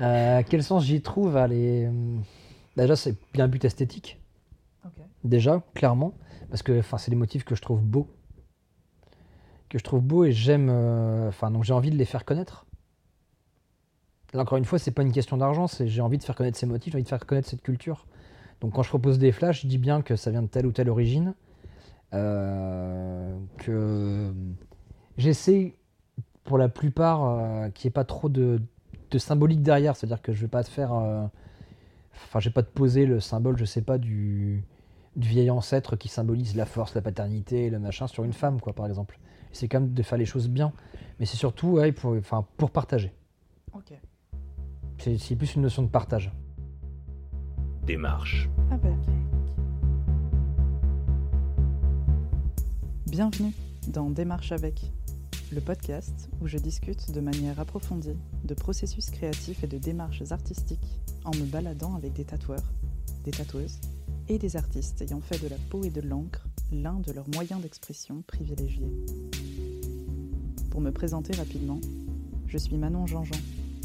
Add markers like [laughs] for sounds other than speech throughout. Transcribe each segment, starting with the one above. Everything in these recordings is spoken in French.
Euh, quel sens j'y trouve Allez, Déjà, c'est bien un but esthétique. Déjà, clairement. Parce que c'est des motifs que je trouve beaux. Que je trouve beaux et j'aime. euh, Enfin, donc j'ai envie de les faire connaître. Là, encore une fois, c'est pas une question d'argent, c'est j'ai envie de faire connaître ces motifs, j'ai envie de faire connaître cette culture. Donc quand je propose des flashs, je dis bien que ça vient de telle ou telle origine. euh, que j'essaie, pour la plupart, euh, qu'il n'y ait pas trop de, symbolique derrière. C'est-à-dire que je vais pas te faire. euh, Enfin, je vais pas te poser le symbole, je sais pas, du, du vieil ancêtre qui symbolise la force, la paternité, le machin sur une femme, quoi, par exemple. C'est quand même de faire les choses bien. Mais c'est surtout ouais, pour, enfin, pour partager. Ok. C'est c'est plus une notion de partage. Démarche. Ah bah. Bienvenue dans Démarche avec, le podcast où je discute de manière approfondie de processus créatifs et de démarches artistiques en me baladant avec des tatoueurs, des tatoueuses et des artistes ayant fait de la peau et de l'encre l'un de leurs moyens d'expression privilégiés. Pour me présenter rapidement, je suis Manon Jean-Jean,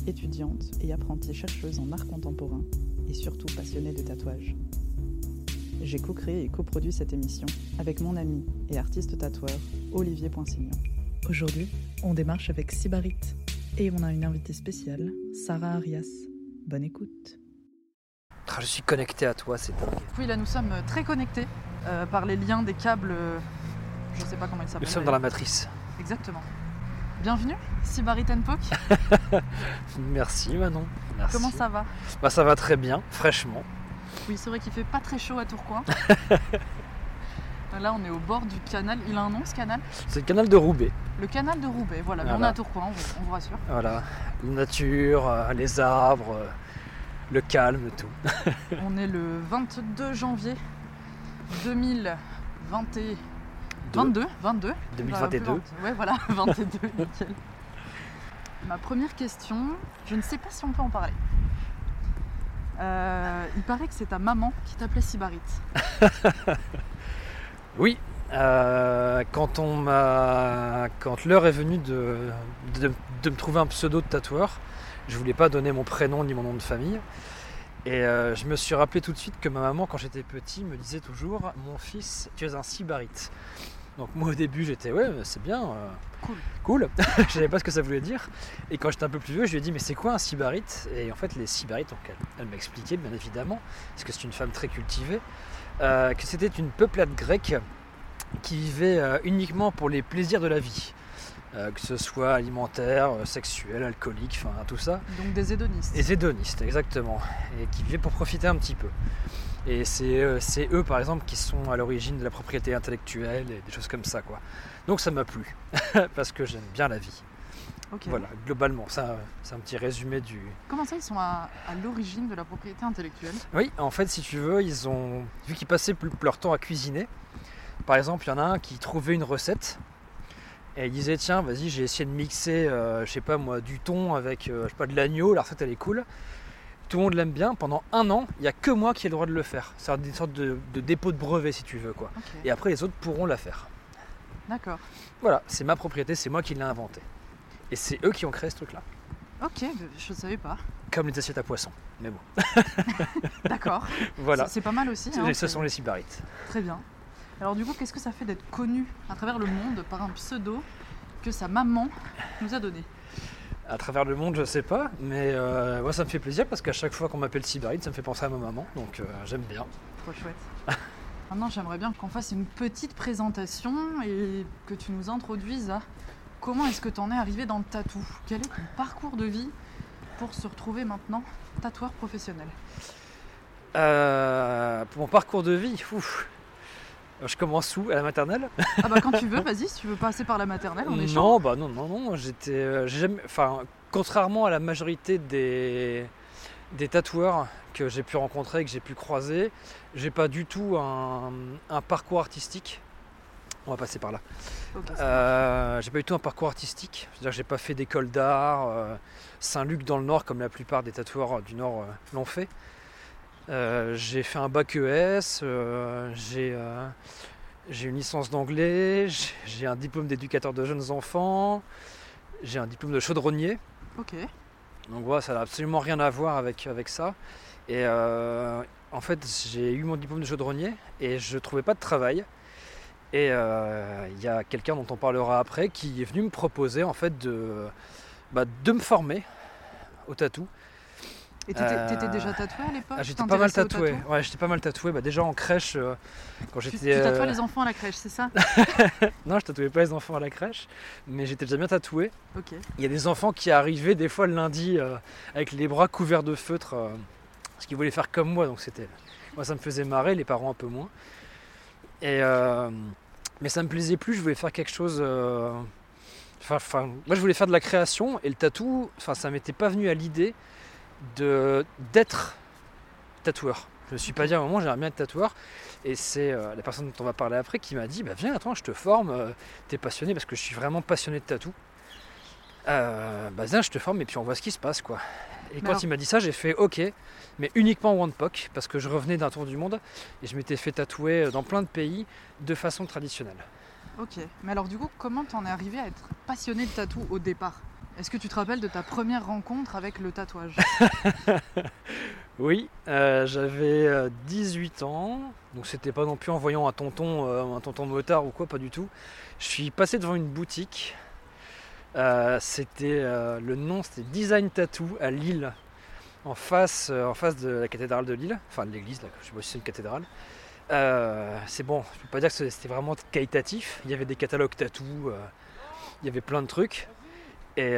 étudiante et apprentie chercheuse en art contemporain et surtout passionnée de tatouage. J'ai co-créé et coproduit cette émission avec mon ami et artiste tatoueur Olivier Poinsignon. Aujourd'hui, on démarche avec Sibarit et on a une invitée spéciale, Sarah Arias. Bonne écoute. Ah, Je suis connecté à toi, c'est dingue. Oui, là nous sommes très connectés euh, par les liens des câbles. euh, je sais pas comment ils Nous s'appellent. sommes dans la matrice. Exactement. Bienvenue, Sibarit Poke. [laughs] Merci Manon. Merci. Comment ça va? Bah, Ça va très bien, fraîchement. Oui, c'est vrai qu'il fait pas très chaud à Tourcoing. [laughs] Là, on est au bord du canal. Il a un nom ce canal C'est le canal de Roubaix. Le canal de Roubaix. Voilà, mais on à Tourcoing, on vous, on vous rassure. Voilà. La nature, euh, les arbres, euh, le calme, tout. [laughs] On est le 22 janvier 2022. 22, 22. 2022. Ouais, voilà, [laughs] 22, nickel. Ma première question, je ne sais pas si on peut en parler. Euh, il paraît que c'est ta maman qui t'appelait Sibarit. [laughs] Oui, euh, quand on m'a, quand l'heure est venue de, de, de me trouver un pseudo de tatoueur, je voulais pas donner mon prénom ni mon nom de famille. Et euh, je me suis rappelé tout de suite que ma maman, quand j'étais petit, me disait toujours Mon fils, tu es un sybarite. Donc moi au début j'étais ouais c'est bien, euh, Cool. cool. [laughs] je savais pas ce que ça voulait dire. Et quand j'étais un peu plus vieux, je lui ai dit mais c'est quoi un sybarite? Et en fait les sybarites, donc elle, elle m'a expliqué bien évidemment, parce que c'est une femme très cultivée, euh, que c'était une peuplade grecque qui vivait euh, uniquement pour les plaisirs de la vie. Euh, que ce soit alimentaire, sexuel, alcoolique, enfin tout ça. Donc des hédonistes. Et hédonistes, exactement. Et qui vivaient pour profiter un petit peu. Et c'est c'est eux, par exemple, qui sont à l'origine de la propriété intellectuelle et des choses comme ça, quoi. Donc ça m'a plu, [laughs] parce que j'aime bien la vie. Voilà, globalement, ça, c'est un petit résumé du... Comment ça, ils sont à, à l'origine de la propriété intellectuelle? Oui, en fait, si tu veux, ils ont... Vu qu'ils passaient plus leur temps à cuisiner, par exemple, il y en a un qui trouvait une recette, et il disait, tiens, vas-y, j'ai essayé de mixer, euh, je sais pas moi, du thon avec, euh, je sais pas, de l'agneau, la recette, elle est cool. Tout le monde l'aime bien. Pendant un an, il n'y a que moi qui ai le droit de le faire. C'est une sorte de, de dépôt de brevet, si tu veux, quoi. Et après, les autres pourront la faire. D'accord. Voilà, c'est ma propriété, c'est moi qui l'ai inventé. Et c'est eux qui ont créé ce truc-là. Ok, je savais pas. Comme les assiettes à poisson. Mais bon, [laughs] D'accord. voilà. C'est pas mal aussi. hein, Ce sont les sybarites. Très bien. Alors du coup, qu'est-ce que ça fait d'être connu à travers le monde par un pseudo que sa maman nous a donné? À travers le monde, je sais pas, mais euh, moi ça me fait plaisir parce qu'à chaque fois qu'on m'appelle Sybarite, ça me fait penser à ma maman, donc euh, j'aime bien. Trop chouette. [laughs] Maintenant, j'aimerais bien qu'on fasse une petite présentation et que tu nous introduises à comment est-ce que tu en es arrivé dans le tatou? Quel est ton parcours de vie pour se retrouver maintenant tatoueur professionnel? Euh, pour mon parcours de vie, ouf, je commence où? À la maternelle? Ah bah quand tu veux, [laughs] vas-y, si tu veux passer par la maternelle, on est. Non, bah non, non, non, j'étais, euh, jamais, enfin, contrairement à la majorité des, des tatoueurs que j'ai pu rencontrer, que j'ai pu croiser, j'ai pas du tout un, un parcours artistique. On va passer par là. Euh, j'ai pas du tout un parcours artistique. C'est-à-dire j'ai pas fait d'école d'art, euh, Saint-Luc dans le Nord comme la plupart des tatoueurs du Nord euh, l'ont fait. Euh, j'ai fait un bac ES, euh, j'ai euh, j'ai une licence d'anglais, j'ai- j'ai un diplôme d'éducateur de jeunes enfants, j'ai un diplôme de chaudronnier. Ok. Donc voilà, ça n'a absolument rien à voir avec, avec ça. Et euh, en fait, j'ai eu mon diplôme de chaudronnier et je ne trouvais pas de travail. Et euh, il y a quelqu'un dont on parlera après qui est venu me proposer en fait de, bah, de me former au tatou. Et tu étais, déjà tatoué à l'époque? ah, J'étais pas mal tatoué. Ouais, j'étais pas mal tatoué. Bah, déjà en crèche, quand j'étais. Tu, tatouais les enfants à la crèche, c'est ça? [laughs] Non, je tatouais pas les enfants à la crèche, mais j'étais déjà bien tatoué. Il y a des enfants qui arrivaient des fois le lundi avec les bras couverts de feutre parce qu'ils voulaient faire comme moi, donc c'était. Moi ça me faisait marrer, les parents un peu moins. Et euh, mais ça me plaisait plus, je voulais faire quelque chose. Euh, enfin, moi je voulais faire de la création et le tatou, enfin ça m'était pas venu à l'idée de d'être tatoueur. Je me suis pas dit à un moment j'aimerais bien être tatoueur. Et c'est euh, la personne dont on va parler après qui m'a dit bah viens attends je te forme, t'es passionné parce que je suis vraiment passionné de tatou. Bah viens je te forme et puis on voit ce qui se passe quoi. Et quand il m'a dit ça, j'ai fait OK, mais uniquement One Pock, parce que je revenais d'un tour du monde et je m'étais fait tatouer dans plein de pays de façon traditionnelle. Ok, mais alors du coup, comment t'en es arrivé à être passionné de tatou au départ? Est-ce que tu te rappelles de ta première rencontre avec le tatouage? [laughs] Oui, euh, j'avais 18 euh, ans, donc c'était pas non plus en voyant un tonton, euh, un tonton motard ou quoi, pas du tout. Je suis passé devant une boutique euh, c'était euh, le nom, c'était Design Tattoo à Lille, en face, euh, en face de la cathédrale de Lille, enfin de l'église, je sais pas si c'est une cathédrale. c'est bon, je peux pas dire que c'était vraiment qualitatif. Il y avait des catalogues tatou, il y avait plein de trucs. Et, et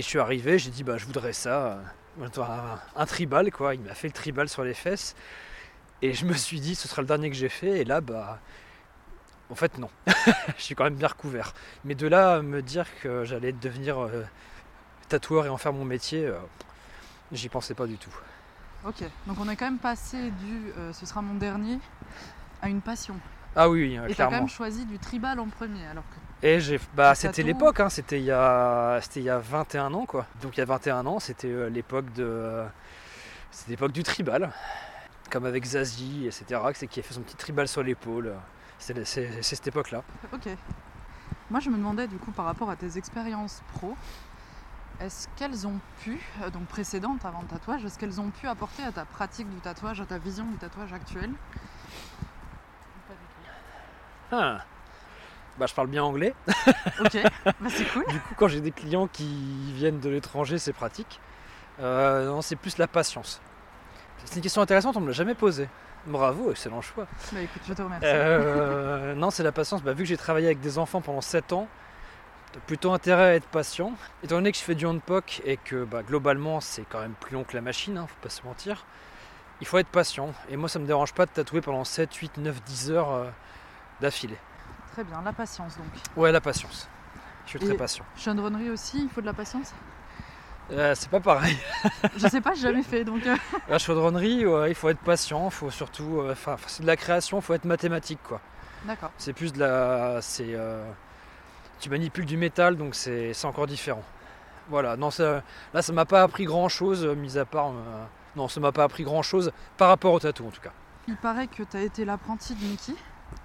je suis arrivé, j'ai dit bah je voudrais ça, un, un tribal quoi. Il m'a fait le tribal sur les fesses. Et je me suis dit ce sera le dernier que j'ai fait. Et là bah en fait, non. [laughs] je suis quand même bien recouvert. Mais de là, me dire que j'allais devenir euh, tatoueur et en faire mon métier, euh, j'y pensais pas du tout. Ok, donc on est quand même passé du euh, ce sera mon dernier à une passion. Ah oui, oui et clairement. as quand même choisi du tribal en premier alors que. Et j'ai, bah c'était l'époque, hein, c'était il y a, c'était il y a 21 ans quoi. Donc il y a 21 ans, c'était l'époque de, c'était l'époque du tribal, comme avec Zazie, etc. C'est qui a fait son petit tribal sur l'épaule. C'est cette époque-là. Ok. Moi, je me demandais du coup par rapport à tes expériences pro, est-ce qu'elles ont pu, euh, donc précédentes avant le tatouage, est-ce qu'elles ont pu apporter à ta pratique du tatouage, à ta vision du tatouage actuel? Ah. Bah, je parle bien anglais. [laughs] ok, bah, c'est cool. Du coup, quand j'ai des clients qui viennent de l'étranger, c'est pratique. Euh, non, c'est plus la patience. C'est une question intéressante, on ne me l'a jamais posée. Bravo, excellent choix. Bah écoute, je te remercie. Euh, non, c'est la patience. Bah, vu que j'ai travaillé avec des enfants pendant 7 ans, plutôt intérêt à être patient. Étant donné que je fais du handpock et que bah, globalement c'est quand même plus long que la machine, hein, faut pas se mentir, il faut être patient. Et moi ça me dérange pas de tatouer pendant 7, 8, 9, 10 heures euh, d'affilée. Très bien, la patience donc. Ouais, la patience. Je suis très patient. Chandronnerie aussi, il faut de la patience? Euh, c'est pas pareil. [laughs] je sais pas, j'ai jamais fait donc. Euh. [laughs] La chaudronnerie, il faut être patient, faut surtout. Euh, enfin, c'est de la création, il faut être mathématique quoi. D'accord. C'est plus de la. C'est. tu manipules du métal donc c'est encore différent. Voilà, non, ça, là ça m'a pas appris grand chose, mis à part. non, ça m'a pas appris grand chose par rapport au tatou en tout cas. Il paraît que tu as été l'apprenti de Mickey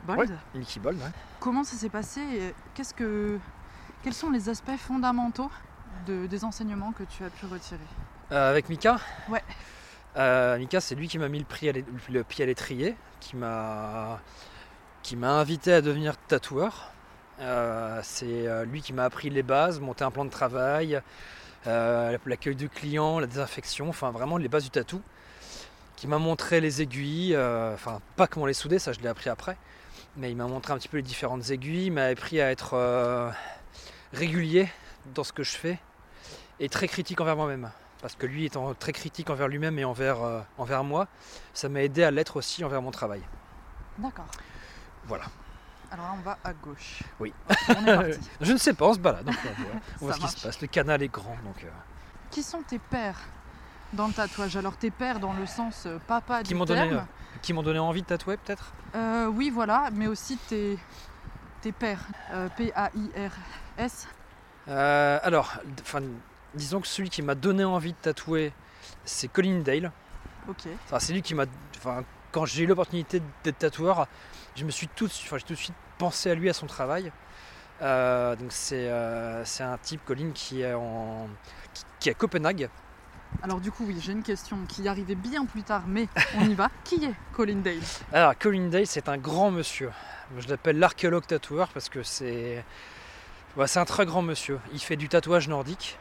Bold. Mickey Bold, ouais. Comment ça s'est passé et qu'est-ce que. Quels sont les aspects fondamentaux des enseignements que tu as pu retirer euh, Avec Mika? Ouais. Euh, Mika, c'est lui qui m'a mis le, le pied à l'étrier, qui m'a qui m'a invité à devenir tatoueur. Euh, c'est lui qui m'a appris les bases, monter un plan de travail, l'accueil du client, la désinfection, enfin vraiment les bases du tatou. Qui m'a montré les aiguilles, enfin pas comment les souder, ça je l'ai appris après, mais il m'a montré un petit peu les différentes aiguilles, il m'a appris à être régulier dans ce que je fais, et très critique envers moi-même. Parce que lui étant très critique envers lui-même et envers, euh, envers moi, ça m'a aidé à l'être aussi envers mon travail. D'accord. Voilà. Alors là, on va à gauche. Oui. On est parti. [laughs] Je ne sais pas, on se balade. Donc, on voit [laughs] ce qui se passe. Le canal est grand. Donc, euh. Qui sont tes pères dans le tatouage? Alors tes pères dans le sens euh, papa qui m'ont donné, qui m'ont donné envie de tatouer peut-être? Oui, voilà, mais aussi tes, tes pères. P-A-I-R-S. Alors, enfin, disons que celui qui m'a donné envie de tatouer, c'est Colin Dale. Ok. Enfin, c'est lui qui m'a. Enfin, quand j'ai eu l'opportunité d'être tatoueur, je me suis tout, enfin, tout de suite pensé à lui, à son travail. donc c'est un type, Colin, qui est, en, qui, est à Copenhague. Alors du coup, oui, j'ai une question qui arrivait bien plus tard, mais on y va. [laughs] qui est Colin Dale? Alors, Colin Dale, c'est un grand monsieur. Je l'appelle l'archéologue tatoueur parce que c'est c'est un très grand monsieur. Il fait du tatouage nordique.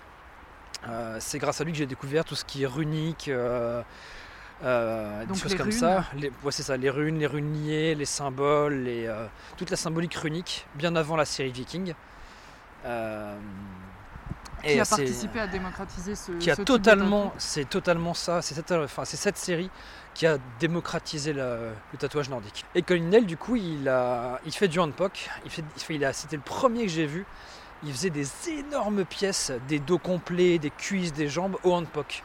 Euh, c'est grâce à lui que j'ai découvert tout ce qui est runique, euh, euh, des choses comme ça. Les, c'est ça, les runes, les runiers, les symboles, les, toute la symbolique runique, bien avant la série Viking. qui a participé à démocratiser ce, qui a totalement, c'est totalement ça. C'est cette, enfin, c'est cette série qui a démocratisé le tatouage nordique. Et Colin du coup, il, a, il fait du handpoke. Il fait, il a, c'était le premier que j'ai vu il faisait des énormes pièces, des dos complets, des cuisses, des jambes au handpoke.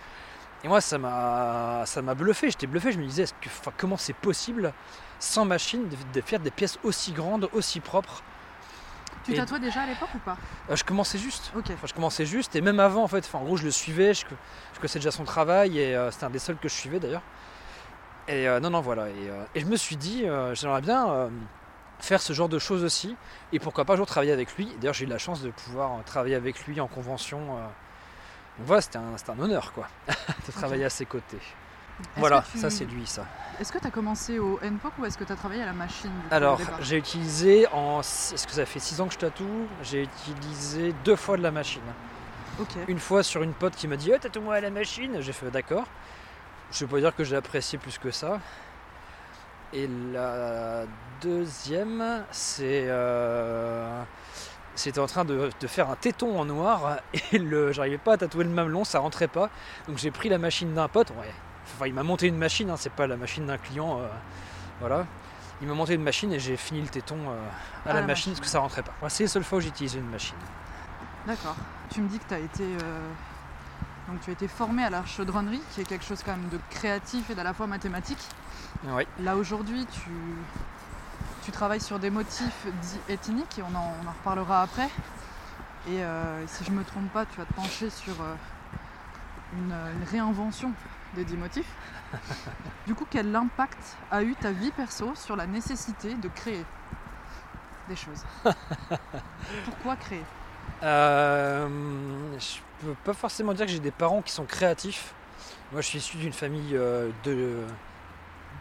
Et moi, ça m'a, ça m'a bluffé. J'étais bluffé. Je me disais, que, comment c'est possible, sans machine, de, faire des pièces aussi grandes, aussi propres? Tu tatouais déjà à l'époque ou pas? Euh, Je commençais juste. Ok. je commençais juste. Et même avant, en fait, enfin, en gros, je le suivais. Je, je connaissais déjà son travail. Et euh, c'était un des seuls que je suivais d'ailleurs. Et euh, non, non, voilà. Et, et, je me suis dit, j'aimerais bien faire ce genre de choses aussi. Et pourquoi pas un jour travailler avec lui. D'ailleurs, j'ai eu la chance de pouvoir euh, travailler avec lui en convention. Euh. Donc voilà, c'était un, un, honneur quoi, [laughs] de travailler à ses côtés. Voilà, ça c'est lui ça. Est-ce que tu as commencé au NPOC ou est-ce que tu as travaillé à la machine Alors, j'ai utilisé en. Est-ce que ça fait 6 ans que je tatoue? J'ai utilisé deux fois de la machine. Une fois sur une pote qui m'a dit oh, Tatoue-moi à la machine. J'ai fait d'accord. Je ne peux pas dire que j'ai apprécié plus que ça. Et la deuxième, c'est. Euh, c'était en train de, faire un téton en noir [laughs] et le, j'arrivais pas à tatouer le mamelon, ça rentrait pas. Donc j'ai pris la machine d'un pote. Ouais. Enfin, il m'a monté une machine, hein, c'est pas la machine d'un client. Euh, voilà. Il m'a monté une machine et j'ai fini le téton euh, à, la, machine, parce que ça rentrait pas. c'est la seule fois où j'ai utilisé une machine. D'accord. Tu me dis que tu as été. Donc tu as été formé à la chaudronnerie, qui est quelque chose quand même de créatif et d'à la fois mathématique. Là aujourd'hui, tu, tu travailles sur des motifs dits ethniques et on en, reparlera après. Et euh, si je ne me trompe pas, tu vas te pencher sur euh, une, réinvention des dix motifs. [laughs] du coup, quel impact a eu ta vie perso sur la nécessité de créer des choses? [laughs] Pourquoi créer? Euh, Je peux pas forcément dire que j'ai des parents qui sont créatifs. Moi, je suis issu d'une famille de,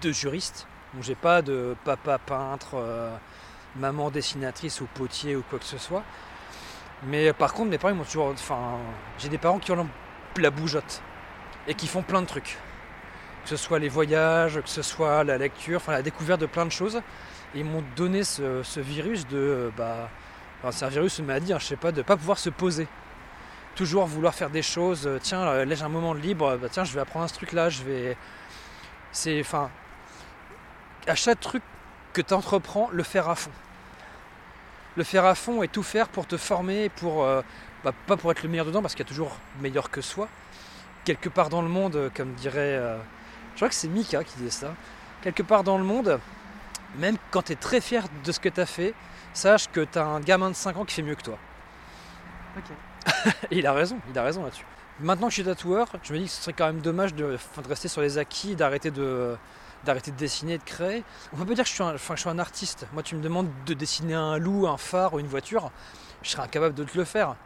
de juristes. Donc j'ai pas de papa peintre, euh, maman dessinatrice ou potier ou quoi que ce soit. Mais par contre, mes parents m'ont toujours. Enfin, j'ai des parents qui ont la bougeotte et qui font plein de trucs. Que ce soit les voyages, que ce soit la lecture, enfin la découverte de plein de choses. Et ils m'ont donné ce, virus de. Bah, c'est un virus, une maladie, hein, je sais pas, de pas pouvoir se poser. Toujours vouloir faire des choses. Euh, tiens, là j'ai un moment de libre, bah, tiens, je vais apprendre ce truc là, je vais. C'est. Enfin, à chaque truc que tu entreprends, le faire à fond. Le faire à fond et tout faire pour te former, pour euh, bah, pas pour être le meilleur dedans, parce qu'il y a toujours meilleur que soi. Quelque part dans le monde, euh, comme dirait. Je crois que c'est Mika qui disait ça. Quelque part dans le monde, même quand tu es très fier de ce que tu as fait, sache que tu as un gamin de 5 ans qui fait mieux que toi. Ok. [laughs] il a raison, il a raison là-dessus. Maintenant que je suis tatoueur, je me dis que ce serait quand même dommage de, de rester sur les acquis, d'arrêter de, d'arrêter de dessiner, de créer. On peut pas dire que je suis, un, enfin, je suis un artiste. Moi, tu me demandes de dessiner un loup, un phare ou une voiture, je serais incapable de te le faire.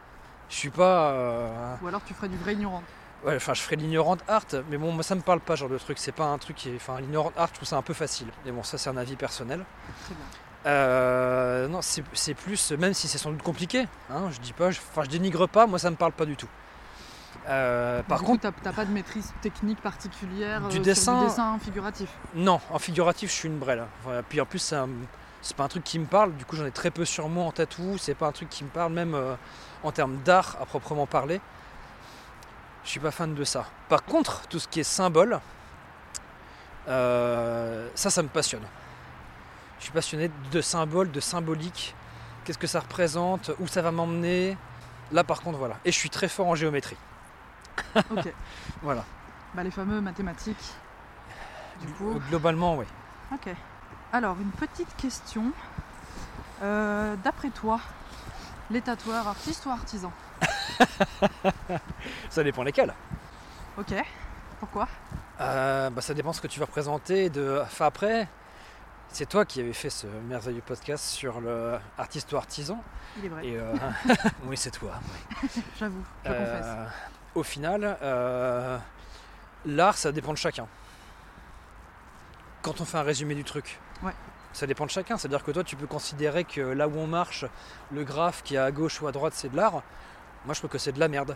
Je suis pas. Euh, ou alors tu ferais du vrai ignorant. Ouais, enfin, je ferais l'ignorant art, mais bon, moi ça me parle pas, genre de truc. C'est pas un truc qui est. Enfin, l'ignorant art, je trouve ça un peu facile. Mais bon, ça, c'est un avis personnel. Très bien. Euh, non, c'est plus, même si c'est sans doute compliqué, hein, je dis pas, enfin, je dénigre pas, moi ça me parle pas du tout. Euh, par contre, tu n'as pas de maîtrise technique particulière du, euh, dessin, dessin figuratif? Non, en figuratif, je suis une brêle. Puis en plus, c'est pas un truc qui me parle. Du coup, j'en ai très peu sur moi en tatou. C'est pas un truc qui me parle, même euh, en termes d'art à proprement parler. Je suis pas fan de ça. Par contre, tout ce qui est symbole, ça, ça me passionne. Je suis passionné de symboles, de symbolique. Qu'est-ce que ça représente? Où ça va m'emmener? Là, par contre, voilà. Et je suis très fort en géométrie. [laughs] ok. [laughs] voilà. Bah, les fameux mathématiques. Du coup. Globalement, oui. Ok. Alors, une petite question. Euh, d'après toi, les tatoueurs, artistes ou artisans [laughs] Ça dépend lesquels. Ok. Pourquoi? Euh, bah, Ça dépend ce que tu veux représenter. De... Enfin, après, C'est toi qui avais fait ce merveilleux podcast sur le artiste ou artisan. Il est vrai. Euh, [laughs] oui, c'est toi. [laughs] J'avoue, je confesse. Au final, l'art, ça dépend de chacun. Quand on fait un résumé du truc. Ouais. Ça dépend de chacun. C'est-à-dire que toi, tu peux considérer que là où on marche, le graphe qui est à gauche ou à droite, c'est de l'art. Moi, je trouve que c'est de la merde.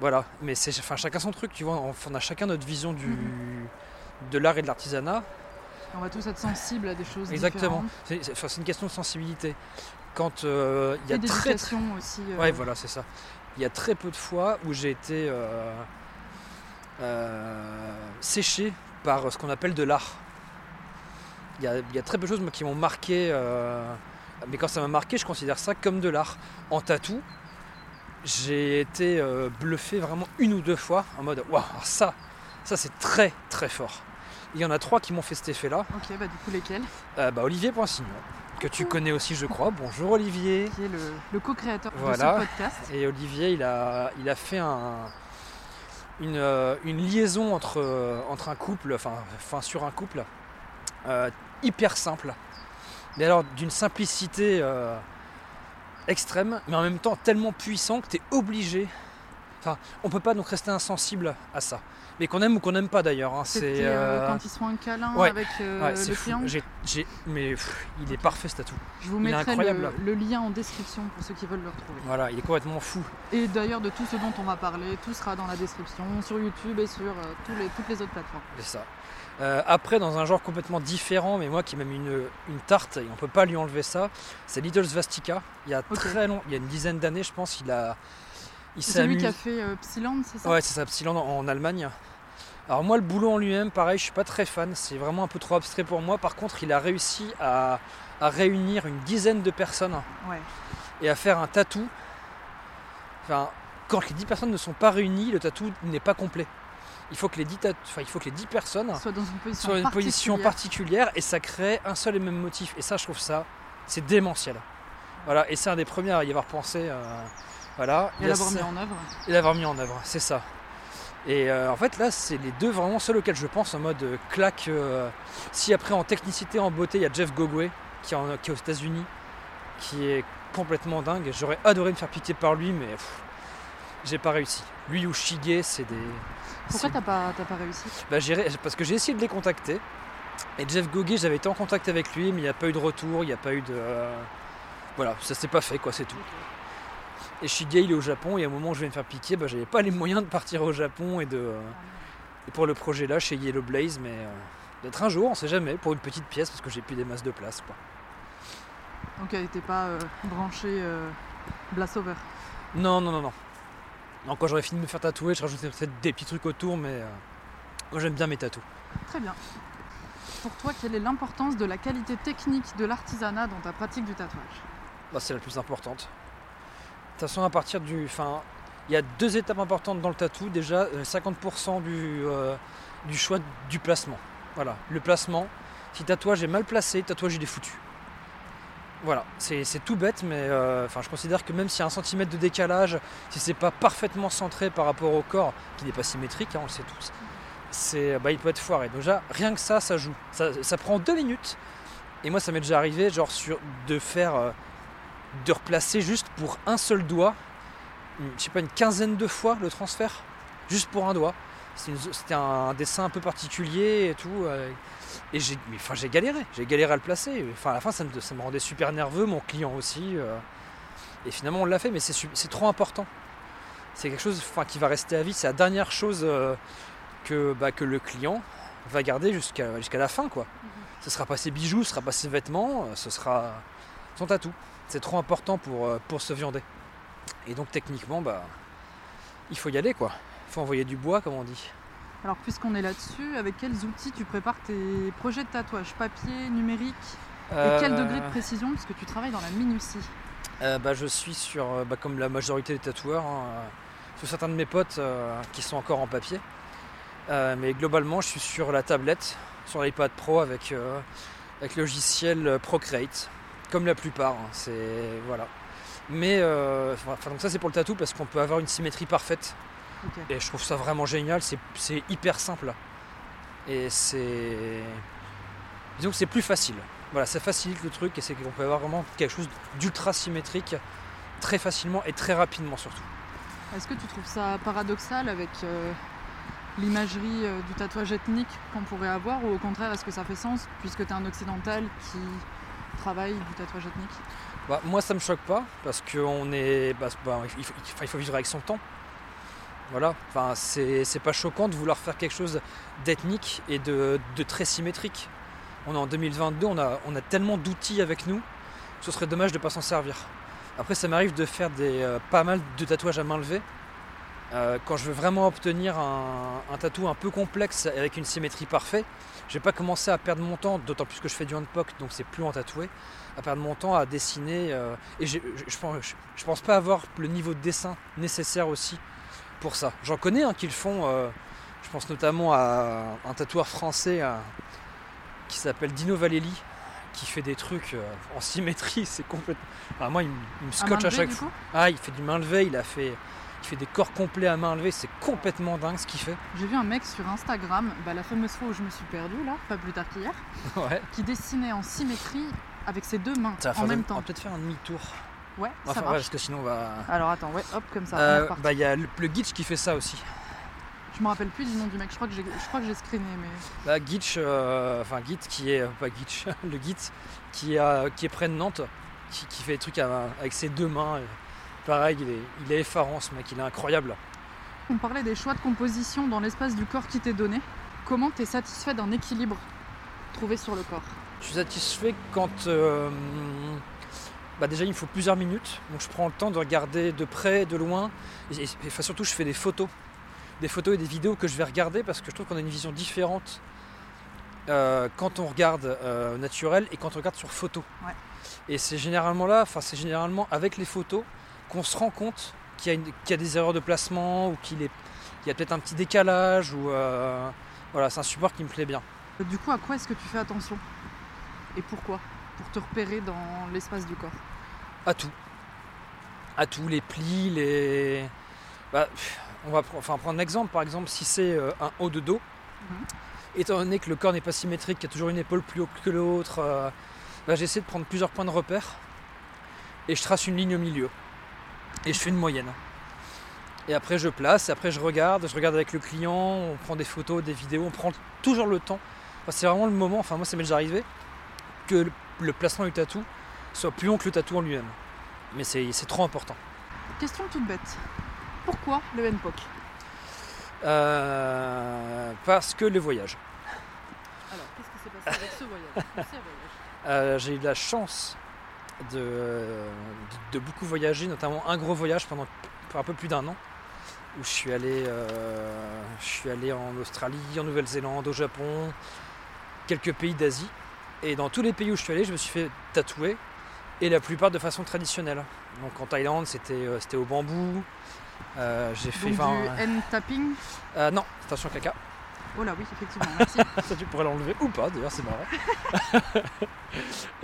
Voilà. Mais c'est, enfin, chacun son truc, tu vois. On a chacun notre vision du, mhm. de l'art et de l'artisanat. On va tous être sensibles à des choses Exactement. C'est, une question de sensibilité. Quand euh, il y a et aussi. Euh. Ouais, voilà, c'est ça. Il y a très peu de fois où j'ai été euh, séché par ce qu'on appelle de l'art. Il y, a, très peu de choses qui m'ont marqué. mais quand ça m'a marqué, je considère ça comme de l'art. En tatou, j'ai été euh, bluffé vraiment une ou deux fois en mode waouh, ça, ça c'est très très fort. Il y en a trois qui m'ont fait cet effet-là. Ok, bah du coup lesquels? Euh, bah, Olivier Poinsignon, que tu connais aussi je crois. Bonjour Olivier. Qui est le, co-créateur de ce podcast. Et Olivier, il a, il a fait un, une, euh, liaison entre, entre un couple, enfin, enfin sur un couple, hyper simple. Mais alors d'une simplicité extrême, mais en même temps tellement puissant que tu es obligé. Enfin, on peut pas donc rester insensible à ça. Mais qu'on aime ou qu'on n'aime pas d'ailleurs. Hein, c'est euh, euh, quand ils sont un câlin avec euh, le client. mais il est parfait ce tatou. Je vous mettrai le, le, lien en description pour ceux qui veulent le retrouver. Voilà, il est complètement fou. Et d'ailleurs de tout ce dont on va parler, tout sera dans la description sur YouTube et sur tous les, toutes les autres plateformes. C'est ça. Euh, après, dans un genre complètement différent, mais moi qui m'aime une, une tarte, et on peut pas lui enlever ça, c'est Little Svastika. Il y a très long, il y a une dizaine d'années, je pense, il a. c'est lui qui a fait euh, Psyland, c'est ça? Ouais, c'est ça, Psyland en, Allemagne. Alors moi, le boulot en lui-même, pareil, je suis pas très fan. C'est vraiment un peu trop abstrait pour moi. Par contre, il a réussi à, réunir une dizaine de personnes et à faire un tatou. Enfin, quand les dix personnes ne sont pas réunies, le tatou n'est pas complet il faut que les 10, enfin, il faut que les 10 personnes soient dans une position, particulière. et ça crée un seul et même motif. Et ça, je trouve ça, c'est démentiel. Voilà, et c'est un des premiers à y avoir pensé. Euh, voilà. Et l'avoir mis en œuvre. Et l'avoir mis en œuvre, c'est ça. Et euh, en fait, là, c'est les deux vraiment seuls auxquels je pense en mode euh, claque. si après, en technicité, en beauté, il y a Jeff Gogwe qui, est aux États-Unis, qui est complètement dingue. J'aurais adoré me faire piquer par lui, mais j'ai pas réussi. Lui ou Shige, c'est des. Pourquoi t'as pas, pas réussi? Bah, Parce que j'ai essayé de les contacter. Et Jeff Goguet, j'avais été en contact avec lui, mais il n'y a pas eu de retour, il n'y a pas eu de. Euh, voilà, ça s'est pas fait, quoi, c'est tout. Et Shige, il est au Japon, et au moment où je vais me faire piquer, bah, j'avais pas les moyens de partir au Japon et de. Euh, et pour le projet là, chez Yellow Blaze, mais euh, d'être un jour, on sait jamais, pour une petite pièce, parce que j'ai plus des masses de place, quoi. Donc elle n'était pas branchée Blassover Non, non, non, non. Donc quand j'aurais fini de me faire tatouer, je rajouterais peut-être des petits trucs autour, mais euh, moi j'aime bien mes tatous. Très bien. Pour toi, quelle est l'importance de la qualité technique de l'artisanat dans ta pratique du tatouage? Bah, C'est la plus importante. De toute façon, à partir du. Enfin, il y a deux étapes importantes dans le tatou. Déjà, 50% euh, du, euh, du choix du placement. Voilà, le placement. Si tatouage est mal placé, tatouage il est foutu. Voilà, c'est tout bête, mais euh, je considère que même s'il y a un centimètre de décalage, si c'est pas parfaitement centré par rapport au corps, qui n'est pas symétrique, hein, on le sait tous, bah, il peut être foiré. Déjà, rien que ça, ça joue. Ça, prend deux minutes. Et moi, ça m'est déjà arrivé, genre, sur, de faire, de replacer juste pour un seul doigt, je sais pas, une quinzaine de fois le transfert, juste pour un doigt. C'était un dessin un peu particulier et tout. Euh, et j'ai, enfin, galéré, j'ai galéré à le placer. Enfin, à la fin, ça me, ça me rendait super nerveux, mon client aussi. Euh. et finalement, on l'a fait, mais c'est, trop important. C'est quelque chose enfin, qui va rester à vie. C'est la dernière chose euh, que, bah, que le client va garder jusqu'à, la fin. Quoi. Mhm. Ce sera pas ses bijoux, ce sera pas ses vêtements, ce sera son tatou. C'est trop important pour, pour se viander. Et donc, techniquement, bah, il faut y aller. quoi. Il faut envoyer du bois, comme on dit. Alors puisqu'on est là-dessus, avec quels outils tu prépares tes projets de tatouage? Papier, numérique? Et quel degré de euh. précision? Parce que tu travailles dans la minutie. Euh, bah, je suis sur, euh, bah, comme la majorité des tatoueurs, hein, sur certains de mes potes qui sont encore en papier. mais globalement, je suis sur la tablette, sur l'iPad Pro avec, avec le logiciel Procreate, comme la plupart. Hein, c'est voilà. Mais donc ça c'est pour le tatou parce qu'on peut avoir une symétrie parfaite et je trouve ça vraiment génial, c'est hyper simple. Et c'est. Disons que c'est plus facile. Voilà, ça facilite le truc et c'est qu'on peut avoir vraiment quelque chose d'ultra symétrique très facilement et très rapidement surtout. Est-ce que tu trouves ça paradoxal avec euh, l'imagerie euh, du tatouage ethnique qu'on pourrait avoir ou au contraire est-ce que ça fait sens puisque tu es un occidental qui travaille du tatouage ethnique bah, Moi ça me choque pas parce qu'on est. Bah, il, faut, vivre avec son temps. Voilà, enfin, c'est pas choquant de vouloir faire quelque chose d'ethnique et de, de, très symétrique. On est en 2022, on a, on a tellement d'outils avec nous, ce serait dommage de ne pas s'en servir. Après, ça m'arrive de faire des, euh, pas mal de tatouages à main levée. Euh, quand je veux vraiment obtenir un, un tatou un peu complexe avec une symétrie parfaite, je vais pas commencer à perdre mon temps, d'autant plus que je fais du handpoke, donc c'est plus en tatoué, à perdre mon temps à dessiner. Euh, et je, pense, je, pense pas avoir le niveau de dessin nécessaire aussi pour ça. J'en connais hein, qui le font. Euh, je pense notamment à un tatoueur français qui s'appelle Dino Valelli, qui fait des trucs euh, en symétrie, [laughs] c'est complètement. Enfin, moi, il, me scotche à, chaque fois. Ah, il fait du main levée, il a fait. Fait des corps complets à main levée, c'est complètement dingue ce qu'il fait. J'ai vu un mec sur Instagram, bah, la fameuse fois où je me suis perdu là, pas plus tard qu'hier, [laughs] qui dessinait en symétrie avec ses deux mains en même temps. On va peut-être faire un demi-tour. Ouais, ça marche. parce que sinon on va. Alors attends, ouais, hop, comme ça. Euh, bah il y a le, le Gitch qui fait ça aussi. Je me rappelle plus du nom du mec, je crois que j'ai, je crois que j'ai screené, mais. Bah Gitch, euh, enfin Git qui est pas Gitch, [laughs] le Git qui est, qui est près de Nantes, qui, qui fait des trucs avec ses deux mains. Pareil, il est, il est effarant ce mec, il est incroyable. On parlait des choix de composition dans l'espace du corps qui t'est donné. Comment tu es satisfait d'un équilibre trouvé sur le corps? Je suis satisfait quand euh, bah déjà il me faut plusieurs minutes, donc je prends le temps de regarder de près, de loin, et, et surtout je fais des photos, des photos et des vidéos que je vais regarder parce que je trouve qu'on a une vision différente euh, quand on regarde euh, naturel et quand on regarde sur photo. Ouais. Et c'est généralement là, enfin c'est généralement avec les photos qu'on se rend compte qu'il y, qu y, a des erreurs de placement ou qu'il y a peut-être un petit décalage ou euh, voilà, c'est un support qui me plaît bien. Du coup, à quoi est-ce que tu fais attention et pourquoi? Pour te repérer dans l'espace du corps? À tout. À tout, les plis, les. Bah, on va enfin, prendre un exemple. Par exemple, si c'est euh, un haut de dos, -hmm. étant donné que le corps n'est pas symétrique, qu'il y a toujours une épaule plus haute que l'autre, euh, bah, j'essaie de prendre plusieurs points de repère et je trace une ligne au milieu. Et je fais une moyenne. Et après, je place, et après, je regarde, je regarde avec le client, on prend des photos, des vidéos, on prend toujours le temps. Enfin, c'est vraiment le moment, enfin, moi, ça m'est déjà arrivé, que le placement du tatou soit plus long que le tatou en lui-même. Mais c'est trop important. Question toute bête. Pourquoi le NPOC euh, Parce que le voyage. Alors, qu'est-ce qui s'est passé avec ce voyage, [laughs] voyage euh, J'ai eu la chance de, de, de, beaucoup voyager, notamment un gros voyage pendant un peu plus d'un an, où je suis allé, euh, je suis allé en Australie, en Nouvelle-Zélande, au Japon, quelques pays d'Asie. Et dans tous les pays où je suis allé, je me suis fait tatouer. Et la plupart de façon traditionnelle. Donc en Thaïlande, c'était euh, au bambou. Euh, j'ai fait. Donc du N-tapping euh, Non, attention caca. Oh là oui, effectivement, merci. [laughs] Ça tu pourrais l'enlever ou pas d'ailleurs, c'est marrant. [laughs]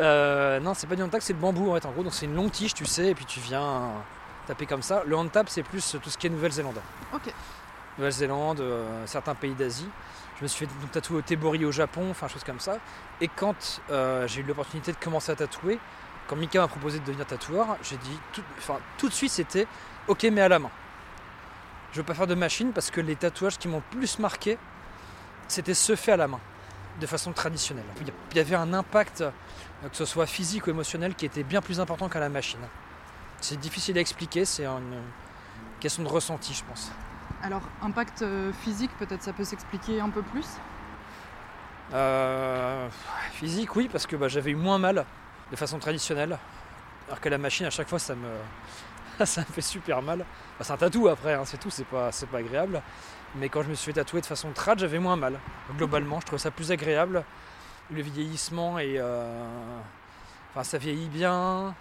euh, non, c'est pas du hand c'est le bambou en fait en gros. Donc c'est une longue tige, tu sais, et puis tu viens taper comme ça. Le hand tap, c'est plus tout ce qui est Nouvelle-Zélande. Ok. Nouvelle-Zélande, euh, certains pays d'Asie. Je me suis fait tatouer au Tebori au Japon, enfin choses comme ça. Et quand euh, j'ai eu l'opportunité de commencer à tatouer, quand Mika m'a proposé de devenir tatoueur, j'ai dit tout, enfin, tout de suite c'était ok mais à la main. Je veux pas faire de machine parce que les tatouages qui m'ont plus marqué, c'était ceux faits à la main, de façon traditionnelle. Il y avait un impact, euh, que ce soit physique ou émotionnel, qui était bien plus important qu'à la machine. C'est difficile à expliquer, c'est une question de ressenti, je pense. Alors, impact physique, peut-être ça peut s'expliquer un peu plus? Euh, Physique, oui, parce que bah, j'avais eu moins mal de façon traditionnelle. Alors que la machine, à chaque fois, ça me, [laughs] ça me fait super mal. Bah, c'est un tatou après, hein, c'est tout, c'est pas, pas agréable. Mais quand je me suis fait tatouer de façon trad, j'avais moins mal. Globalement, je trouvais ça plus agréable. Le vieillissement et. Euh... Enfin, ça vieillit bien.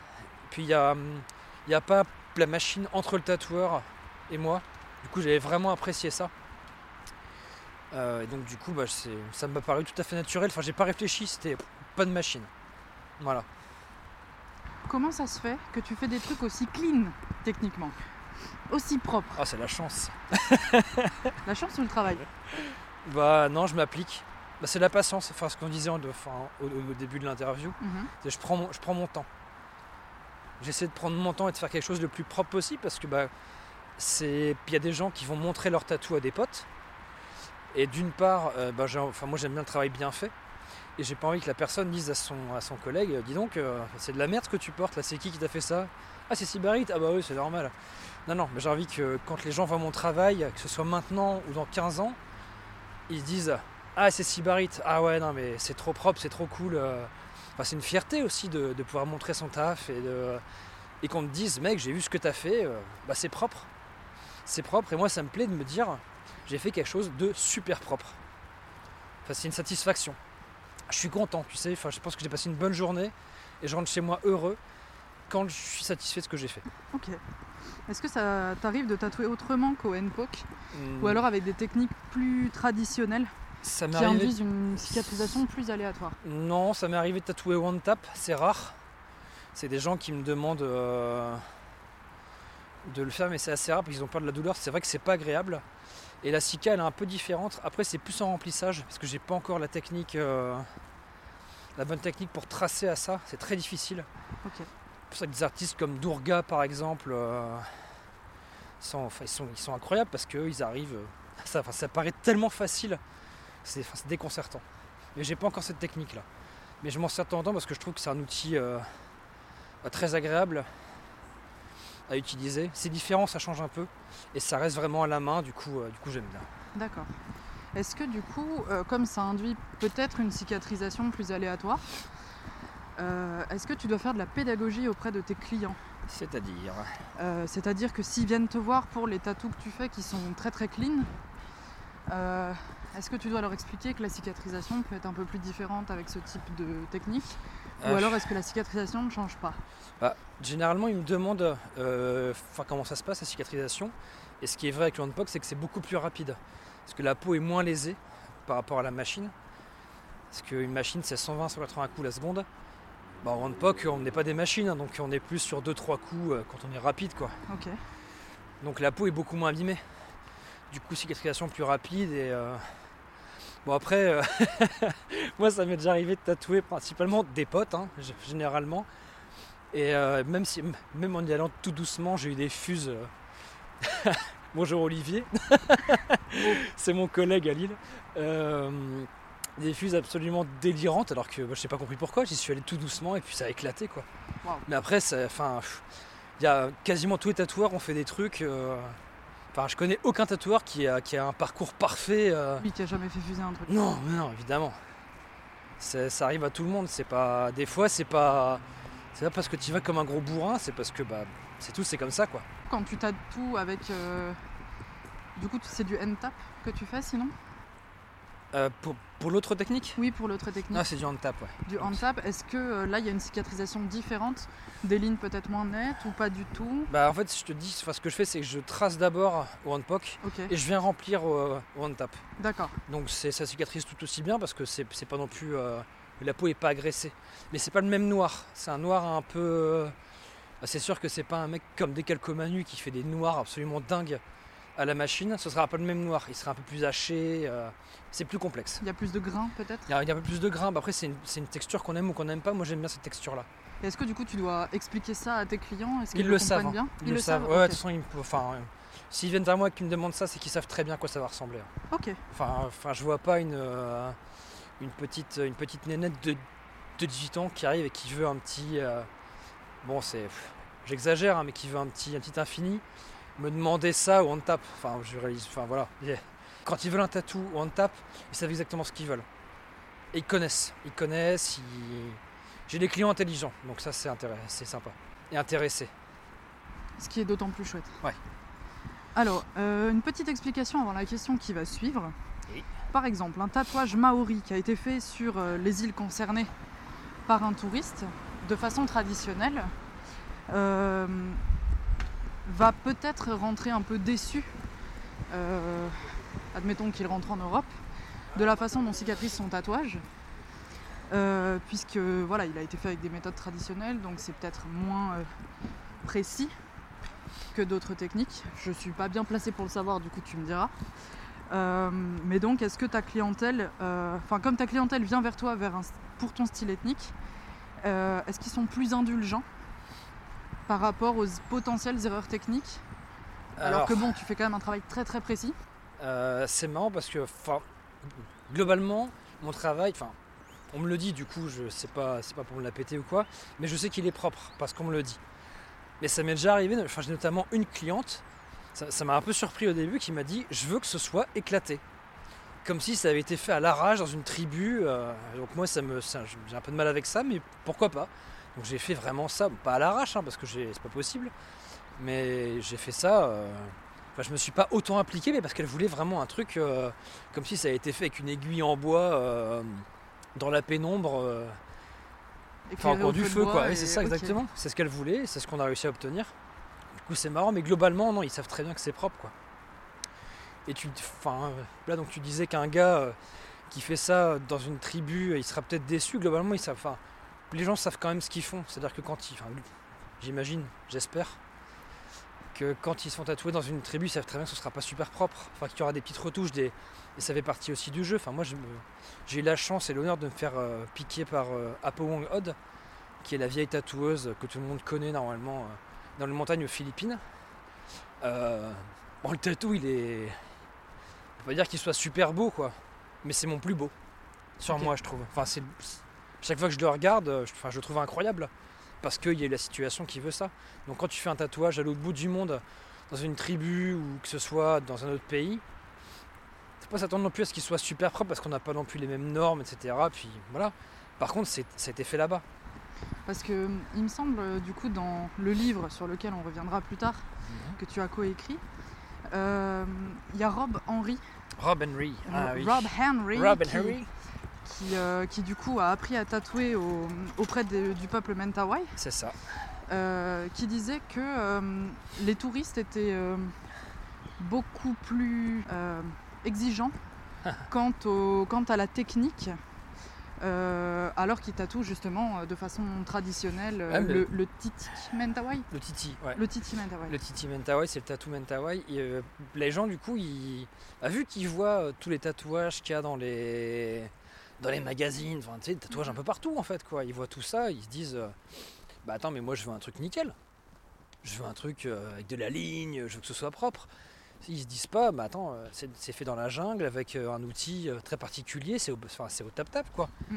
Puis il n'y a, a pas la machine entre le tatoueur et moi. Du coup, j'avais vraiment apprécié ça. Euh, et donc, du coup, bah, ça m'a paru tout à fait naturel. Enfin, j'ai pas réfléchi, c'était pas de machine. Voilà. Comment ça se fait que tu fais des trucs aussi clean, techniquement? Aussi propre Ah, c'est la chance. [laughs] la chance ou le travail Bah, non, je m'applique. bah, c'est la patience, enfin ce qu'on disait au, début de l'interview. Mhm. Je, prends mon, je prends mon temps. J'essaie de prendre mon temps et de faire quelque chose le plus propre possible parce que bah, il y a des gens qui vont montrer leur tatou à des potes. Et d'une part, euh, bah, enfin, moi j'aime bien le travail bien fait. Et j'ai pas envie que la personne dise à son, à son collègue, dis donc, euh, c'est de la merde ce que tu portes, là c'est qui qui t'a fait ça? Ah c'est Sybarite Ah bah oui c'est normal. Non, non, mais j'ai envie que quand les gens voient mon travail, que ce soit maintenant ou dans 15 ans, ils disent Ah c'est Sybarite, ah ouais non mais c'est trop propre, c'est trop cool. Euh. Enfin, c'est une fierté aussi de, pouvoir montrer son taf et, qu'on te dise mec j'ai vu ce que t'as fait, bah c'est propre. C'est propre et moi ça me plaît de me dire j'ai fait quelque chose de super propre. Enfin, c'est une satisfaction. Je suis content, tu sais, enfin, je pense que j'ai passé une bonne journée et je rentre chez moi heureux quand je suis satisfait de ce que j'ai fait. Ok. Est-ce que ça t'arrive de tatouer autrement qu'au NPOC Ou hmm. alors avec des techniques plus traditionnelles ça qui induisent une cicatrisation plus aléatoire Non, ça m'est arrivé de tatouer one tap, c'est rare. C'est des gens qui me demandent euh, de le faire, mais c'est assez rare parce qu'ils ont peur de la douleur. C'est vrai que c'est pas agréable. Et la Sika elle est un peu différente. Après c'est plus en remplissage parce que j'ai pas encore la technique, euh, la bonne technique pour tracer à ça. C'est très difficile. Pour ça que des artistes comme Durga par exemple euh, ils, sont, incroyables parce qu'ils arrivent. Ça, ça paraît tellement facile. C'est déconcertant. Mais j'ai pas encore cette technique là. Mais je m'en sers de en temps parce que je trouve que c'est un outil euh, très agréable à utiliser. C'est différent, ça change un peu et ça reste vraiment à la main, du coup, euh, j'aime bien. D'accord. Est-ce que du coup, euh, comme ça induit peut-être une cicatrisation plus aléatoire, euh, est-ce que tu dois faire de la pédagogie auprès de tes clients? C'est-à-dire? C'est-à-dire que s'ils viennent te voir pour les tatous que tu fais qui sont très très clean, est-ce que tu dois leur expliquer que la cicatrisation peut être un peu plus différente avec ce type de technique? Ou alors est-ce que la cicatrisation ne change pas? Bah, Généralement, ils me demandent euh, comment ça se passe la cicatrisation. Et ce qui est vrai avec le c'est que c'est beaucoup plus rapide. Parce que la peau est moins lésée par rapport à la machine. Parce qu'une machine, c'est 120-180 coups la seconde. Bah, en handpoke, on n'est pas des machines, hein, donc on est plus sur 2-3 coups euh, quand on est rapide. Quoi. Donc la peau est beaucoup moins abîmée. Du coup, cicatrisation plus rapide et. Euh, bon après, [laughs] moi ça m'est déjà arrivé de tatouer principalement des potes, hein, généralement. Et euh, même, si, même en y allant tout doucement, j'ai eu des fuses. Euh, [laughs] bonjour Olivier, [laughs] c'est mon collègue à Lille. Euh, des fuses absolument délirantes, alors que je bah, je n'ai pas compris pourquoi. J'y suis allé tout doucement et puis ça a éclaté quoi. Mais après, enfin, il y a quasiment tous les tatoueurs ont fait des trucs. Enfin, je connais aucun tatoueur qui a, qui a un parcours parfait. Lui qui a jamais fait fuser un truc. Non, non, évidemment. Ça arrive à tout le monde. C'est pas, des fois, c'est pas c'est pas parce que tu vas comme un gros bourrin, c'est parce que bah c'est tout, c'est comme ça quoi. Quand tu tout avec. Euh, du coup, c'est du hand-tap que tu fais sinon? Euh, pour, l'autre technique Oui, pour l'autre technique. Ah, c'est du hand-tap, ouais. Du hand-tap, est-ce que euh, là il y a une cicatrisation différente Des lignes peut-être moins nettes ou pas du tout? Bah en fait, je te dis, ce que je fais, c'est que je trace d'abord au hand-poke et je viens remplir au, au hand-tap. D'accord. Donc ça cicatrise tout aussi bien parce que c'est pas non plus la peau est pas agressée. Mais c'est pas le même noir. C'est un noir un peu. Euh, c'est sûr que c'est pas un mec comme Decalcomanu qui fait des noirs absolument dingues à la machine. Ce sera pas le même noir. Il sera un peu plus haché. Euh, c'est plus complexe. Il y a plus de grains peut-être il y, a, un peu plus de grains. Bah, après, c'est une, texture qu'on aime ou qu'on n'aime pas. Moi, j'aime bien cette texture-là. Est-ce que du coup, tu dois expliquer ça à tes clients? Est-ce qu'ils le savent. Hein. Bien? Ils, le savent. Ouais, de toute façon, enfin, s'ils viennent vers moi et qu'ils me demandent ça, c'est qu'ils savent très bien à quoi ça va ressembler. Ok. Enfin, enfin je vois pas une. Euh, une petite, une petite nénette de, 18 ans qui arrive et qui veut un petit. Euh, bon, c'est. J'exagère, hein, mais qui veut un petit, un petit infini, me demander ça ou on tape. Enfin, je réalise. Enfin, voilà. Quand ils veulent un tatou ou on tape, ils savent exactement ce qu'ils veulent. Et ils connaissent. Ils connaissent. J'ai des clients intelligents, donc ça, c'est c'est sympa. Et intéressés. Ce qui est d'autant plus chouette. Ouais. Alors, euh, une petite explication avant la question qui va suivre. Par exemple, un tatouage maori qui a été fait sur euh, les îles concernées par un touriste de façon traditionnelle euh, va peut-être rentrer un peu déçu, euh, admettons qu'il rentre en Europe, de la façon dont cicatrise son tatouage. puisque voilà, il a été fait avec des méthodes traditionnelles, donc c'est peut-être moins précis que d'autres techniques. Je ne suis pas bien placée pour le savoir, du coup tu me diras. mais donc, est-ce que ta clientèle, enfin, comme ta clientèle vient vers toi pour ton style ethnique, est-ce qu'ils sont plus indulgents par rapport aux potentielles erreurs techniques alors, que bon, tu fais quand même un travail très très précis. c'est marrant parce que, globalement, mon travail, enfin, on me le dit, du coup, je sais pas, c'est pas pour me la péter ou quoi, mais je sais qu'il est propre parce qu'on me le dit. Mais ça m'est déjà arrivé, enfin, j'ai notamment une cliente, ça m'a un peu surpris au début, qui m'a dit Je veux que ce soit éclaté. Comme si ça avait été fait à l'arrache dans une tribu. Euh, donc, moi, ça me, j'ai un peu de mal avec ça, mais pourquoi pas Donc, j'ai fait vraiment ça, pas à l'arrache, hein, parce que c'est pas possible, mais j'ai fait ça. Euh, enfin, je me suis pas autant impliqué, mais parce qu'elle voulait vraiment un truc euh, comme si ça avait été fait avec une aiguille en bois dans la pénombre. Euh, enfin, encore du feu, quoi. c'est ça, exactement. C'est ce qu'elle voulait, c'est ce qu'on a réussi à obtenir. Du coup, c'est marrant, mais globalement, non, ils savent très bien que c'est propre, quoi. Et tu, enfin, là, donc tu disais qu'un gars euh, qui fait ça dans une tribu, il sera peut-être déçu. Globalement, ils savent, enfin, les gens savent quand même ce qu'ils font. C'est-à-dire que quand ils, j'imagine, j'espère, que quand ils se font tatouer dans une tribu, ils savent très bien que ce sera pas super propre. Enfin, qu'il y aura des petites retouches, des, et ça fait partie aussi du jeu. Enfin, moi, j'ai eu la chance et l'honneur de me faire euh, piquer par euh, Apo Wong Od, qui est la vieille tatoueuse que tout le monde connaît normalement euh, dans les montagnes aux Philippines. bon, le tatou, il est. On va pas dire qu'il soit super beau, quoi. Mais c'est mon plus beau. Sur moi, je trouve. Enfin, c'est. Chaque fois que je le regarde, je, enfin, je le trouve incroyable. Parce qu'il y a eu la situation qui veut ça. Donc, quand tu fais un tatouage à l'autre bout du monde, dans une tribu ou que ce soit dans un autre pays, pas s'attendre non plus à ce qu'il soit super propre parce qu'on n'a pas non plus les mêmes normes, etc. Puis voilà. Par contre, ça a été fait là-bas. Parce que il me semble, euh, du coup, dans le livre sur lequel on reviendra plus tard, mhm. que tu as coécrit, euh, il y a Rob Henry. Rob Henry. Ah, Rob Henry. Rob qui. Euh, qui, du coup a appris à tatouer auprès du peuple Mentawai. C'est ça. qui disait que les touristes étaient beaucoup plus exigeant quant, au, quant à la technique. Euh, alors qu'il tatoue justement euh, de façon traditionnelle euh, le, titi mentawai. Le titi, ouais. Le titi mentawai. Le titi mentawai, c'est le tatou mentawai. Et, les gens, du coup, ils, bah, vu qu'ils voient tous les tatouages qu'il y a dans les, dans les magazines, enfin, tu sais, tatouages un peu partout en fait, quoi. Ils voient tout ça, ils se disent, bah attends, mais moi je veux un truc nickel. Je veux un truc avec de la ligne, je veux que ce soit propre. Ils se disent pas, bah attends, euh, c'est fait dans la jungle avec euh, un outil euh, très particulier, c'est au, enfin, au tap-tap quoi. Mm,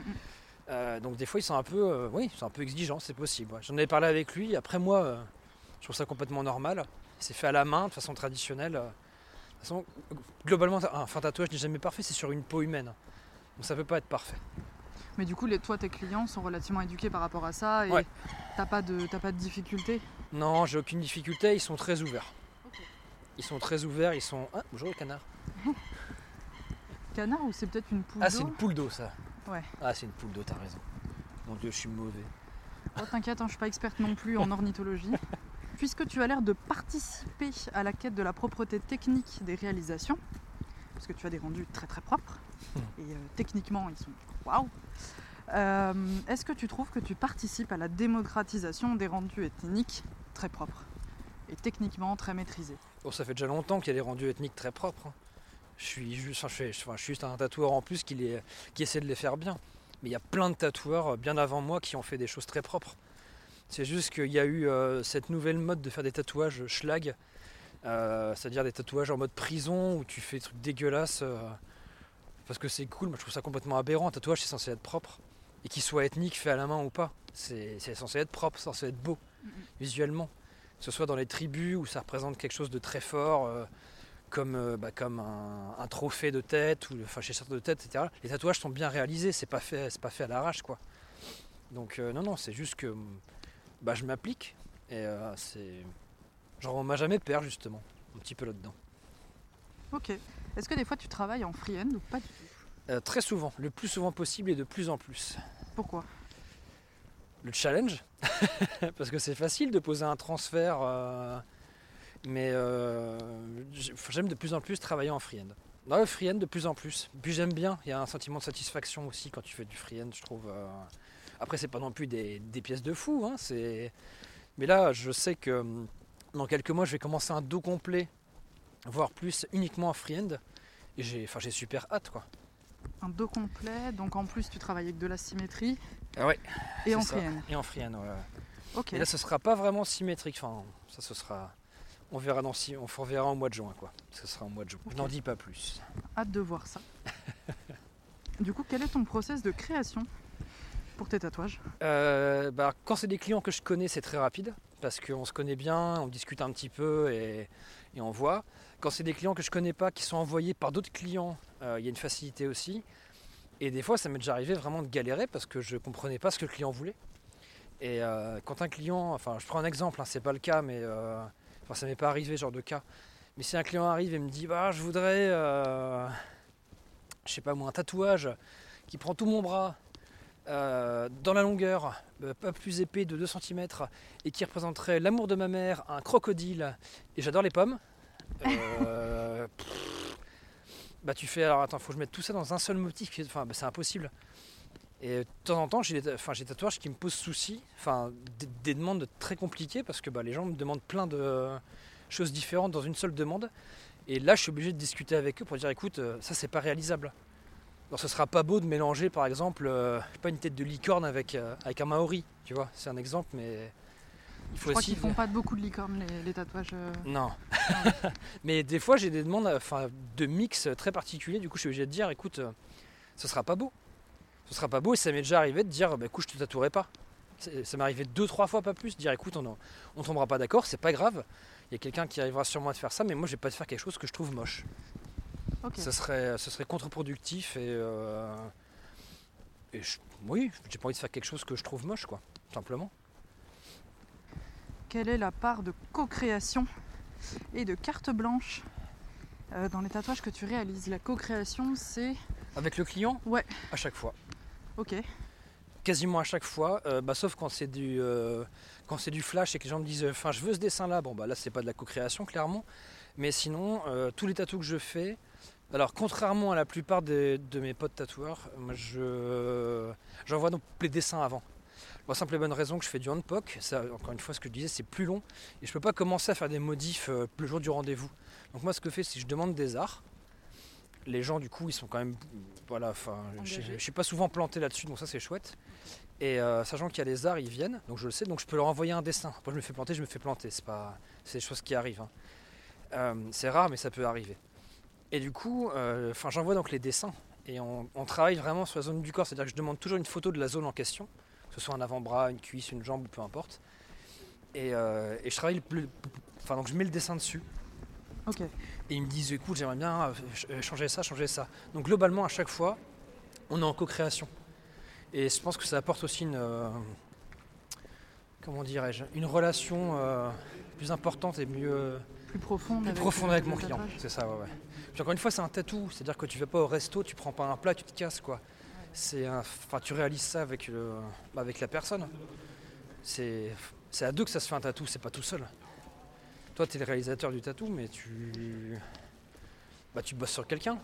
mm. donc des fois ils sont un peu, oui, ils sont un peu exigeants, c'est possible. J'en avais parlé avec lui. Après moi, je trouve ça complètement normal. C'est fait à la main, de façon traditionnelle. De toute façon, globalement, un fin tatouage n'est jamais parfait, c'est sur une peau humaine. Donc ça peut pas être parfait. Mais du coup, les, toi, tes clients sont relativement éduqués par rapport à ça et tu t'as pas de pas de difficulté? Non, j'ai aucune difficulté. Ils sont très ouverts. Ils sont très ouverts, ils sont. Ah, bonjour le canard. [laughs] canard ou c'est peut-être une poule d'eau? Ah, c'est une poule d'eau ça. Ouais. Ah, c'est une poule d'eau, t'as raison. Mon dieu, je suis mauvais. Oh, t'inquiète, hein, je suis pas experte non plus en ornithologie. [laughs] Puisque tu as l'air de participer à la quête de la propreté technique des réalisations, parce que tu as des rendus très très propres, hmm. et euh, techniquement ils sont waouh. Euh, est-ce que tu trouves que tu participes à la démocratisation des rendus ethniques très propres et techniquement très maîtrisés? Ça fait déjà longtemps qu'il y a des rendus ethniques très propres. Hein. Je suis juste, je, suis juste un tatoueur en plus qui, qui essaie de les faire bien. Mais il y a plein de tatoueurs euh, bien avant moi qui ont fait des choses très propres. C'est juste qu'il y a eu euh, cette nouvelle mode de faire des tatouages schlag, c'est-à-dire des tatouages en mode prison où tu fais des trucs dégueulasses parce que c'est cool. Moi je trouve ça complètement aberrant. Un tatouage c'est censé être propre et qu'il soit ethnique, fait à la main ou pas. C'est censé être propre, c'est censé être beau visuellement que ce soit dans les tribus où ça représente quelque chose de très fort, euh, comme, euh, bah, comme un, trophée de tête, ou chez certains de tête, etc. Les tatouages sont bien réalisés, c'est pas fait, c'est pas fait à l'arrache, quoi. Donc euh, non, non, c'est juste que bah, je m'applique et c'est, genre on m'a jamais peur justement, un petit peu là-dedans. Ok. Est-ce que des fois tu travailles en free-end ou pas du tout? Très souvent, le plus souvent possible et de plus en plus. Pourquoi? Le challenge, [laughs] parce que c'est facile de poser un transfert, euh, mais euh, j'aime de plus en plus travailler en free-end. Dans le free-end de plus en plus. Puis j'aime bien, il y a un sentiment de satisfaction aussi quand tu fais du free-end, je trouve. Euh. Après, c'est pas non plus des, pièces de fou, hein, mais là, je sais que hum, dans quelques mois, je vais commencer un dos complet, voire plus, uniquement en free-end. et j'ai, enfin, j'ai super hâte quoi. Un dos complet, donc en plus tu travailles avec de la symétrie. Ah ouais. Et en frienne. Et en frienne, ouais. Ok. Et là ce sera pas vraiment symétrique, enfin ça ce sera. On verra dans si on verra en mois de juin quoi. Ce sera en mois de juin. Je n'en dis pas plus. Hâte de voir ça. [laughs] du coup, quel est ton process de création pour tes tatouages? Euh, bah, Quand c'est des clients que je connais, c'est très rapide parce qu'on se connaît bien, on discute un petit peu et, on voit. Quand c'est des clients que je connais pas, qui sont envoyés par d'autres clients, euh, il y a une facilité aussi. Et des fois, ça m'est déjà arrivé vraiment de galérer parce que je comprenais pas ce que le client voulait. Et euh, quand un client, enfin, je prends un exemple, hein, c'est pas le cas, mais enfin, ça m'est pas arrivé genre de cas. Mais si un client arrive et me dit, bah, je voudrais, je sais pas moi, un tatouage qui prend tout mon bras euh, dans la longueur, euh, pas plus épais de 2 cm, et qui représenterait l'amour de ma mère, un crocodile, et j'adore les pommes. Euh, bah tu fais, alors attends, faut que je mette tout ça dans un seul motif, enfin bah, c'est impossible. Et de temps en temps, j'ai des, enfin, tatouages qui me posent souci, enfin des, demandes très compliquées, parce que bah, les gens me demandent plein de choses différentes dans une seule demande. Et là, je suis obligé de discuter avec eux pour dire écoute, ça c'est pas réalisable. Alors ce sera pas beau de mélanger par exemple euh, pas une tête de licorne avec, euh, avec un maori, tu vois, c'est un exemple mais il faut Je crois qu'ils font pas beaucoup de licorne les, tatouages. Euh. Non. [laughs] mais des fois j'ai des demandes enfin, de mix très particuliers, du coup je suis obligé de dire écoute, ce sera pas beau. Ce sera pas beau et ça m'est déjà arrivé de dire bah, écoute je te tatouerai pas. Ça m'est arrivé deux trois fois pas plus, de dire écoute on, on tombera pas d'accord, c'est pas grave. Il y a quelqu'un qui arrivera sûrement à te faire ça, mais moi je vais pas te faire quelque chose que je trouve moche. Ce, serait, ce serait contre-productif et, euh, et oui, j'ai pas envie de faire quelque chose que je trouve moche, quoi, simplement. Quelle est la part de co-création et de carte blanche euh, dans les tatouages que tu réalises? La co-création, c'est. Avec le client? Ouais. À chaque fois. Ok. Quasiment à chaque fois, euh, bah, sauf quand c'est du quand c'est du flash et que les gens me disent enfin je veux ce dessin là, bon bah là c'est pas de la co-création clairement, mais sinon tous les tatous que je fais, alors, contrairement à la plupart de mes potes tatoueurs, moi je, j'envoie donc les dessins avant. Pour la simple et bonne raison que je fais du handpoke, ça, encore une fois, ce que je disais, c'est plus long et je peux pas commencer à faire des modifs euh, le jour du rendez-vous. Donc, moi, ce que je fais, c'est que je demande des arts. Les gens, du coup, ils sont quand même. Voilà, enfin, je, ne suis pas souvent planté là-dessus, donc ça, c'est chouette. Et euh, sachant qu'il y a les arts, ils viennent, donc je le sais, donc je peux leur envoyer un dessin. Après, je me fais planter, je me fais planter. C'est pas, c'est des choses qui arrivent. Hein. Euh, c'est rare, mais ça peut arriver. Et du coup, euh, j'envoie donc les dessins et on, travaille vraiment sur la zone du corps, c'est-à-dire que je demande toujours une photo de la zone en question, que ce soit un avant-bras, une cuisse, une jambe, peu importe. Et, euh, je travaille plus, enfin donc je mets le dessin dessus. Ok. Et ils me disent écoute j'aimerais bien euh, changer ça, changer ça. Donc globalement à chaque fois, on est en co-création. Et je pense que ça apporte aussi une comment dirais-je, une relation plus importante et mieux plus profonde, plus avec, profonde avec mon client. C'est ça, ouais, ouais encore une fois, c'est un tatou, c'est-à-dire que tu vas pas au resto, tu prends pas un plat, tu te casses quoi. C'est enfin, tu réalises ça avec le, avec la personne. C'est, à deux que ça se fait un tatou, c'est pas tout seul. Toi, tu es le réalisateur du tatou, mais tu, bah, tu bosses sur quelqu'un.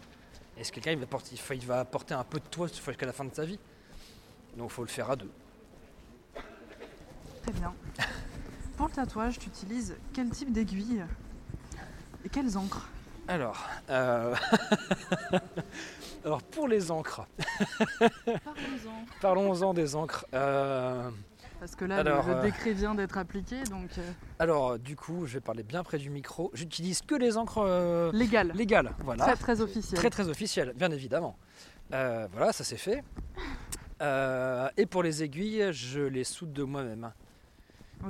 Et ce quelqu'un, va, porter, il va apporter un peu de toi jusqu'à la fin de ta vie. Donc, il faut le faire à deux. Très bien. Pour le tatouage, tu utilises quel type d'aiguille? Et quelles encres? Alors, euh, [laughs] alors pour les encres. Parlons-en. Parlons-en des encres. Euh, Parce que là, le, euh, décret vient d'être appliqué, donc. Alors, du coup, je vais parler bien près du micro. J'utilise que les encres légales. Légales, voilà. Très très officielles. Très très officielles, bien évidemment. voilà, ça c'est fait. et pour les aiguilles, je les soude de moi-même.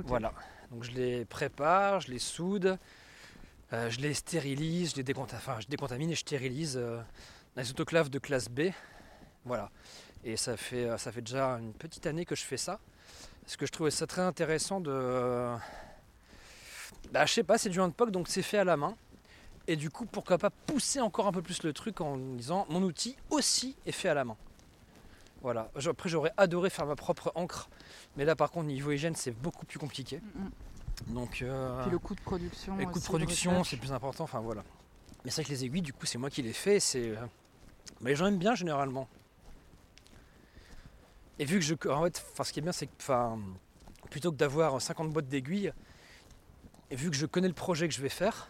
Voilà. Donc je les prépare, je les soude. Euh, je les stérilise, je les décontamine, et je stérilise euh, les autoclaves de classe B. Voilà. Et ça fait, euh, ça fait déjà une petite année que je fais ça. Parce que je trouvais ça très intéressant de. Bah, je sais pas, c'est du handpoke, donc c'est fait à la main. Et du coup, pourquoi pas pousser encore un peu plus le truc en disant mon outil aussi est fait à la main. Voilà. Après, j'aurais adoré faire ma propre encre. Mais là, par contre, niveau hygiène, c'est beaucoup plus compliqué. Donc, euh, Puis le coût de production. Le coût de production, c'est plus important. Enfin voilà. Mais c'est vrai que les aiguilles, du coup, c'est moi qui les fais. C'est, euh, mais les gens aiment bien généralement. Et vu que je, en fait, enfin, ce qui est bien, c'est que, enfin, plutôt que d'avoir 50 boîtes d'aiguilles, et vu que je connais le projet que je vais faire,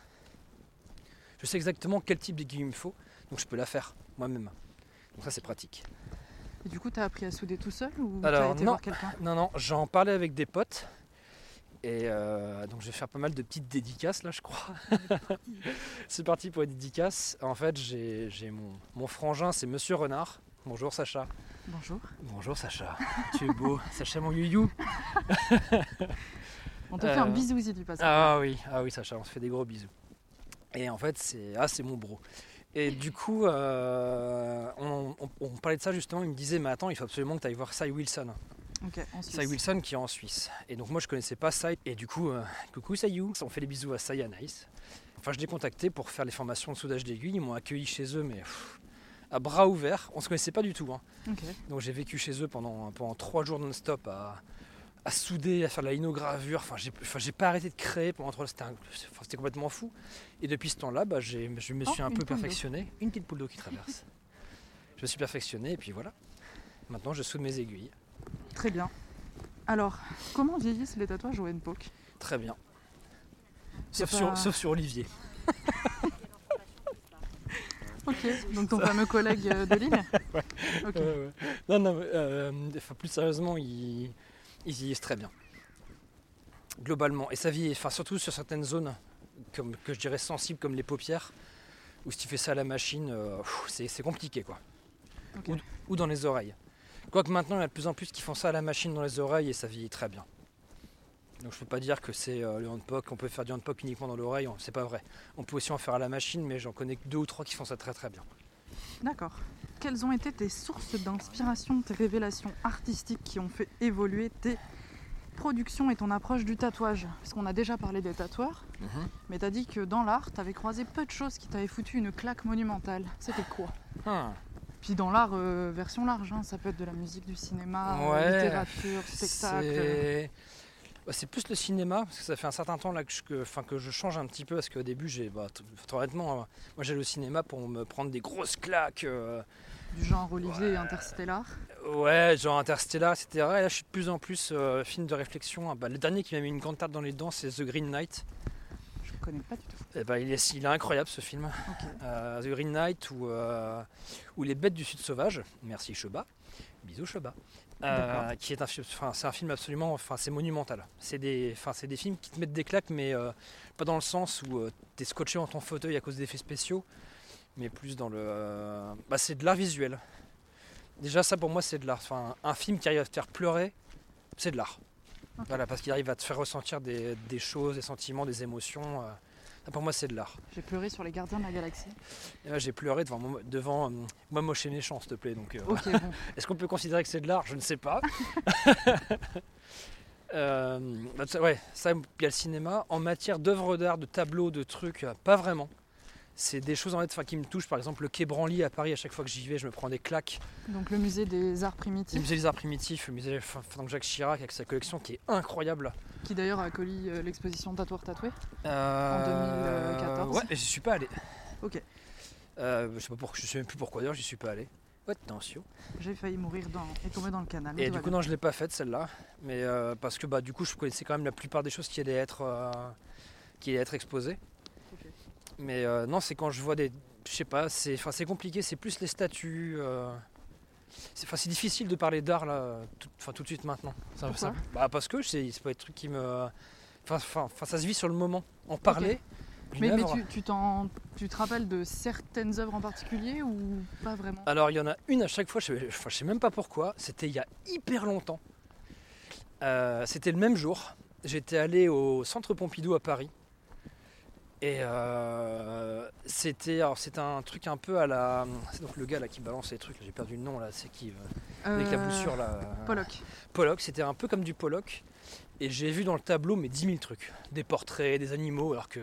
je sais exactement quel type d'aiguille il me faut. Donc je peux la faire moi-même. Donc ça c'est pratique. Et du coup, tu as appris à souder tout seul ou Alors, as été non, voir quelqu'un? Non, non, j'en parlais avec des potes. Et euh, donc je vais faire pas mal de petites dédicaces là, je crois. [laughs] c'est parti pour les dédicaces. En fait, j'ai mon, mon frangin, c'est Monsieur Renard. Bonjour Sacha. Bonjour. Bonjour Sacha. [laughs] tu es beau. Sacha mon youyou. [laughs] On te fait un Euh, bisou si tu passes. Ah oui, ah oui Sacha, on se fait des gros bisous. Et en fait, c'est ah, c'est mon bro. Et du coup, euh, on, on- on parlait de ça justement. Il me disait, mais attends, il faut absolument que tu ailles voir Cy Wilson. Ok, en Suisse. Cy Wilson qui est en Suisse. Et donc moi je connaissais pas Cy. Et du coup, euh, coucou Sayou, on fait des bisous à et à Nice. Enfin je l'ai contacté pour faire les formations de soudage d'aiguille. Ils m'ont accueilli chez eux, mais pff, à bras ouverts. On se connaissait pas du tout. hein. Donc j'ai vécu chez eux pendant, pendant trois jours non-stop à, à souder, à faire de la linogravure. Enfin j'ai enfin, j'ai pas arrêté de créer pendant trois C'était un- enfin, c'était complètement fou. Et depuis ce temps-là, bah, j'ai- je me Oh, suis un une peu perfectionné. Une petite poule d'eau qui traverse. [laughs] je me suis perfectionné et puis voilà. Maintenant je soude mes aiguilles. Très bien. Alors, comment vieillissent les tatouages au N-Poke Très bien. Sauf, pas- sur, sauf sur Olivier. [laughs] Ok, donc ton fameux collègue euh, de ligne. [laughs] Ouais. Non, non, mais, euh, plus sérieusement, ils, ils vieillissent très bien. Globalement. Et ça vieillit, enfin, surtout sur certaines zones comme, que je dirais sensibles, comme les paupières, où si tu fais ça à la machine, euh, c'est compliqué. quoi. Ou dans les oreilles. Quoique maintenant, il y a de plus en plus qui font ça à la machine dans les oreilles et ça vieillit très bien. Donc je peux pas dire que c'est euh, le handpoke, on peut faire du handpoke uniquement dans l'oreille, c'est pas vrai. On peut aussi en faire à la machine, mais j'en connais que deux ou trois qui font ça très très bien. D'accord. Quelles ont été tes sources d'inspiration, tes révélations artistiques qui ont fait évoluer tes productions et ton approche du tatouage? Parce qu'on a déjà parlé des tatoueurs, mais t'as dit que dans l'art, t'avais croisé peu de choses qui t'avaient foutu une claque monumentale. C'était quoi? Ah. Puis dans l'art, euh, version large, hein, ça peut être de la musique, du cinéma, euh, Ouais, littérature, spectacle. C'est bah, c'est plus le cinéma, parce que ça fait un certain temps là que je, que, enfin, que je change un petit peu, parce qu'au début, j'ai, bah, honnêtement, euh, moi j'allais au cinéma pour me prendre des grosses claques, euh, Du genre Olivier et Interstellar. ouais, genre Interstellar, etc. Et là, je suis de plus en plus euh, film de réflexion. Ah, bah, le dernier qui m'a mis une grande tape dans les dents, c'est The Green Knight. Je connais pas du tout. Eh ben, il, est, il est incroyable ce film. Euh, The Green Knight ou, euh, ou Les Bêtes du Sud Sauvage. Merci Cheba. Bisous Cheba. Euh, D'accord. qui est un, fi- enfin, c'est un film absolument, enfin c'est monumental. C'est des, enfin c'est des films qui te mettent des claques, mais pas dans le sens où t'es scotché dans ton fauteuil à cause d'effets spéciaux, mais plus dans le, bah, c'est de l'art visuel. Déjà ça pour moi c'est de l'art. Enfin, un film qui arrive à te faire pleurer, c'est de l'art. Voilà, parce qu'il arrive à te faire ressentir des, des choses, des sentiments, des émotions. euh, ça, pour moi c'est de l'art. J'ai pleuré sur les gardiens de la galaxie. Et là, j'ai pleuré devant, devant euh, moi moche et méchant, s'il te plaît. Donc, euh, bon. [laughs] est-ce qu'on peut considérer que c'est de l'art? Je ne sais pas. [laughs] Euh, bah, ça- ouais, ça, il y a le cinéma. En matière d'œuvres d'art, de tableaux, de trucs, euh, pas vraiment. C'est des choses en fait, enfin, qui me touchent. Par exemple, le quai Branly à Paris, à chaque fois que j'y vais, je me prends des claques. Donc le musée des arts Le primitifs, musée des arts primitifs, le musée enfin, Franck Jacques Chirac avec sa collection qui est incroyable. qui d'ailleurs a accueilli euh, l'exposition Tatoueur Tatoué. Euh, 2014. Ouais, mais j'y suis pas allé. Ok. Euh, je sais pas je sais même plus pourquoi d'ailleurs, j'y suis pas allé. Attention. J'ai failli mourir dans, et tomber dans le canal. Et du coup, non, je l'ai pas faite celle-là. Mais euh, parce que bah, du coup, je connaissais quand même la plupart des choses qui allaient être, qui allaient être exposées. Mais euh, non, c'est quand je vois des. Je sais pas, c'est enfin, c'est compliqué, c'est plus les statues. euh, c'est enfin, c'est difficile de parler d'art là, tout, enfin, tout de suite maintenant. Ça- Pourquoi ça- bah, Parce que c'est c'est pas des trucs qui me. Enfin, enfin, enfin, ça se vit sur le moment. En parler. Mais, mais tu, tu, te rappelles de certaines œuvres en particulier ou pas vraiment? Alors il y en a une à chaque fois, je sais, enfin, je sais même pas pourquoi, c'était il y a hyper longtemps. Euh, c'était le même jour, j'étais allé au centre Pompidou à Paris. Et euh, c'était alors c'était un truc un peu à la. C'est donc le gars là qui balance les trucs, j'ai perdu le nom là, c'est qui euh, Avec la Euh, boussure là. Pollock. Pollock, c'était un peu comme du Pollock. Et j'ai vu dans le tableau mais 10 000 trucs. Des portraits, des animaux, alors que.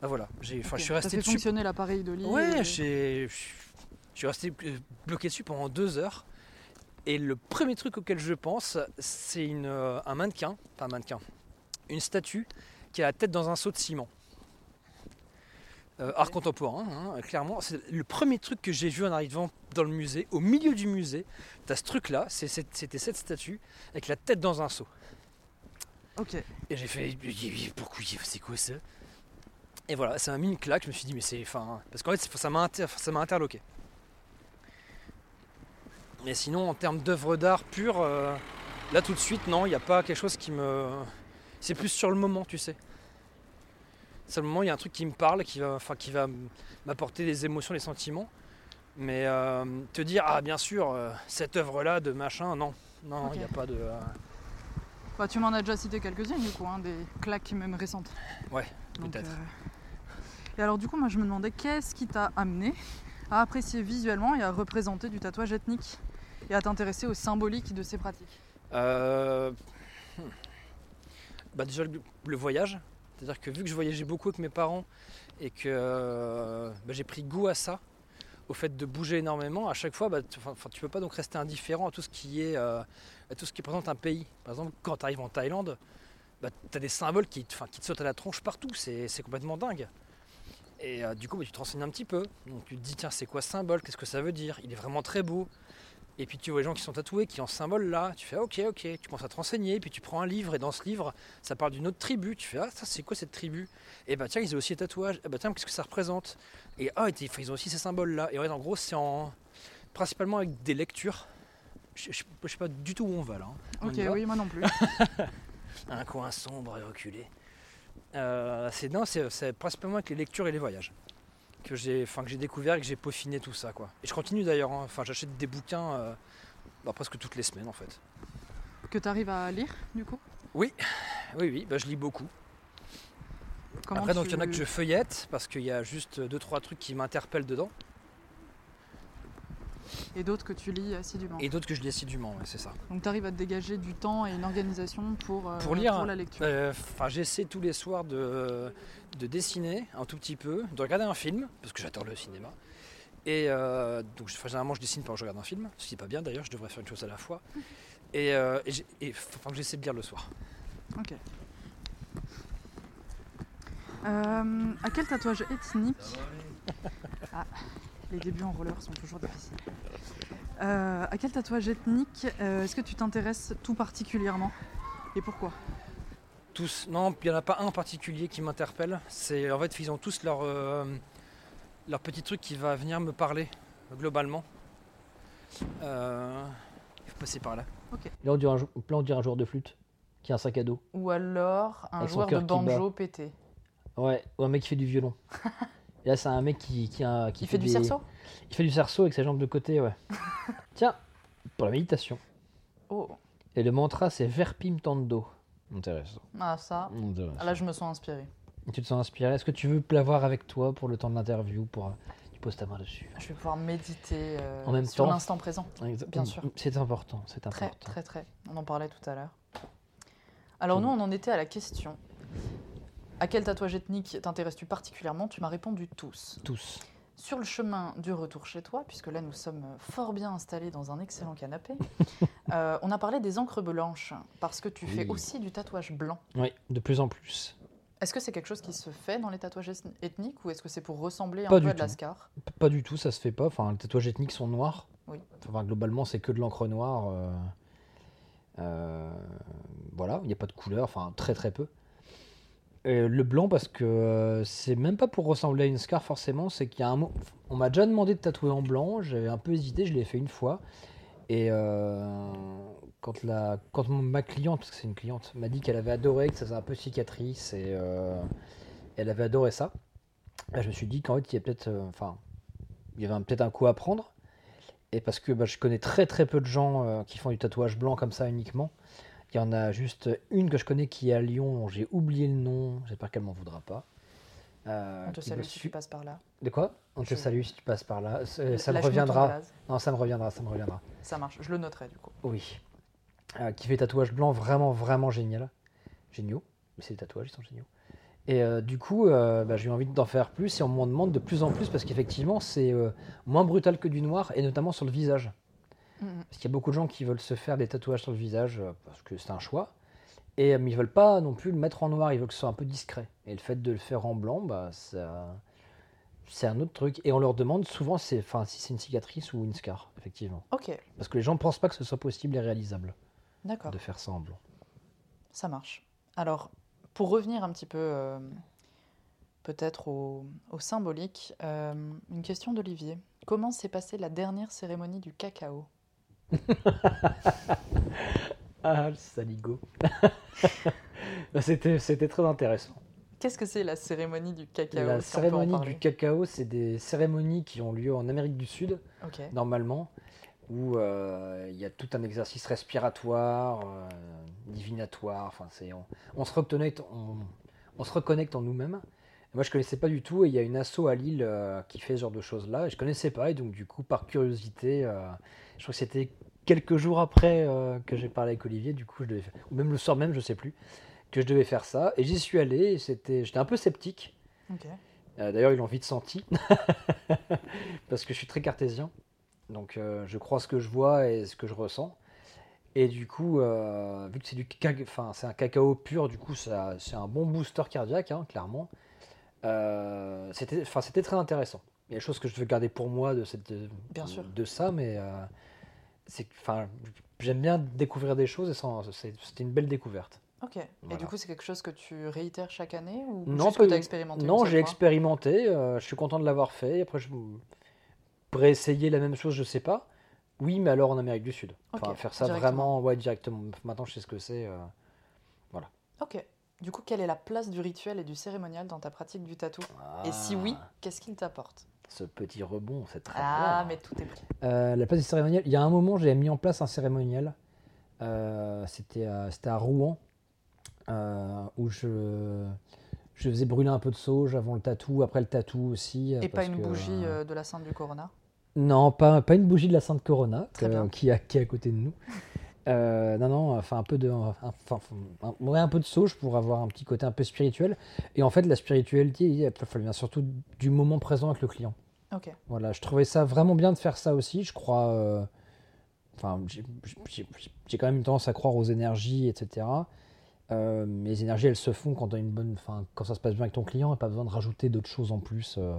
Bah voilà, j'ai, enfin, je suis resté fait dessus fonctionner l'appareil de lit. Ouais, et- j'ai- je suis resté bloqué dessus pendant deux heures. Et le premier truc auquel je pense, c'est une, euh, un mannequin, pas un mannequin, une statue qui a la tête dans un seau de ciment. Euh, art contemporain, hein, clairement. C'est le premier truc que j'ai vu en arrivant dans le musée. Au milieu du musée, t'as ce truc-là, c'était cette statue avec la tête dans un seau. Ok. Et j'ai fait, pourquoi c'est quoi ça? Et voilà, ça m'a mis une claque. Je me suis dit, mais c'est. Enfin, parce qu'en fait, ça m'a interloqué. Mais sinon, en termes d'œuvre d'art pure, euh, là tout de suite, non, il n'y a pas quelque chose qui me. C'est plus sur le moment, tu sais. Sur le moment, il y a un truc qui me parle, qui va, enfin, qui va m'apporter des émotions, des sentiments. Mais euh, te dire, ah bien sûr, euh, cette œuvre-là de machin, non. Non, il n'y a pas de. Bah, tu m'en as déjà cité quelques-unes, du coup, hein, des claques même récentes. Ouais, peut-être. Et alors, du coup, moi, je me demandais qu'est-ce qui t'a amené à apprécier visuellement et à représenter du tatouage ethnique et à t'intéresser au symbolique de ces pratiques? Euh... Hmm. bah Déjà le, voyage, c'est-à-dire que vu que je voyageais beaucoup avec mes parents et que euh, bah, j'ai pris goût à ça, au fait de bouger énormément, à chaque fois, bah, tu, ne peux pas donc rester indifférent à tout ce qui est, euh, tout ce qui présente un pays. Par exemple, quand tu arrives en Thaïlande, bah, tu as des symboles qui, qui, te sautent à la tronche partout, c'est complètement dingue. Et euh, du coup, tu te renseignes un petit peu. Donc tu te dis, tiens, c'est quoi ce symbole? Qu'est-ce que ça veut dire? Il est vraiment très beau. Et puis tu vois les gens qui sont tatoués, qui ont ce symbole là, tu fais ok ok, tu commences à te renseigner, puis tu prends un livre et dans ce livre ça parle d'une autre tribu, tu fais ah ça c'est quoi cette tribu? Et bah tiens ils ont aussi des tatouages, et bah tiens qu'est-ce que ça représente? Et ah ils ont aussi ces symboles là, et en gros c'est en principalement avec des lectures. Je, ne sais pas du tout où on va là. Hein. Ok oui moi non plus. [laughs] un coin sombre et reculé. Euh, c'est non c'est principalement avec les lectures et les voyages que j'ai enfin que j'ai découvert et que j'ai peaufiné tout ça quoi. Et je continue d'ailleurs, hein. enfin j'achète des bouquins euh, bah, presque toutes les semaines en fait. Que tu arrives à lire du coup? Oui, oui, oui, bah, je lis beaucoup. Après donc il y en a que je feuillette parce qu'il y a juste deux trois trucs qui m'interpellent dedans. Et d'autres que tu lis assidûment. Et d'autres que je lis assidûment, c'est ça. Donc tu arrives à te dégager du temps et une organisation pour, euh, pour lire la lecture. Euh, enfin, j'essaie tous les soirs de, de, dessiner un tout petit peu, de regarder un film, parce que j'adore le cinéma. Et euh, donc généralement je dessine pendant que je regarde un film, ce qui n'est pas bien d'ailleurs, je devrais faire une chose à la fois. Et, enfin, j'essaie de lire le soir. Ok. à quel tatouage ethnique ah [laughs] les débuts en roller sont toujours difficiles. Euh, à quel tatouage ethnique euh, est-ce que tu t'intéresses tout particulièrement et pourquoi? Tous. Non, il n'y en a pas un en particulier qui m'interpelle. C'est en fait ils ont tous leur euh, leur petit truc qui va venir me parler globalement. il faut passer par là. Ok. Là on dirait un, un joueur de flûte qui a un sac à dos. Ou alors un joueur de banjo pété. Ouais, ou un mec qui fait du violon. [laughs] Et là, c'est un mec qui, qui, a, qui fait, du cerceau? Il fait du cerceau avec ses jambes de côté, ouais. [laughs] Tiens, pour la méditation. Oh. Et le mantra, c'est Verpim Tando. Intéressant. Ah, ça. Ah, là, je me sens inspiré. Tu te sens inspiré? Est-ce que tu veux l'avoir avec toi pour le temps de l'interview pour... Tu poses ta main dessus? Je vais pouvoir méditer euh, en même sur l'instant présent. Bien sûr. C'est important, c'est important. Très, très, très. On en parlait tout à l'heure. Alors, nous, on en était à la question à quel tatouage ethnique t'intéresses-tu particulièrement? Tu m'as répondu tous. Tous. Sur le chemin du retour chez toi, puisque là nous sommes fort bien installés dans un excellent canapé, [laughs] euh, on a parlé des encres blanches, parce que tu fais aussi du tatouage blanc. Oui, de plus en plus. Est-ce que c'est quelque chose qui se fait dans les tatouages ethniques ou est-ce que c'est pour ressembler un peu à de lascar Pas du tout, ça se fait pas. Enfin, les tatouages ethniques sont noirs. Oui. Enfin, globalement, c'est que de l'encre noire. Euh, euh, voilà, il n'y a pas de couleur, enfin très très peu. Euh, le blanc parce que euh, c'est même pas pour ressembler à une scar forcément, c'est qu'il y a un mot. On m'a déjà demandé de tatouer en blanc, j'avais un peu hésité, je l'ai fait une fois. Et euh, quand, la, quand ma cliente, parce que c'est une cliente, m'a dit qu'elle avait adoré, que ça faisait un peu cicatrice et elle avait adoré ça, bah, je me suis dit qu'en fait il y a peut-être, enfin, il y avait peut-être un coup à prendre. Et parce que bah, je connais très très peu de gens qui font du tatouage blanc comme ça uniquement. Il y en a juste une que je connais qui est à Lyon, j'ai oublié le nom, j'espère qu'elle m'en voudra pas. Euh, on te salue si tu passes par là. De quoi? On te salue si tu passes par là. Ça, me reviendra. Non, ça me reviendra, ça me reviendra. Ça marche, je le noterai du coup. Oui. Euh, qui fait tatouage blanc vraiment, vraiment génial. Géniaux. Mais c'est des tatouages, ils sont géniaux. Et euh, du coup, bah, j'ai eu envie d'en faire plus et on m'en demande de plus en plus parce qu'effectivement, c'est moins brutal que du noir et notamment sur le visage. Parce qu'il y a beaucoup de gens qui veulent se faire des tatouages sur le visage euh, parce que c'est un choix. Et, mais ils veulent pas non plus le mettre en noir, ils veulent que ce soit un peu discret. Et le fait de le faire en blanc, bah, c'est un autre truc. Et on leur demande souvent si c'est une cicatrice ou une scar, effectivement. Ok. Parce que les gens ne pensent pas que ce soit possible et réalisable de faire ça en blanc. Ça marche. Alors, pour revenir un petit peu euh, peut-être au, symbolique. Euh, une question d'Olivier. Comment s'est passée la dernière cérémonie du cacao? [laughs] Ah, le saligo. [laughs] C'était très intéressant. Qu'est-ce que c'est la cérémonie du cacao? La cérémonie du cacao, c'est des cérémonies qui ont lieu en Amérique du Sud, normalement, où euh, il y a tout un exercice respiratoire, euh, divinatoire. Enfin, c'est on, se reconnecte, on, se reconnecte en nous-mêmes. Moi, je connaissais pas du tout, et il y a une asso à Lille euh, qui fait ce genre de choses-là, et je connaissais pas, et donc du coup, par curiosité, je crois que c'était quelques jours après que j'ai parlé avec Olivier, du coup, je devais ou même le soir même, je sais plus que je devais faire ça. Et j'y suis allé. C'était, j'étais un peu sceptique. Euh, d'ailleurs, ils l'ont vite senti. [laughs] Parce que je suis très cartésien. Donc, euh, je crois ce que je vois et ce que je ressens. Et du coup, euh, vu que c'est du enfin, c'est un cacao pur, du coup, c'est un bon booster cardiaque, hein, clairement. C'était, enfin, c'était très intéressant. Il y a des choses que je veux garder pour moi de, cette, Bien sûr. de ça, mais c'est, enfin, j'aime bien découvrir des choses et c'était une belle découverte. Ok. Et du coup, c'est quelque chose que tu réitères chaque année ou non, juste que tu as expérimenté Non, j'ai expérimenté. Euh, je suis content de l'avoir fait. Après, je pourrais essayer la même chose, je sais pas. Oui, mais alors en Amérique du Sud. Enfin, faire ça vraiment, ouais, directement. Maintenant, je sais ce que c'est. Euh, voilà. Ok. Du coup, quelle est la place du rituel et du cérémonial dans ta pratique du tatou Et si oui, ah. qu'est-ce qu'il t'apporte Ce petit rebond, c'est très Ah, mais tout est pris. Euh, la place du cérémonial, il y a un moment, j'ai mis en place un cérémonial. C'était à Rouen. Euh, où je, je faisais brûler un peu de sauge avant le tatou, après le tatou aussi. Et pas une bougie euh, euh, de la Sainte du Corona Non, pas, pas une bougie de la Sainte Corona qui, qui est à côté de nous. Non, non, enfin un peu de, enfin, un, un peu de sauge pour avoir un petit côté un peu spirituel. Et en fait, la spiritualité, il vient surtout du moment présent avec le client. Ok. Voilà, je trouvais ça vraiment bien de faire ça aussi. Je crois, enfin, j'ai quand même une tendance à croire aux énergies, etc. Euh, les énergies, elles se font quand, as une bonne, fin, quand ça se passe bien avec ton client, et pas besoin de rajouter d'autres choses en plus. Euh.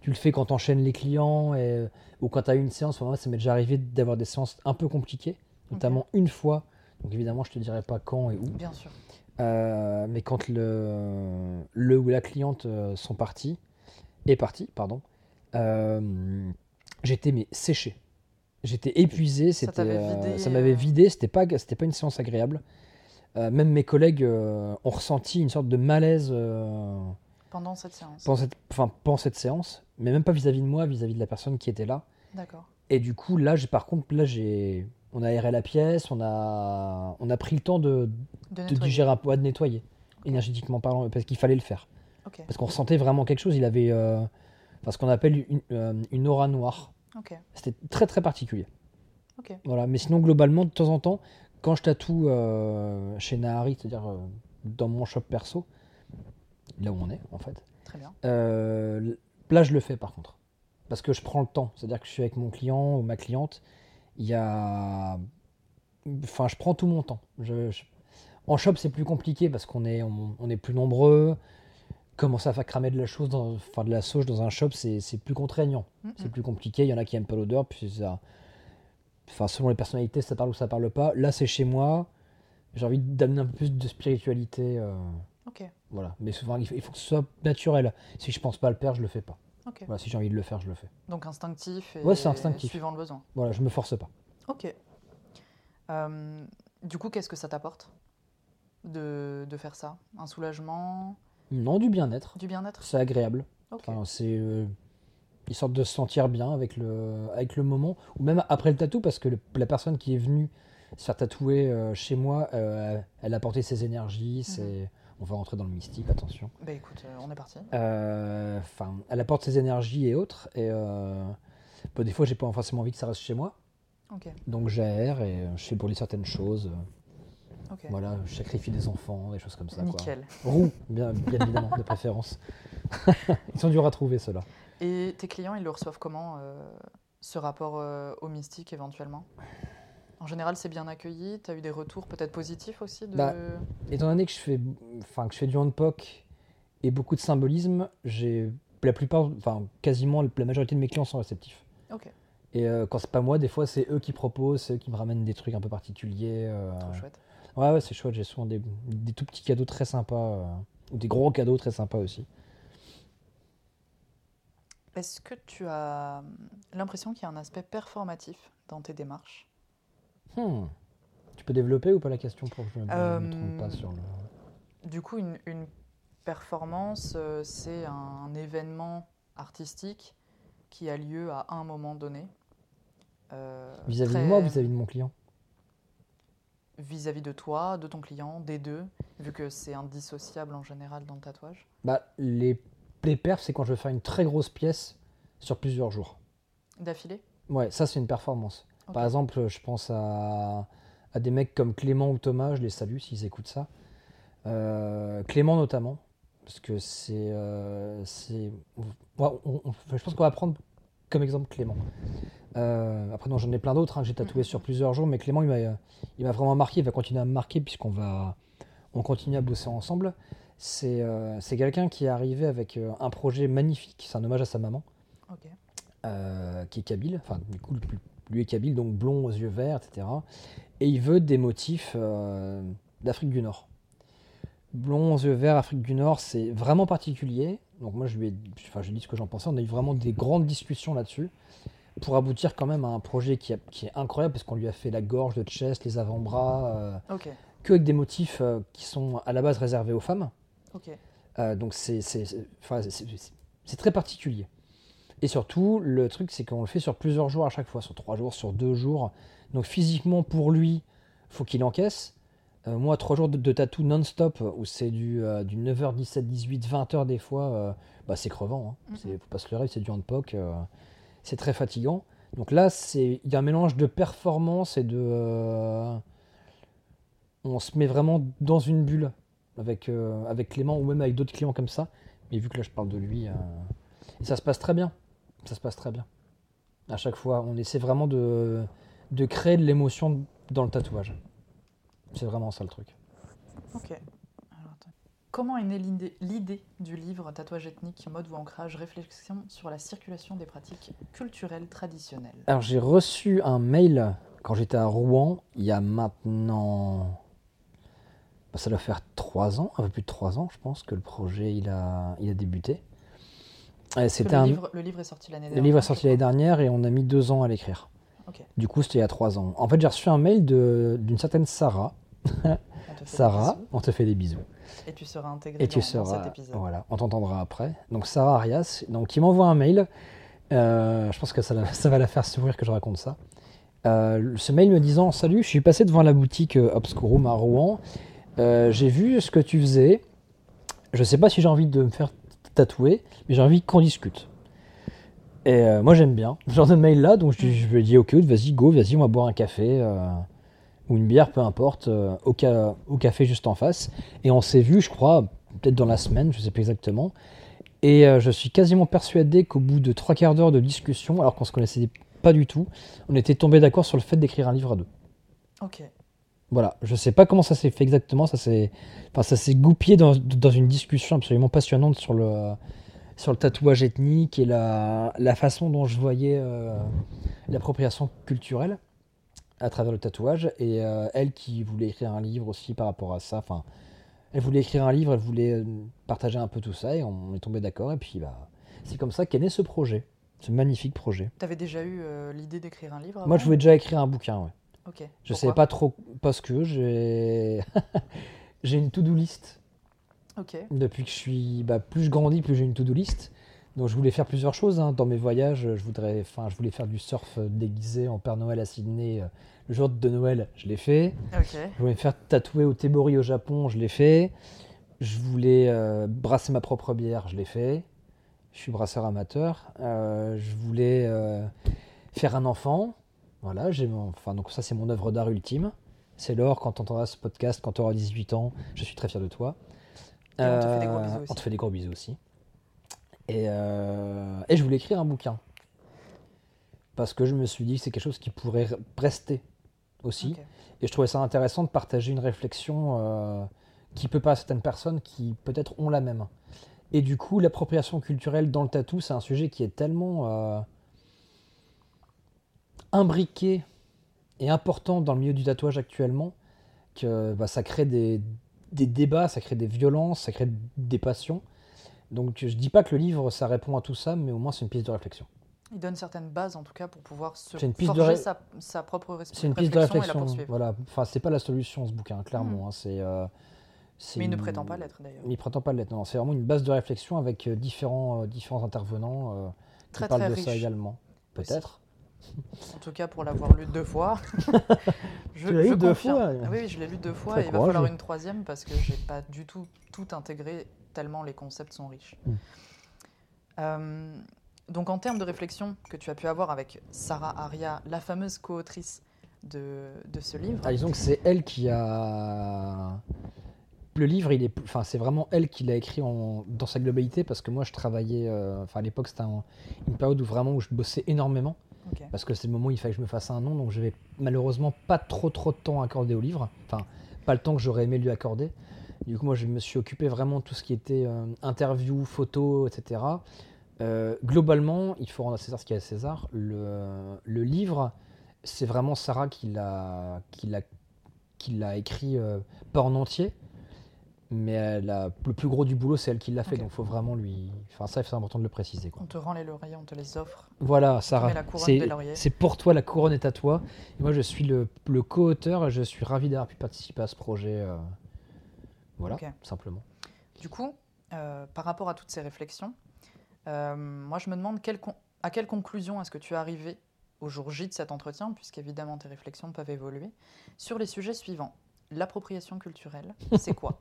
tu le fais quand tu enchaînes les clients et, ou quand tu as une séance. Moi, ça m'est déjà arrivé d'avoir des séances un peu compliquées, notamment une fois. Donc évidemment, je te dirai pas quand et où. Bien sûr. Euh, mais quand le, le ou la cliente sont partis, est parti, pardon, j'étais mais séché. J'étais épuisé, ça m'avait vidé, c'était pas, c'était pas une séance agréable. Euh, même mes collègues euh, ont ressenti une sorte de malaise euh, pendant cette séance. Pendant cette, enfin, pendant cette séance, mais même pas vis-à-vis de moi, vis-à-vis de la personne qui était là. D'accord. Et du coup, là, j'ai, par contre, là, j'ai, on a aéré la pièce, on a, on a pris le temps de, de, digérer un peu, de nettoyer, énergétiquement parlant, parce qu'il fallait le faire. Parce qu'on ressentait vraiment quelque chose. Il avait, enfin, ce qu'on appelle une, une, aura noire. C'était très très particulier. Voilà. Mais sinon, globalement, de temps en temps, quand je tatoue euh, chez Nahari, c'est-à-dire euh, dans mon shop perso, là où on est en fait. Très bien. Euh, là, je le fais par contre. Parce que je prends le temps. C'est-à-dire que je suis avec mon client ou ma cliente. Il y a. Enfin, je prends tout mon temps. En shop, c'est plus compliqué parce qu'on est, on, est plus nombreux. Commencer à faire cramer de la chose, dans... enfin de la sauge dans un shop, c'est plus contraignant. C'est plus compliqué. Il y en a qui aiment pas l'odeur, puis ça Enfin, selon les personnalités, ça parle ou ça parle pas. Là, c'est chez moi. J'ai envie d'amener un peu plus de spiritualité. Euh, ok. Voilà. Mais souvent, il faut, que ce soit naturel. Si je pense pas le faire, je le fais pas. Ok. Voilà, si j'ai envie de le faire, je le fais. Donc instinctif et ouais, c'est instinctif. suivant le besoin. Voilà, je me force pas. Ok. Euh, du coup, qu'est-ce que ça t'apporte de, de, faire ça? Un soulagement? Non, du bien-être. Du bien-être? C'est agréable. Enfin, c'est. Euh, sorte de se sentir bien avec le, avec le moment, ou même après le tatou, parce que la personne qui est venue se faire tatouer euh, chez moi, euh, elle a porté ses énergies, mhm. c'est... On va rentrer dans le mystique, attention. Bah écoute, euh, on est parti. Enfin, elle apporte ses énergies et autres, et bah, des fois j'ai pas forcément envie que ça reste chez moi. Donc j'aère et je fais brûler certaines choses. Voilà, je sacrifie des enfants, des choses comme ça. Nickel. Roux, bien, bien évidemment, de préférence. [laughs] Ils sont durs à trouver, ceux-là. Et tes clients, ils le reçoivent comment, euh, ce rapport euh, au mystique éventuellement? En général, c'est bien accueilli Tu as eu des retours peut-être positifs aussi de... Bah, étant donné que je fais, enfin, que je fais du handpoke et beaucoup de symbolisme, j'ai la plupart, enfin quasiment la majorité de mes clients sont réceptifs. Ok. Et euh, quand c'est pas moi, des fois c'est eux qui proposent, c'est eux qui me ramènent des trucs un peu particuliers. Trop chouette. Ouais, ouais c'est chouette. J'ai souvent des, des, tout petits cadeaux très sympas, ou des gros cadeaux très sympas aussi. Est-ce que tu as l'impression qu'il y a un aspect performatif dans tes démarches? Hmm. Tu peux développer ou pas la question pour que je ne me trompe pas sur le... Du coup, une, performance, euh, c'est un événement artistique qui a lieu à un moment donné. Euh, vis-à-vis de moi ou vis-à-vis de mon client? Vis-à-vis de toi, de ton client, des deux, vu que c'est indissociable en général dans le tatouage? Bah, Les, les perfs, c'est quand je veux faire une très grosse pièce sur plusieurs jours. D'affilée? Ouais, ça c'est une performance. Par exemple, je pense à, à, des mecs comme Clément ou Thomas, je les salue s'ils écoutent ça. Euh, Clément notamment, parce que c'est. Euh, je pense qu'on va prendre comme exemple Clément. Euh, après, j'en ai plein d'autres hein, que j'ai tatoué sur plusieurs jours, mais Clément, il m'a vraiment marqué, il va continuer à me marquer puisqu'on va on continue à bosser ensemble. C'est quelqu'un qui est arrivé avec un projet magnifique, c'est un hommage à sa maman, qui est kabyle, enfin, du coup, lui est kabyle, donc blond aux yeux verts, etc. Et il veut des motifs d'Afrique du Nord. Blond aux yeux verts, Afrique du Nord, c'est vraiment particulier. Donc moi, je lui ai, enfin, je dit ce que j'en pensais. On a eu vraiment des grandes discussions là-dessus pour aboutir quand même à un projet qui, qui est incroyable parce qu'on lui a fait la gorge, le chest, les avant-bras, euh, que avec des motifs euh, qui sont à la base réservés aux femmes. Euh, donc c'est très particulier. Et surtout, le truc, c'est qu'on le fait sur plusieurs jours à chaque fois, sur trois jours, sur deux jours. Donc physiquement, pour lui, faut qu'il encaisse. Euh, moi, trois jours de, tatou non-stop, où c'est du, euh, du 9h, 17, 18, 20h des fois, euh, bah, c'est crevant. Hein. Mhm. Faut pas se leurrer, c'est du handpoke. c'est très fatigant. Donc là, il y a un mélange de performance et de. on se met vraiment dans une bulle avec, avec Clément ou même avec d'autres clients comme ça. Mais vu que là, je parle de lui, et ça se passe très bien. Ça se passe très bien. À chaque fois, on essaie vraiment de, de créer de l'émotion dans le tatouage. C'est vraiment ça le truc. Ok. Comment est née l'idée du livre Tatouage ethnique, mode ou ancrage, réflexion sur la circulation des pratiques culturelles traditionnelles? Alors j'ai reçu un mail quand j'étais à Rouen, il y a maintenant... Bah, ça doit faire trois ans, un peu plus de trois ans je pense, que le projet il a, il a débuté. C'était le, livre, le livre est sorti l'année dernière. Le livre est sorti l'année dernière et on a mis deux ans à l'écrire. Du coup, c'était il y a trois ans. En fait, j'ai reçu un mail d'une certaine Sarah. Sarah, on te fait des bisous. Et tu seras intégré dans, cet épisode. Voilà, on t'entendra après. Donc Sarah Arias, donc qui m'envoie un mail. Euh, je pense que ça, [laughs] va la faire sourire que je raconte ça. Euh, ce mail me disant Salut, je suis passé devant la boutique euh, Obscurum à Rouen. j'ai vu ce que tu faisais. Je sais pas si j'ai envie de me faire tatouer, mais j'ai envie qu'on discute. Et euh, moi j'aime bien ce genre de mail là, donc je, lui ai dit ok, vas-y, go, vas-y, on va boire un café euh, ou une bière, peu importe, euh, au, café juste en face. Et on s'est vu, je crois, peut-être dans la semaine, je sais pas exactement. Et je suis quasiment persuadé qu'au bout de trois quarts d'heure de discussion, alors qu'on se connaissait pas du tout, on était tombé d'accord sur le fait d'écrire un livre à deux. Ok. Voilà, je sais pas comment ça s'est fait exactement, ça s'est, enfin, ça s'est goupillé dans, dans, une discussion absolument passionnante sur le sur le tatouage ethnique et la, façon dont je voyais euh, l'appropriation culturelle à travers le tatouage. Et euh, elle qui voulait écrire un livre aussi par rapport à ça. Enfin, elle voulait écrire un livre, elle voulait euh, partager un peu tout ça et on est tombé d'accord. Et puis bah, c'est comme ça qu'est né ce projet, ce magnifique projet. Tu avais déjà eu l'idée d'écrire un livre Moi, je voulais déjà écrire un bouquin, ouais. Ok. Je savais pas trop parce que j'ai [laughs] j'ai une to-do list depuis que je suis. Bah, plus je grandis, plus j'ai une to-do list. Donc je voulais faire plusieurs choses hein. dans mes voyages. Je voudrais, enfin, je voulais faire du surf déguisé en Père Noël à Sydney. Euh, le jour de Noël, je l'ai fait. Je voulais me faire tatouer au Tebori au Japon, je l'ai fait. Je voulais euh, brasser ma propre bière, je l'ai fait. Je suis brasseur amateur. Euh, je voulais faire un enfant. Voilà, j'ai enfin donc ça c'est mon œuvre d'art ultime. C'est l'or quand tu entendras ce podcast, quand tu auras 18 ans. Je suis très fier de toi on te fait des gros bisous aussi. On te fait des gros bisous aussi. Et, euh, et je voulais écrire un bouquin. Parce que je me suis dit que c'est quelque chose qui pourrait rester aussi. Et je trouvais ça intéressant de partager une réflexion euh, qui peut pas à certaines personnes qui peut-être ont la même. Et du coup, l'appropriation culturelle dans le tatou, c'est un sujet qui est tellement euh, imbriqué et important dans le milieu du tatouage actuellement que bah, ça crée des, des débats, ça crée des violences, ça crée des passions. Donc je dis pas que le livre ça répond à tout ça, mais au moins c'est une piste de réflexion. Il donne certaines bases en tout cas pour pouvoir se forger sa, sa, propre réflexion. C'est une piste de réflexion. voilà. Enfin, c'est pas la solution ce bouquin, clairement. Mmh. Hein. Euh, mais il ne prétend pas l'être d'ailleurs. Il ne prétend pas l'être. Non, c'est vraiment une base de réflexion avec euh, différents, euh, différents intervenants qui très, parlent de ça également. Peut-être. En tout cas, pour l'avoir lu deux fois. [laughs] je, tu l'as lu deux fois ah Oui, je l'ai lu deux fois et il va falloir une troisième parce que j'ai pas du tout tout intégré tellement les concepts sont riches. Mmh donc en termes de réflexion que tu as pu avoir avec Sarah Aria, la fameuse co-autrice de, ce livre. Ah, disons que c'est elle qui a. Le livre, il est, enfin, c'est vraiment elle qui l'a écrit en, dans sa globalité parce que moi, je travaillais. Euh, enfin, à l'époque, c'était une période où vraiment où je bossais énormément parce que c'est le moment où il fallait que je me fasse un nom, donc je n'avais malheureusement pas trop trop de temps accordé au livre. Enfin, pas le temps que j'aurais aimé lui accorder. Du coup, moi, je me suis occupé vraiment de tout ce qui était euh, interview, photo, etc. Euh, globalement, il faut rendre à César ce qu'il y a à César. Le, livre, c'est vraiment Sarah qui l'a, écrit, euh, pas en entier, mais le plus gros du boulot, c'est elle qui l'a fait. Donc, il faut vraiment lui. Enfin, ça, c'est important de le préciser. On te rend les lauriers, on te les offre. Voilà, Sarah. C'est pour toi, la couronne est à toi. Et moi, je suis le, co-auteur et je suis ravi d'avoir pu participer à ce projet. Euh, voilà, simplement. Du coup, par rapport à toutes ces réflexions, euh, moi, je me demande à quelle conclusion est-ce que tu es arrivé au jour J de cet entretien, puisqu'évidemment tes réflexions peuvent évoluer, sur les sujets suivants. L'appropriation culturelle, c'est quoi?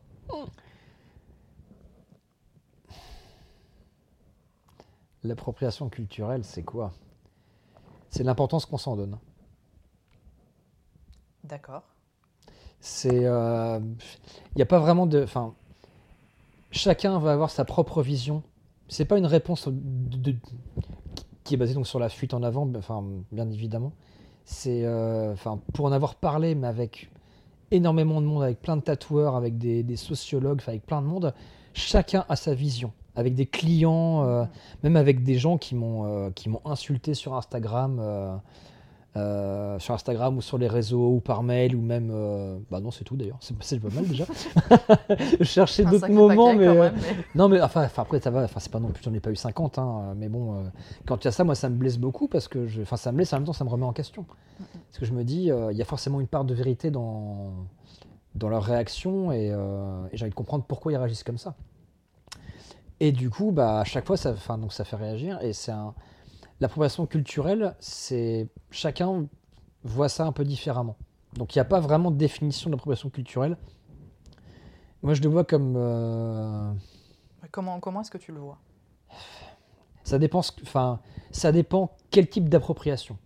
L'appropriation culturelle, c'est quoi? C'est l'importance qu'on s'en donne. D'accord. C'est. Il euh, n'y a pas vraiment de. Enfin, chacun va avoir sa propre vision c'est pas une réponse qui est basée donc sur la fuite en avant, enfin, bien évidemment. C'est, euh, enfin, pour en avoir parlé, mais avec énormément de monde, avec plein de tatoueurs, avec des, sociologues, avec plein de monde, chacun a sa vision. Avec des clients, euh, même avec des gens qui m'ont euh, qui m'ont insulté sur Instagram euh, sur Instagram ou sur les réseaux ou par mail ou même. Euh, bah non, c'est tout d'ailleurs. C'est pas mal déjà. [laughs] je cherchais d'autres moments, euh, mais, Non, mais enfin, après, ça va. Enfin, c'est pas non plus, j'en ai pas eu 50, hein, mais bon, quand il y a ça, moi, ça me blesse beaucoup parce que. Je... Enfin, ça me blesse en même temps, ça me remet en question. Parce que je me dis, il y a forcément une part de vérité dans, dans leur réaction et, et j'ai envie de comprendre pourquoi ils réagissent comme ça. Et du coup, bah, à chaque fois, ça, enfin, donc, ça fait réagir et c'est un L'appropriation culturelle, c'est chacun voit ça un peu différemment. Donc il n'y a pas vraiment de définition d'appropriation culturelle. Moi, je le vois comme. Euh, comment comment est-ce que tu le vois? Ça dépend. Enfin, ça dépend quel type d'appropriation.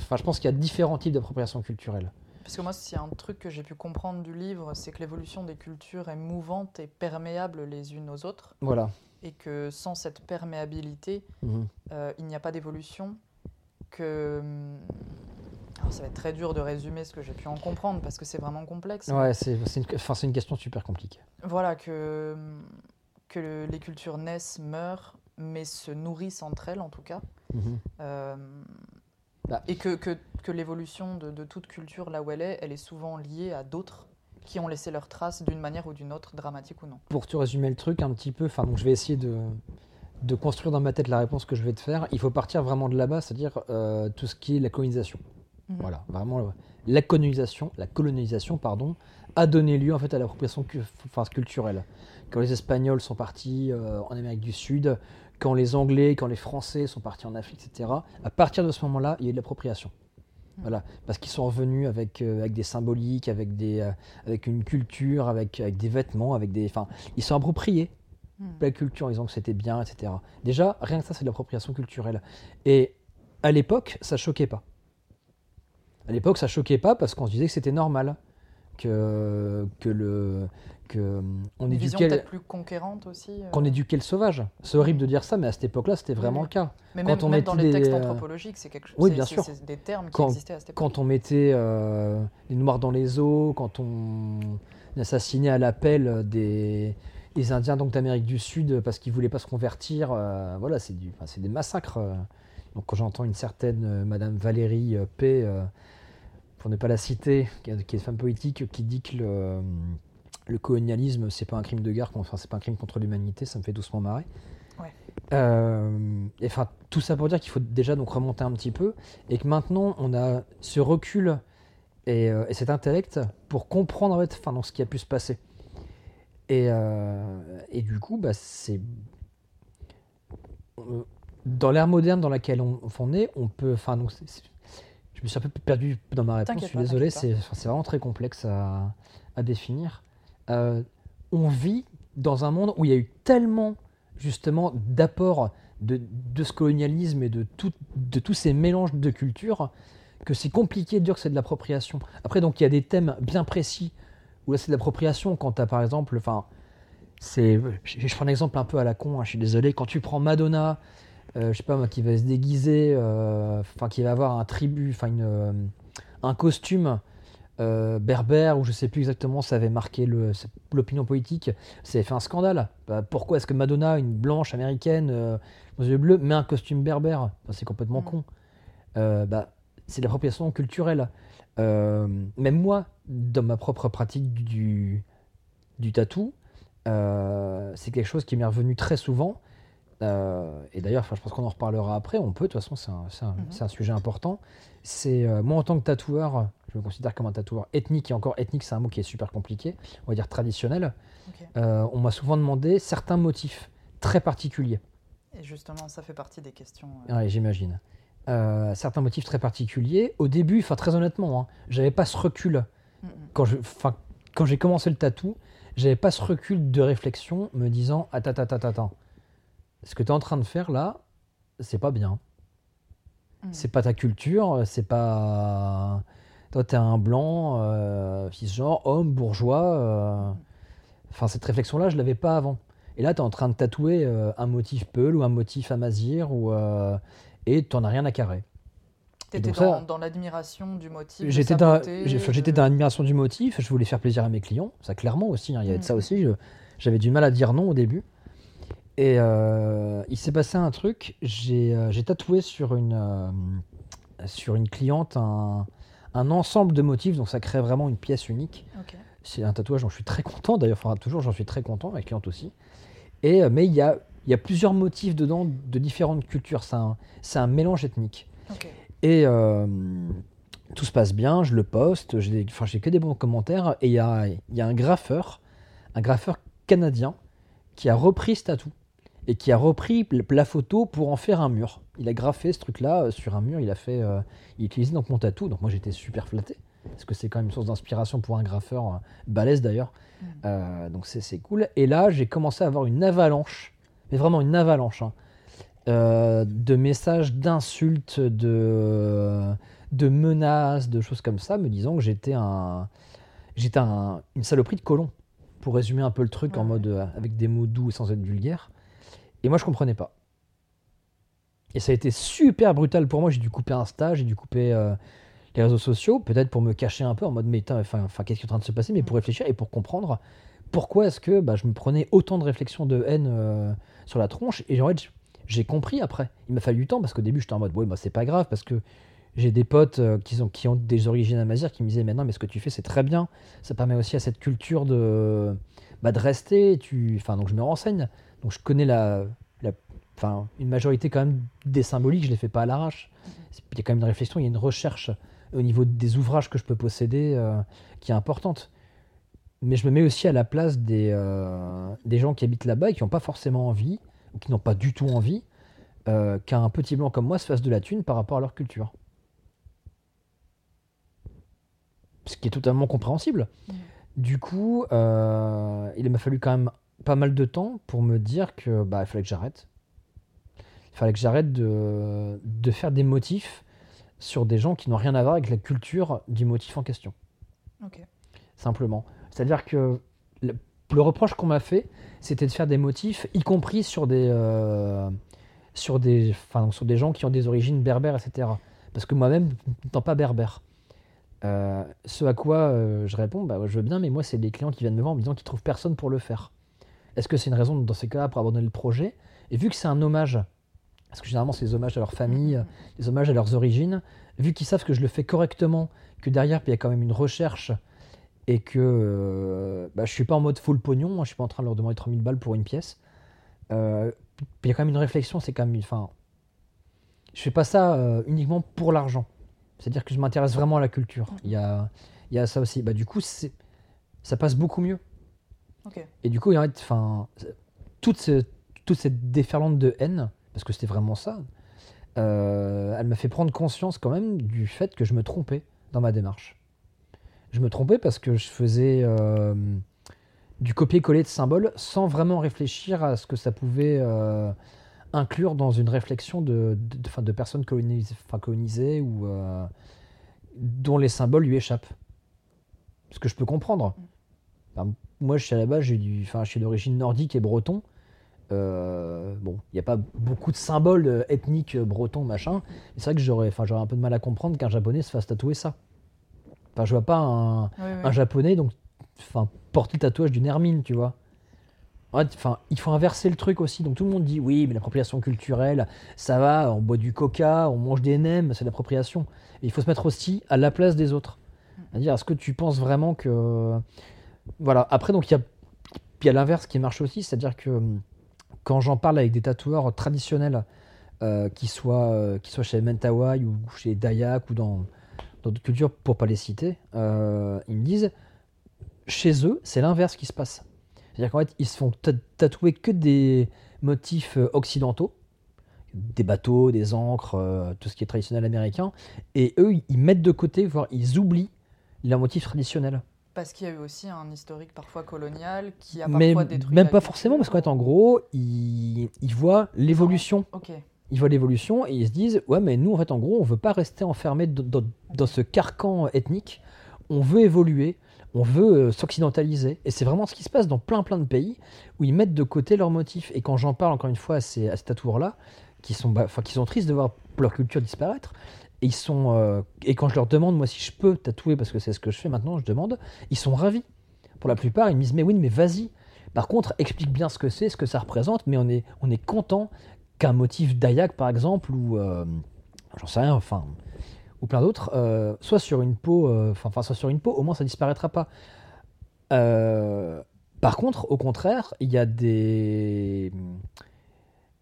Enfin, je pense qu'il y a différents types d'appropriation culturelle. Parce que moi, s'il y a un truc que j'ai pu comprendre du livre, c'est que l'évolution des cultures est mouvante et perméable les unes aux autres. Voilà et que sans cette perméabilité, mhm. euh, il n'y a pas d'évolution. Que hum, alors ça va être très dur de résumer ce que j'ai pu en comprendre parce que c'est vraiment complexe. Ouais, c'est une, une question super compliquée. Voilà que hum, que les cultures naissent, meurent, mais se nourrissent entre elles en tout cas. Mhm. Euh, bah. Et que, que, que l'évolution de, de, toute culture là où elle est, elle est souvent liée à d'autres qui ont laissé leurs traces d'une manière ou d'une autre, dramatique ou non. Pour te résumer le truc un petit peu, enfin donc je vais essayer de, de construire dans ma tête la réponse que je vais te faire. Il faut partir vraiment de là-bas, c'est-à-dire euh, tout ce qui est la colonisation. Mhm. Voilà, vraiment la colonisation, la colonisation pardon, a donné lieu en fait à l'appropriation enfin, culturelle. Quand les Espagnols sont partis euh, en Amérique du Sud, quand les Anglais, quand les Français sont partis en Afrique, etc. À partir de ce moment-là, il y a eu de l'appropriation. Voilà, parce qu'ils sont revenus avec, euh, avec des symboliques, avec, des, euh, avec une culture, avec, avec des vêtements, avec des. Enfin, ils sont appropriés hmm. la culture en disant que c'était bien, etc. Déjà, rien que ça, c'est de l'appropriation culturelle. Et à l'époque, ça choquait pas. À l'époque, ça choquait pas parce qu'on se disait que c'était normal que, que le, que on Une éduquait peut-être plus conquérante aussi. Euh. Qu'on éduquait le sauvage. C'est horrible de dire ça, mais à cette époque-là, c'était vraiment le cas. Mais quand même, on mettait dans les textes euh, anthropologiques, c'est quelque chose. Oui, bien sûr. des termes qui existaient à cette époque. Quand on mettait euh, les noirs dans les eaux, quand on assassinait à l'appel des les Indiens donc d'Amérique du Sud parce qu'ils voulaient pas se convertir, voilà, c'est du, c'est des massacres. Donc quand j'entends une certaine Madame Valérie P, pour ne pas la citer, qui est, qui est femme politique, qui dit que le le colonialisme, c'est pas un crime de guerre, enfin, c'est pas un crime contre l'humanité, ça me fait doucement marrer. Euh, enfin, tout ça pour dire qu'il faut déjà donc remonter un petit peu et que maintenant on a ce recul et, euh, cet intellect pour comprendre en fait, enfin, dans ce qui a pu se passer. Et, euh, et du coup, bah, c'est dans l'ère moderne dans laquelle on, on, est, on peut, enfin, je me suis un peu perdu dans ma réponse. Je suis désolé, c'est vraiment très complexe à, à définir. On vit dans un monde où il y a eu tellement justement d'apport de, ce colonialisme et de, de tous ces mélanges de cultures que c'est compliqué de dire que c'est de l'appropriation. Après, donc, il y a des thèmes bien précis où c'est de l'appropriation quand tu as, par exemple, enfin, c'est, je, prends un exemple un peu à la con, hein, je suis désolé, quand tu prends Madonna, euh, je sais pas moi, qui va se déguiser, euh, enfin, qui va avoir un tribut, enfin, euh, un costume euh, berbère, ou je sais plus exactement, ça avait marqué l'opinion politique, ça avait fait un scandale. Bah, pourquoi est-ce que Madonna, une blanche américaine euh, aux yeux bleus, met un costume berbère? C'est complètement mm. con. Euh, bah, c'est l'appropriation culturelle. même moi, dans ma propre pratique du, du tatou, c'est quelque chose qui m'est revenu très souvent. et d'ailleurs, je pense qu'on en reparlera après. On peut, de toute façon, c'est un, mm-hmm. un, sujet important. C'est moi en tant que tatoueur, je me considère comme un tatoueur ethnique, et encore ethnique, c'est un mot qui est super compliqué, on va dire traditionnel. Euh, on m'a souvent demandé certains motifs très particuliers. Et justement, ça fait partie des questions. Euh. Oui, j'imagine. Euh, certains motifs très particuliers. Au début, enfin très honnêtement, hein, j'avais pas ce recul. Quand je, quand j'ai commencé le tatou, j'avais pas ce recul de réflexion, me disant attends, attends, attends, attends, ce que tu es en train de faire là, c'est pas bien. Mm. C'est pas ta culture, c'est pas toi, tu es un blanc, euh, genre, homme, bourgeois. Euh. Enfin, cette réflexion-là, je l'avais pas avant. Et là, tu es en train de tatouer euh, un motif Peul ou un motif Amazir ou, euh, et tu n'en as rien à carrer. Tu étais dans, dans l'admiration du motif J'étais dans, j'étais dans l'admiration du motif, je voulais faire plaisir à mes clients, ça clairement aussi, hein, il y avait de ça mm. aussi, j'avais du mal à dire non au début. Et il s'est passé un truc, j'ai tatoué sur une, sur une cliente un, un ensemble de motifs, donc ça crée vraiment une pièce unique. C'est un tatouage dont je suis très content, d'ailleurs, enfin, toujours j'en suis très content, ma cliente aussi. Et, euh, mais il y a, y a plusieurs motifs dedans de différentes cultures, c'est un, un, mélange ethnique. Et euh, tout se passe bien, je le poste, j'ai que des bons commentaires, et il y a, y a un graffeur, un graffeur canadien, qui a repris ce tatou et qui a repris la photo pour en faire un mur. Il a graffé ce truc-là euh, sur un mur, il a fait, euh, il utilisait donc mon tatou, donc moi j'étais super flatté, parce que c'est quand même une source d'inspiration pour un graffeur euh, balèze d'ailleurs, mm. donc c'est cool. Et là j'ai commencé à avoir une avalanche, mais vraiment une avalanche, hein, de messages d'insultes, de, de menaces, de choses comme ça, me disant que j'étais un, j'étais un, une saloperie de colon, pour résumer un peu le truc en mode avec des mots doux et sans être vulgaire. Et moi, je comprenais pas. Et ça a été super brutal pour moi. J'ai dû couper Insta, j'ai dû couper euh, les réseaux sociaux, peut-être pour me cacher un peu en mode, mais enfin, enfin qu'est-ce qui est en train de se passer, mais pour réfléchir et pour comprendre pourquoi est-ce que bah, je me prenais autant de réflexions de haine euh, sur la tronche. Et en fait, j'ai compris après. Il m'a fallu du temps parce qu'au début, j'étais en mode, ouais, bah, c'est pas grave parce que j'ai des potes euh, qui, ont, qui ont des origines amazighes qui me disaient, mais non, mais ce que tu fais, c'est très bien. Ça permet aussi à cette culture de, bah, de rester. Tu... Enfin, donc je me renseigne. Donc je connais la, enfin, une majorité quand même des symboliques, je les fais pas à l'arrache. Il y a quand même une réflexion, il y a une recherche au niveau des ouvrages que je peux posséder euh, qui est importante. Mais je me mets aussi à la place des, euh, des gens qui habitent là-bas et qui n'ont pas forcément envie, ou qui n'ont pas du tout envie, euh, qu'un petit blanc comme moi se fasse de la thune par rapport à leur culture. Ce qui est totalement compréhensible. Du coup, il m'a fallu quand même pas mal de temps pour me dire que bah, il fallait que j'arrête. Il fallait que j'arrête de, de, faire des motifs sur des gens qui n'ont rien à voir avec la culture du motif en question. Simplement. C'est-à-dire que le, reproche qu'on m'a fait, c'était de faire des motifs, y compris sur des, euh, sur, des, sur des gens qui ont des origines berbères, etc. Parce que moi-même, n'étant pas berbère. Euh, ce à quoi euh, je réponds, bah, je veux bien, mais moi, c'est des clients qui viennent me voir en me disant qu'ils trouvent personne pour le faire. Est-ce que c'est une raison dans ces cas-là pour abandonner le projet? Et vu que c'est un hommage, parce que généralement c'est des hommages à leur famille, mm-hmm. des hommages à leurs origines, vu qu'ils savent que je le fais correctement, que derrière il y a quand même une recherche et que euh, bah, je suis pas en mode full pognon, moi, je suis pas en train de leur demander 3000 balles pour une pièce. Euh, il y a quand même une réflexion, c'est quand même. Enfin, je fais pas ça euh, uniquement pour l'argent. C'est-à-dire que je m'intéresse vraiment à la culture. Il y a, il y a ça aussi. Bah, du coup, ça passe beaucoup mieux. Et du coup, enfin, toute, toute cette déferlante de haine, parce que c'était vraiment ça, euh, elle m'a fait prendre conscience quand même du fait que je me trompais dans ma démarche. Je me trompais parce que je faisais euh, du copier-coller de symboles sans vraiment réfléchir à ce que ça pouvait euh, inclure dans une réflexion de, de, de personnes colonisées, colonisées ou dont les symboles lui échappent. Ce que je peux comprendre. Moi, je suis à la base, j'ai du, enfin, je suis d'origine nordique et breton. Euh, bon, il n'y a pas beaucoup de symboles euh, ethniques euh, bretons, machin. C'est vrai que j'aurais, enfin, j'aurais un peu de mal à comprendre qu'un japonais se fasse tatouer ça. Enfin, je vois pas un, japonais donc, enfin, porter le tatouage d'une hermine, tu vois. Enfin, il faut inverser le truc aussi. Donc tout le monde dit oui, mais l'appropriation culturelle, ça va, on boit du coca, on mange des nems, c'est l'appropriation. il faut se mettre aussi à la place des autres. Mm. C'est-à-dire, est-ce que tu penses vraiment que. Voilà. Après, donc il y a, y a l'inverse qui marche aussi, c'est-à-dire que hum, quand j'en parle avec des tatoueurs traditionnels, euh, qui, soient, euh, soient chez Mentawai ou chez Dayak ou dans d'autres cultures, pour pas les citer, euh, ils me disent, chez eux, c'est l'inverse qui se passe. C'est-à-dire qu'en fait, ils se font tatouer que des motifs occidentaux, des bateaux, des encres, tout ce qui est traditionnel américain, et eux, ils mettent de côté, voire ils oublient leurs motifs traditionnels. Parce qu'il y a eu aussi un historique parfois colonial qui a parfois détruit. Même pas forcément, parce qu'en fait, en gros, ils, ils voient l'évolution. Ils voient l'évolution et ils se disent Ouais, mais nous, en fait, en gros, on veut pas rester enfermé dans, ce carcan ethnique. On veut évoluer, on veut euh, s'occidentaliser. Et c'est vraiment ce qui se passe dans plein, plein de pays où ils mettent de côté leurs motifs. Et quand j'en parle, encore une fois, à ces, à ces tatoueurs-là, qui sont, bah, qui sont tristes de voir leur culture disparaître, et, ils sont, euh, et quand je leur demande, moi, si je peux tatouer, parce que c'est ce que je fais maintenant, je demande, ils sont ravis. Pour la plupart, ils me disent, mais oui, mais vas-y. Par contre, explique bien ce que c'est, ce que ça représente, mais on est, on est content qu'un motif d'Ayak, par exemple, ou euh, j'en sais rien, enfin, ou plein d'autres, euh, soit sur une peau, enfin, soit sur une peau, au moins ça disparaîtra pas. par contre, au contraire, il y a des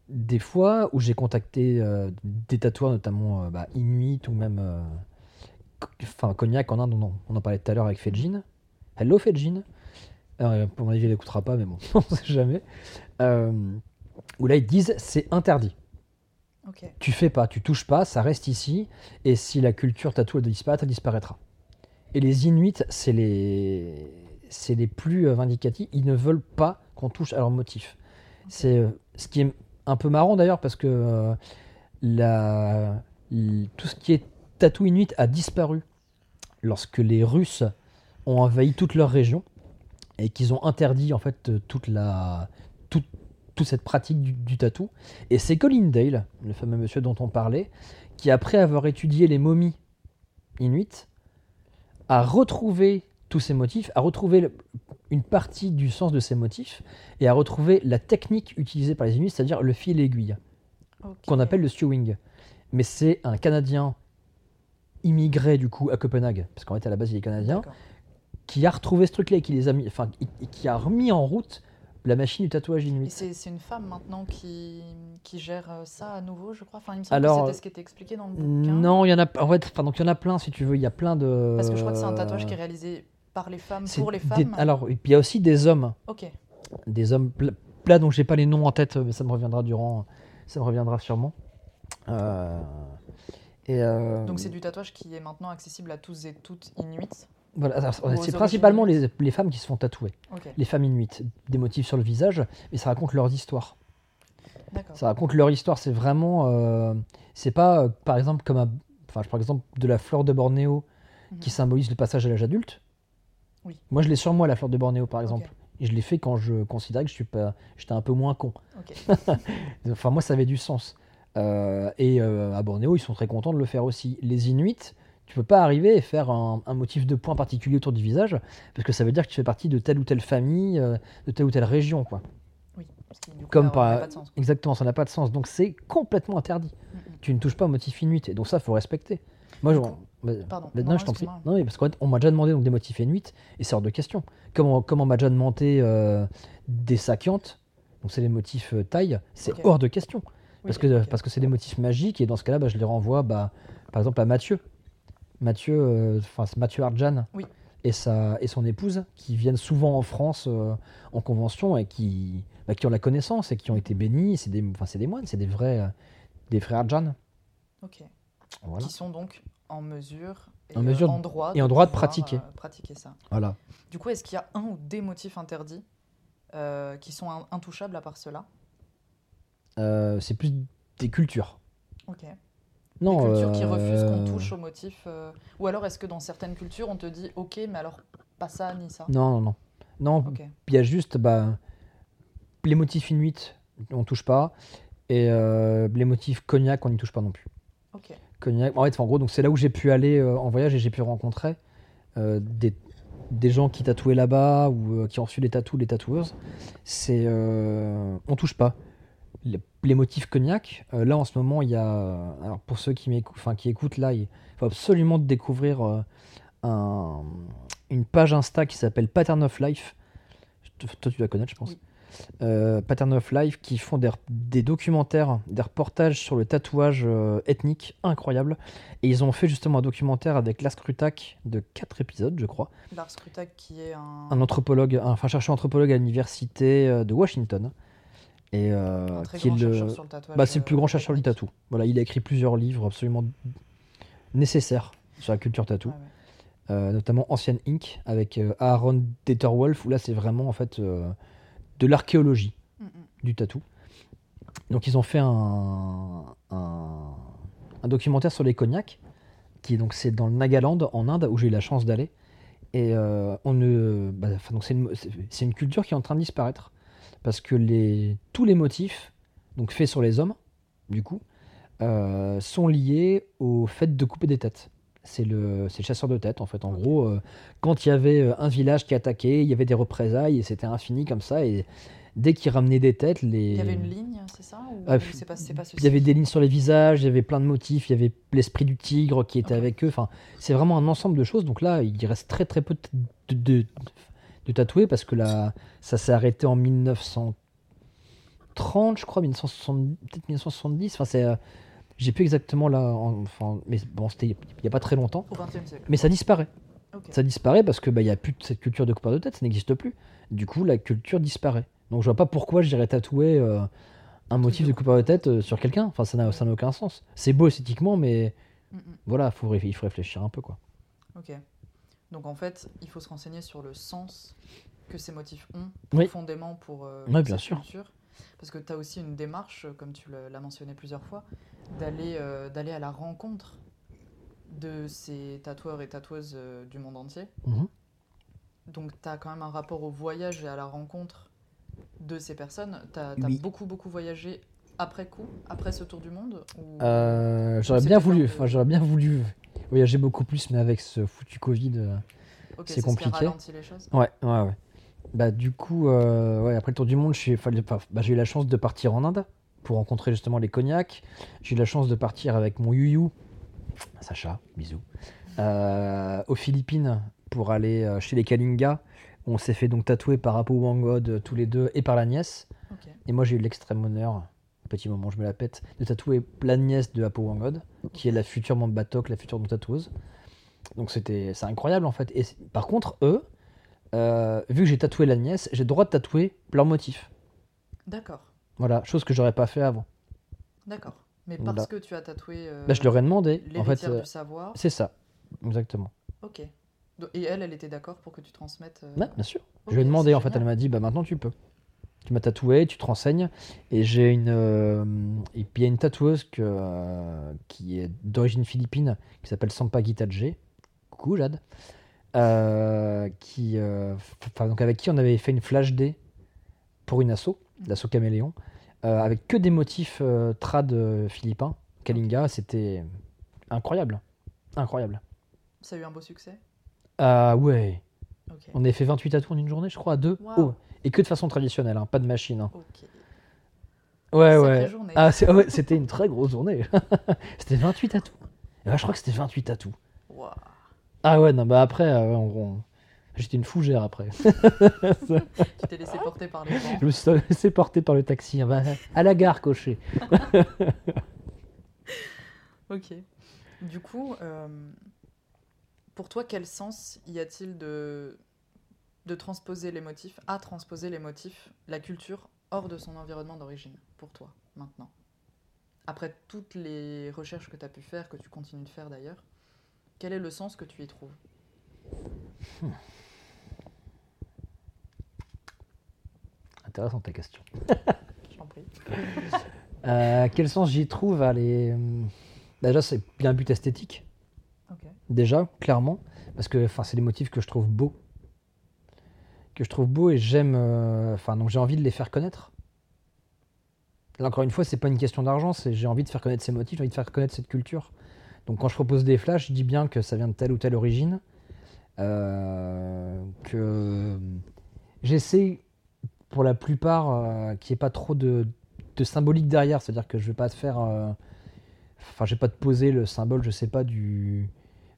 des fois où j'ai contacté euh, des tatoueurs, notamment euh, bah, Inuit ou même euh, enfin Cognac en Inde, on en, on en parlait tout à l'heure avec Fejin. Hello Fejin. pour mon avis, il n'écoutera pas, mais bon, [laughs] on ne sait jamais. où là, ils disent c'est interdit. Tu fais pas, tu touches pas, ça reste ici. Et si la culture tatou elle disparaître, elle disparaîtra. Et les Inuits, c'est les, c'est les plus vindicatifs. Ils ne veulent pas qu'on touche à leur motif. C'est ce qui est un peu marrant d'ailleurs parce que euh, tout ce qui est tatou inuit a disparu lorsque les Russes ont envahi toute leur région et qu'ils ont interdit en fait toute la toute, cette pratique du, du tatou. Et c'est Colin Dale, le fameux monsieur dont on parlait, qui après avoir étudié les momies inuites, a retrouvé tous ces motifs, a retrouvé une partie du sens de ces motifs et à retrouver la technique utilisée par les Inuits, c'est-à-dire le fil aiguille, qu'on appelle le stewing. Mais c'est un Canadien immigré du coup à Copenhague, parce qu'en fait à la base il est canadien, qui a retrouvé ce truc-là et qui les a mis, enfin, qui a remis en route la machine du tatouage inuit. C'est une femme maintenant qui, qui, gère euh, ça à nouveau, je crois? Enfin, il me semble Alors, que c'était ce qui était expliqué dans le bouquin. Non, il y en a. En fait, donc il y en a plein si tu veux. Il y a plein de. Parce que je crois que c'est un tatouage qui est réalisé par les femmes, pour les femmes Alors, il y a aussi des hommes. Ok. Des hommes plats dont j'ai pas les noms en tête, mais ça me reviendra durant. Ça me reviendra sûrement. Euh, et euh, Donc c'est du tatouage qui est maintenant accessible à tous et toutes inuits voilà, c'est principalement les, les, femmes qui se font tatouer. Les femmes inuites, des motifs sur le visage, mais ça raconte leurs histoires. Ça raconte leur histoire. C'est vraiment, euh, c'est pas par exemple comme, un, enfin, par exemple de la fleur de Bornéo qui mhm. symbolise le passage à l'âge adulte. Moi, je l'ai sur moi, la fleur de Bornéo, par exemple. Et je l'ai fait quand je considérais que je suis pas, j'étais un peu moins con. [laughs] enfin, moi, ça avait du sens. Euh, et euh, à Bornéo, ils sont très contents de le faire aussi. Les Inuits, tu peux pas arriver et faire un, motif de point particulier autour du visage, parce que ça veut dire que tu fais partie de telle ou telle famille, euh, de telle ou telle région, quoi. Oui, parce que Comme pas, de sens, Exactement, ça n'a pas de sens. Donc c'est complètement interdit. Tu ne touches pas au motif inuit, et donc ça, faut respecter. Moi, je, Pardon. non, je t'en prie. Non, mais parce fait, on m'a déjà demandé donc, des motifs Inuit, et c'est hors de question. Comment, comment on m'a déjà demandé euh, des sakiantes, donc c'est les motifs euh, taille, c'est hors de question. parce que parce que c'est des motifs magiques, et dans ce cas-là, bah, je les renvoie, bah, par exemple, à Mathieu. Mathieu, euh, enfin Mathieu Arjan. Et, sa, et son épouse, qui viennent souvent en France en convention et qui, bah, qui ont la connaissance et qui ont été bénis. C'est des, des moines, c'est des vrais, des frères Arjan. Ok. Qui sont donc en mesure et en, mesure en droit et en droit de pratiquer. Euh, pratiquer ça. Voilà. Du coup, est-ce qu'il y a un ou des motifs interdits euh, qui sont intouchables à part cela? Euh, C'est plus des cultures. Ok. Non, des cultures qui refusent qu'on touche aux motifs. Ou alors est-ce que dans certaines cultures, on te dit ok, mais alors pas ça ni ça? Non, non, non. Non, il y a juste bah, les motifs inuits, on touche pas. Et les motifs cognac, on n'y touche pas non plus. Ok. En fait, en gros, c'est là où j'ai pu aller euh, en voyage et j'ai pu rencontrer euh, des, des, gens qui tatouaient là-bas ou euh, qui ont reçu les tatous, les tatoueuses. C'est, on touche pas. Les, motifs cognac, là en ce moment, il y a, alors pour ceux qui enfin qui écoutent là, il faut absolument découvrir un, une page Insta qui s'appelle Pattern of Life. Toi, tu la connais, je pense Pattern of Life, qui font des, documentaires, des reportages sur le tatouage euh, ethnique incroyable. Et ils ont fait justement un documentaire avec Lars Krutak de 4 épisodes, je crois. Lars Krutak, qui est un... un anthropologue, enfin chercheur anthropologue à l'université euh, de Washington. Et euh, qui est le, bah, c'est le plus grand chercheur du tatou. Voilà, il a écrit plusieurs livres absolument nécessaires sur la culture tatou. notamment Ancienne Inc. avec Aaron Detterwolf où là c'est vraiment en fait de l'archéologie mm, mm. du tatou. Donc ils ont fait un, un, documentaire sur les cognacs, qui donc c'est dans le Nagaland en Inde où j'ai eu la chance d'aller. Et euh, on ne, bah, donc c'est une, une, culture qui est en train de disparaître parce que les, tous les motifs donc faits sur les hommes, du coup, euh, sont liés au fait de couper des têtes. C'est le, le, chasseur de tête, en fait. En gros, euh, quand il y avait euh, un village qui attaquait, il y avait des représailles et c'était infini comme ça. Et dès qu'il ramenait des têtes, les. Il y avait une ligne, c'est ça ah, Il y avait des lignes sur les visages, il y avait plein de motifs, il y avait l'esprit du tigre qui était avec eux. Enfin, c'est vraiment un ensemble de choses. Donc là, il reste très très peu de, de, de tatoués parce que là, ça s'est arrêté en 1930, je crois, 1970, peut-être 1970. Enfin, c'est euh, j'ai plus exactement là, enfin, mais bon, c'était il n'y a pas très longtemps. Mais ça disparaît. Ça disparaît parce que bah, il y a plus de cette culture de coupeur de tête, ça n'existe plus. Du coup, la culture disparaît. Donc je vois pas pourquoi j'irais tatouer euh, un motif de coupeur de tête euh, sur quelqu'un. Enfin, ça n'a aucun sens. C'est beau esthétiquement, mais voilà, faut, il faut réfléchir un peu quoi. Ok. Donc en fait, il faut se renseigner sur le sens que ces motifs ont profondément pour euh, bien sûr. culture. Parce que tu as aussi une démarche, comme tu l'as mentionné plusieurs fois, d'aller euh, d'aller à la rencontre de ces tatoueurs et tatoueuses euh, du monde entier. Mhm. Donc tu as quand même un rapport au voyage et à la rencontre de ces personnes. Tu as, beaucoup, beaucoup voyagé après coup, après ce tour du monde euh, J'aurais bien voulu, enfin j'aurais bien voulu voyager beaucoup plus, mais avec ce foutu Covid, c'est compliqué. les choses. Ouais, ouais, ouais. Bah du coup, ouais, après le tour du monde, j'ai bah, eu la chance de partir en Inde pour rencontrer justement les cognacs. J'ai eu la chance de partir avec mon Yuyu, Sacha, bisous, euh, aux Philippines pour aller euh, chez les Kalinga. On s'est fait donc tatouer par Apo Wangod euh, tous les deux et par la nièce. Et moi j'ai eu l'extrême honneur, petit moment je me la pète, de tatouer la nièce de Apo Wangod, qui est la future Mambatok, la future tatoueuse. Donc c'était c'est incroyable en fait. Et par contre eux, vu que j'ai tatoué la nièce, j'ai droit de tatouer leur motif. D'accord. Voilà, chose que j'aurais pas fait avant. D'accord. Mais parce que tu as tatoué. Euh, bah, je leur ai demandé. En fait, euh, du savoir. C'est ça, exactement. Ok. Et elle, elle était d'accord pour que tu transmettes. Euh... bien sûr. je lui ai demandé, en fait, elle m'a dit bah maintenant tu peux. Tu m'as tatoué, tu te renseignes. Et j'ai une. Euh, et puis il y a une tatoueuse que, qui est d'origine philippine, qui s'appelle Sampa Gitadje. Coucou Jade. qui, donc avec qui on avait fait une flash day pour une asso l'assaut caméléon, euh, avec que des motifs euh, trad euh, philippins. Kalinga, c'était incroyable. Incroyable. Ça a eu un beau succès? Ah ouais. On a fait 28 tatous en une journée, je crois, à deux. Oh. Et que de façon traditionnelle, hein, pas de machine. Hein. Ouais, ouais. Ah, [laughs] c'était une très grosse journée. [laughs] c'était 28 tatous. Et là, je crois que c'était 28 tatous. Waouh. Ah ouais, non, bah après, euh, on- on- j'étais une fougère après. [laughs] Tu t'es laissé porter par les vents. Je me suis laissé porter par le taxi. hein, bah, à la gare, cocher. [laughs] Ok. Du coup, euh, pour toi, quel sens y a-t-il de, de transposer les motifs, à transposer les motifs, la culture, hors de son environnement d'origine, pour toi, maintenant? Après toutes les recherches que tu as pu faire, que tu continues de faire d'ailleurs, quel est le sens que tu y trouves? Intéressante ta question. Je t'en prie. [laughs] Euh, quel sens j'y trouve Allez, hum, Déjà, c'est bien un but esthétique. Déjà, clairement. Parce que c'est des motifs que je trouve beaux. Que je trouve beaux et j'aime. euh, Enfin, donc j'ai envie de les faire connaître. Là, encore une fois, c'est pas une question d'argent, c'est j'ai envie de faire connaître ces motifs, j'ai envie de faire connaître cette culture. Donc quand je propose des flashs, je dis bien que ça vient de telle ou telle origine. Euh, que j'essaie, pour la plupart, euh, qu'il n'y ait pas trop de, de symbolique derrière. C'est-à-dire que je vais pas te faire. euh, Enfin, je vais pas te poser le symbole, je sais pas, du,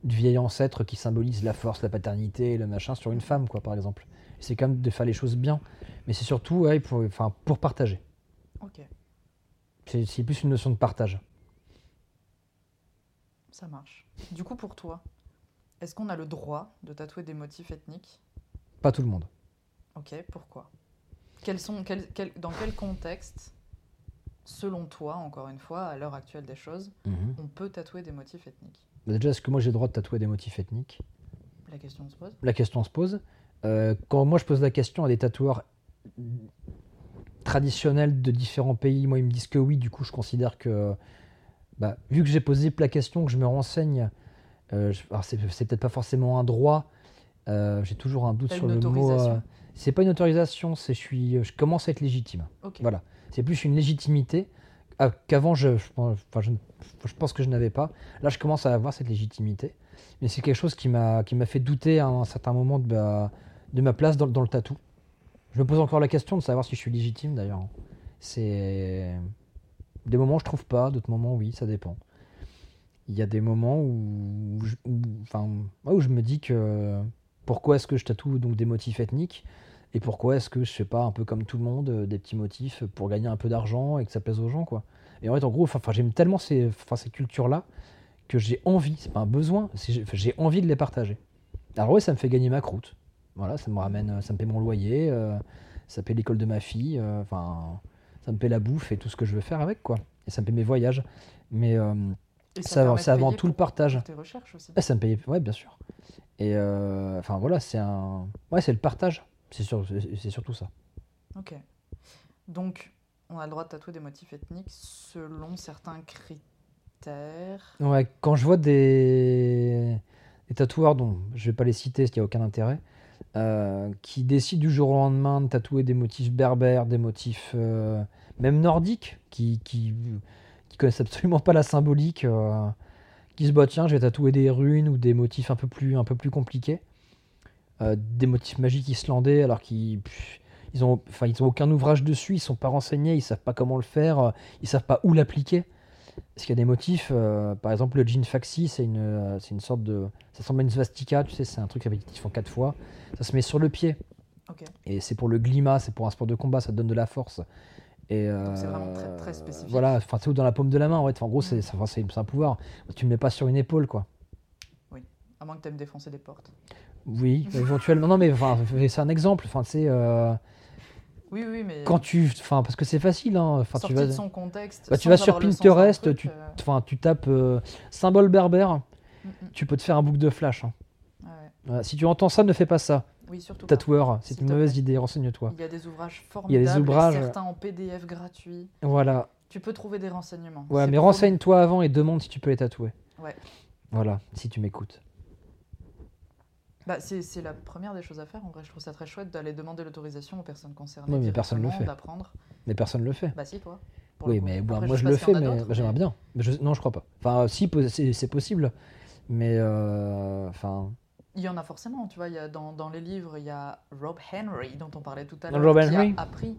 du vieil ancêtre qui symbolise la force, la paternité, le machin sur une femme, quoi, par exemple. C'est quand même de faire les choses bien. Mais c'est surtout ouais, pour, enfin, pour partager. Ok, c'est plus une notion de partage. ça marche. Du coup, pour toi, est-ce qu'on a le droit de tatouer des motifs ethniques? Pas tout le monde. Ok, pourquoi? Quels sont, Dans quel contexte, selon toi, encore une fois, à l'heure actuelle des choses, on peut tatouer des motifs ethniques? Déjà, est-ce que moi j'ai le droit de tatouer des motifs ethniques? La question se pose. La question se pose. Euh, quand moi je pose la question à des tatoueurs traditionnels de différents pays, moi ils me disent que oui, du coup je considère que, bah, vu que j'ai posé la question, que je me renseigne, euh, c'est peut-être pas forcément un droit, euh, j'ai toujours un doute sur le mot. Euh, c'est pas une autorisation, c'est je suis, je commence à être légitime. Voilà. C'est plus une légitimité ah, qu'avant je, enfin, je, je pense que je n'avais pas. Là, je commence à avoir cette légitimité. Mais c'est quelque chose qui m'a qui m'a fait douter à un certain moment de ma, de ma place dans, dans le tatou. Je me pose encore la question de savoir si je suis légitime d'ailleurs. C'est des moments où je trouve pas, d'autres moments oui, ça dépend. Il y a des moments où, je, où- enfin, où je me dis que pourquoi est-ce que je tatoue donc des motifs ethniques? Et pourquoi est-ce que je fais pas un peu comme tout le monde, euh, des petits motifs pour gagner un peu d'argent et que ça plaise aux gens, quoi. Et en fait, en gros, enfin, j'aime tellement ces, enfin, ces cultures-là que j'ai envie, c'est pas un besoin, j'ai envie de les partager. Alors oui, ça me fait gagner ma croûte. Voilà, ça me ramène, euh, ça me paie mon loyer, euh, ça paie l'école de ma fille, euh, enfin, ça me paie la bouffe et tout ce que je veux faire avec, quoi. Et ça me paie mes voyages. Mais euh, ça, c'est avant tout le partage. tes recherches aussi. Ah, ça me paye, ouais, bien sûr. Et enfin voilà, c'est un, ouais, c'est le partage. C'est sur- c'est- c'est surtout ça. Ok. Donc, on a le droit de tatouer des motifs ethniques selon certains critères. Ouais, quand je vois des, des tatoueurs dont je vais pas les citer, parce qu'il n'y a aucun intérêt, euh, qui décident du jour au lendemain de tatouer des motifs berbères, des motifs euh, même nordiques, qui, qui, qui connaissent absolument pas la symbolique, euh, qui se battent, tiens, je vais tatouer des runes ou des motifs un peu plus, un peu plus compliqués, euh, des motifs magiques islandais, alors qu'ils ils ont, enfin, ils ont aucun ouvrage dessus, ils sont pas renseignés, ils savent pas comment le faire, euh, ils savent pas où l'appliquer. Parce qu'il y a des motifs, euh, par exemple le jean faxi, c'est une, euh, c'est une sorte de. Ça ressemble à une svastika, tu sais, c'est un truc ils font quatre fois. Ça se met sur le pied. Et c'est pour le glima, c'est pour un sport de combat, ça te donne de la force. Et c'est vraiment très- très spécifique. Voilà, enfin, c'est dans la paume de la main, ouais. Enfin, en gros, c'est Mm. c'est- c'est un pouvoir. Tu le mets pas sur une épaule, quoi. À moins que tu aimes défoncer des portes. Oui, [laughs] éventuellement. Non, mais enfin, c'est un exemple. Enfin, sais, euh, Oui, oui, mais. quand tu. Enfin, parce que c'est facile, hein. Enfin, tu vas. de son contexte. Bah, tu vas sur Pinterest, truc, tu, euh, enfin, tu tapes euh, symbole berbère, mm, mm. tu peux te faire un bouc de flash. hein. Ouais. Voilà, si tu entends ça, ne fais pas ça. Oui, surtout. Tatoueur, c'est une mauvaise idée, renseigne-toi. Il y a des ouvrages Il y a formidables. des ouvrages- Certains en PDF gratuit. Voilà. Tu peux trouver des renseignements. Ouais, C'est mais renseigne-toi avant et demande si tu peux les tatouer. Ouais. Voilà, si tu m'écoutes. Bah, c'est c'est la première des choses à faire. En vrai, je trouve ça très chouette d'aller demander l'autorisation aux personnes concernées. Oui, mais personne le fait. d'apprendre. Mais personne ne le fait. Bah, si, toi. Oui, mais bon, Après, moi je le fais, mais bah, j'aimerais bien. Mais je- Non, je crois pas. Enfin, si, c'est possible. Mais euh, enfin, Il y en a forcément, tu vois. Il y a dans, dans les livres, il y a Rob Henry, dont on parlait tout à l'heure, Rob qui Henry? a appris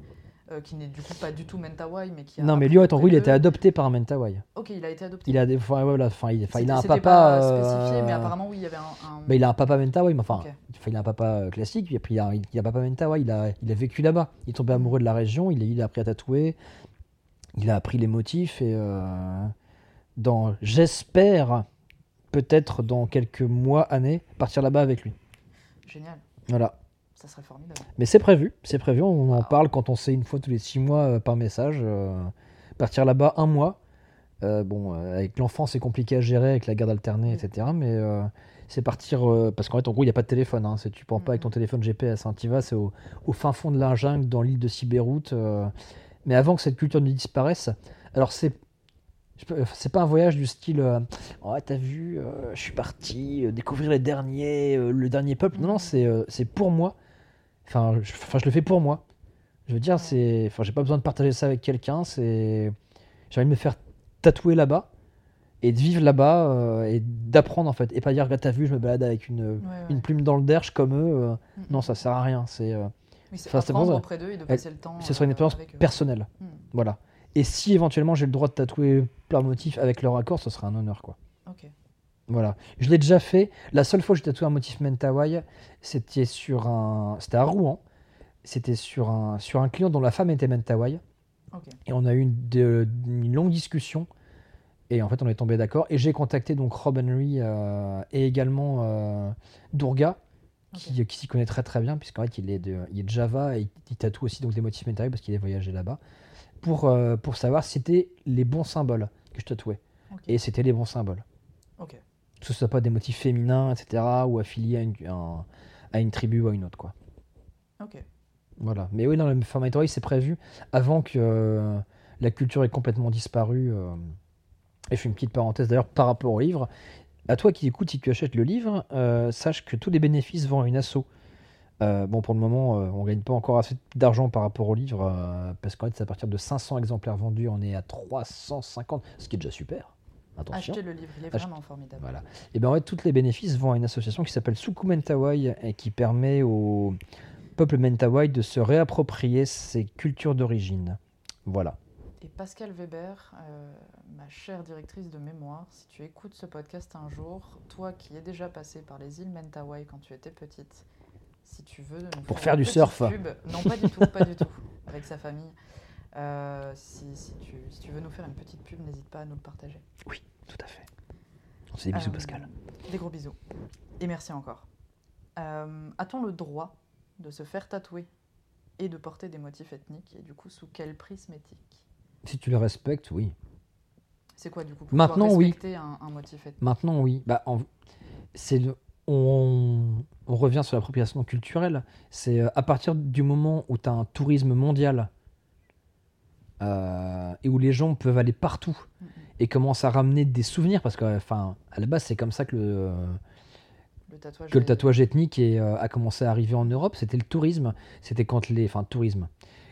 euh, qui n'est du coup pas du tout Mentawai, mais qui a. Non, mais lui, en gros, il a été adopté par un Mentawai. Ok, il a été adopté. Il a des, enfin, voilà, enfin, il, enfin, il a un papa. pas spécifié, euh, mais apparemment, oui, il y avait un. un- il a un papa Mentawai, mais enfin, il a un papa euh, classique, puis après, il a, il a un papa Mentawai, il a, il a vécu là-bas. Il est tombé amoureux de la région, il, a- il a appris à tatouer, il a appris les motifs, et euh, dans, j'espère, peut-être dans quelques mois, années, partir là-bas avec lui. Génial. Voilà. Ça serait formidable. Mais c'est prévu, c'est prévu, on en Ah. parle quand on sait une fois tous les six mois euh, par message. euh, partir là-bas un mois. Euh, bon, avec l'enfant, c'est compliqué à gérer avec la garde alternée, Oui. etc. Mais c'est partir. euh, parce qu'en fait, en gros, il n'y a pas de téléphone. Hein, tu prends pas avec ton Mhm. téléphone GPS. Hein, tu vas, c'est au, au fin fond de la jungle, dans l'île de Sibéroute. euh, mais avant que cette culture ne disparaisse. Alors, c'est. C'est pas un voyage du style euh, Oh, t'as vu, je suis parti découvrir les derniers, le dernier peuple. Non, non, c'est euh, c'est pour moi. Enfin je, enfin, je le fais pour moi. Je veux dire, c'est. Enfin, j'ai pas besoin de partager ça avec quelqu'un. C'est. J'ai envie de me faire tatouer là-bas et de vivre là-bas euh, et d'apprendre en fait. Et pas dire, regarde, t'as vu, je me balade avec une, Ouais, ouais. une plume dans le derche comme eux. euh, Mm, non, ça sert à rien. C'est. euh, Oui, apprendre auprès d'eux et de passer le temps. ce sera une euh, expérience personnelle. Mm. Voilà. Et si éventuellement j'ai le droit de tatouer plein de motifs avec leur accord, ce sera un honneur quoi. Voilà. Je l'ai déjà fait. La seule fois que j'ai tatoué un motif Mentawai, c'était sur un. C'était à Rouen. C'était sur un, sur un client dont la femme était Mentawai. Ok. Et on a eu une, de- une longue discussion. Et en fait, on est tombé d'accord. Et j'ai contacté donc Rob Henry euh, et également euh, Durga, qui, qui s'y connaît très très bien, puisqu'en fait, il est de, il est de Java et il tatoue aussi donc, des motifs Mentawai parce qu'il a voyagé là-bas. Pour, euh, pour savoir si c'était les bons symboles que je tatouais. Et c'était les bons symboles. Que ce soit pas des motifs féminins, etc., ou affiliés à une, un- à une tribu ou à une autre, quoi. Ok. Voilà. Mais oui, dans le Formatori, c'est prévu avant que euh, la culture ait complètement disparu. euh. Et je fais une petite parenthèse d'ailleurs par rapport au livre. À toi qui écoutes, si tu achètes le livre, euh, sache que tous les bénéfices vont à une asso. Bon, pour le moment, on gagne pas encore assez d'argent par rapport au livre, parce qu'en fait, c'est à partir de 500 exemplaires vendus, on est à 350, ce qui est déjà super. Attention. Achetez le livre, il est vraiment formidable. Voilà. Et bien en fait, tous les bénéfices vont à une association qui s'appelle Suku Mentawai et qui permet au peuple Mentawai de se réapproprier ses cultures d'origine. Voilà. Et Pascal Weber, euh, ma chère directrice de mémoire, si tu écoutes ce podcast un jour, toi qui es déjà passé par les îles Mentawai quand tu étais petite, si tu veux nous Pour une faire du surf. pub- non, pas du tout, pas du tout, [laughs] avec sa famille. Euh, si, si tu, si tu veux nous faire une petite pub, n'hésite pas à nous le partager. Tout à fait. On se dit bisous, Euh, Pascal. Des gros bisous. Et merci encore. Euh, A-t-on le droit de se faire tatouer et de porter des motifs ethniques Et du coup, sous quel prisme éthique Si tu le respectes, oui. C'est quoi du coup Maintenant, oui. respecter un, un motif ethnique? Maintenant, oui. Bah, en- c'est le- on, on revient sur l'appropriation culturelle. C'est à partir du moment où tu as un tourisme mondial euh, et où les gens peuvent aller partout et commencent à ramener des souvenirs, parce que, enfin, à la base, c'est comme ça que le, Le tatouage. que le tatouage ethnique est, euh, a commencé à arriver en Europe, c'était le tourisme. C'était quand les, enfin, tourisme.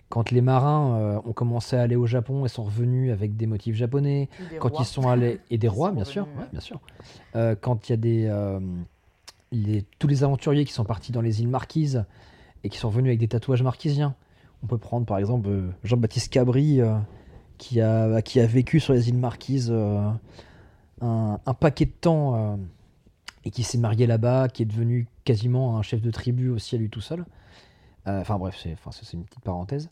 Quand les marins euh, ont commencé à aller au Japon et sont revenus avec des motifs japonais, des quand rois. ils sont allés [laughs] et des rois bien sûr bien sûr quand il y a des les- tous les aventuriers qui sont partis dans les îles Marquises et qui sont revenus avec des tatouages marquisiens on peut prendre par exemple euh, Jean-Baptiste Cabri euh, qui a qui a vécu sur les îles Marquises euh, un, paquet de temps et qui s'est marié là-bas qui est devenu quasiment un chef de tribu aussi à lui tout seul enfin bref c'est une petite parenthèse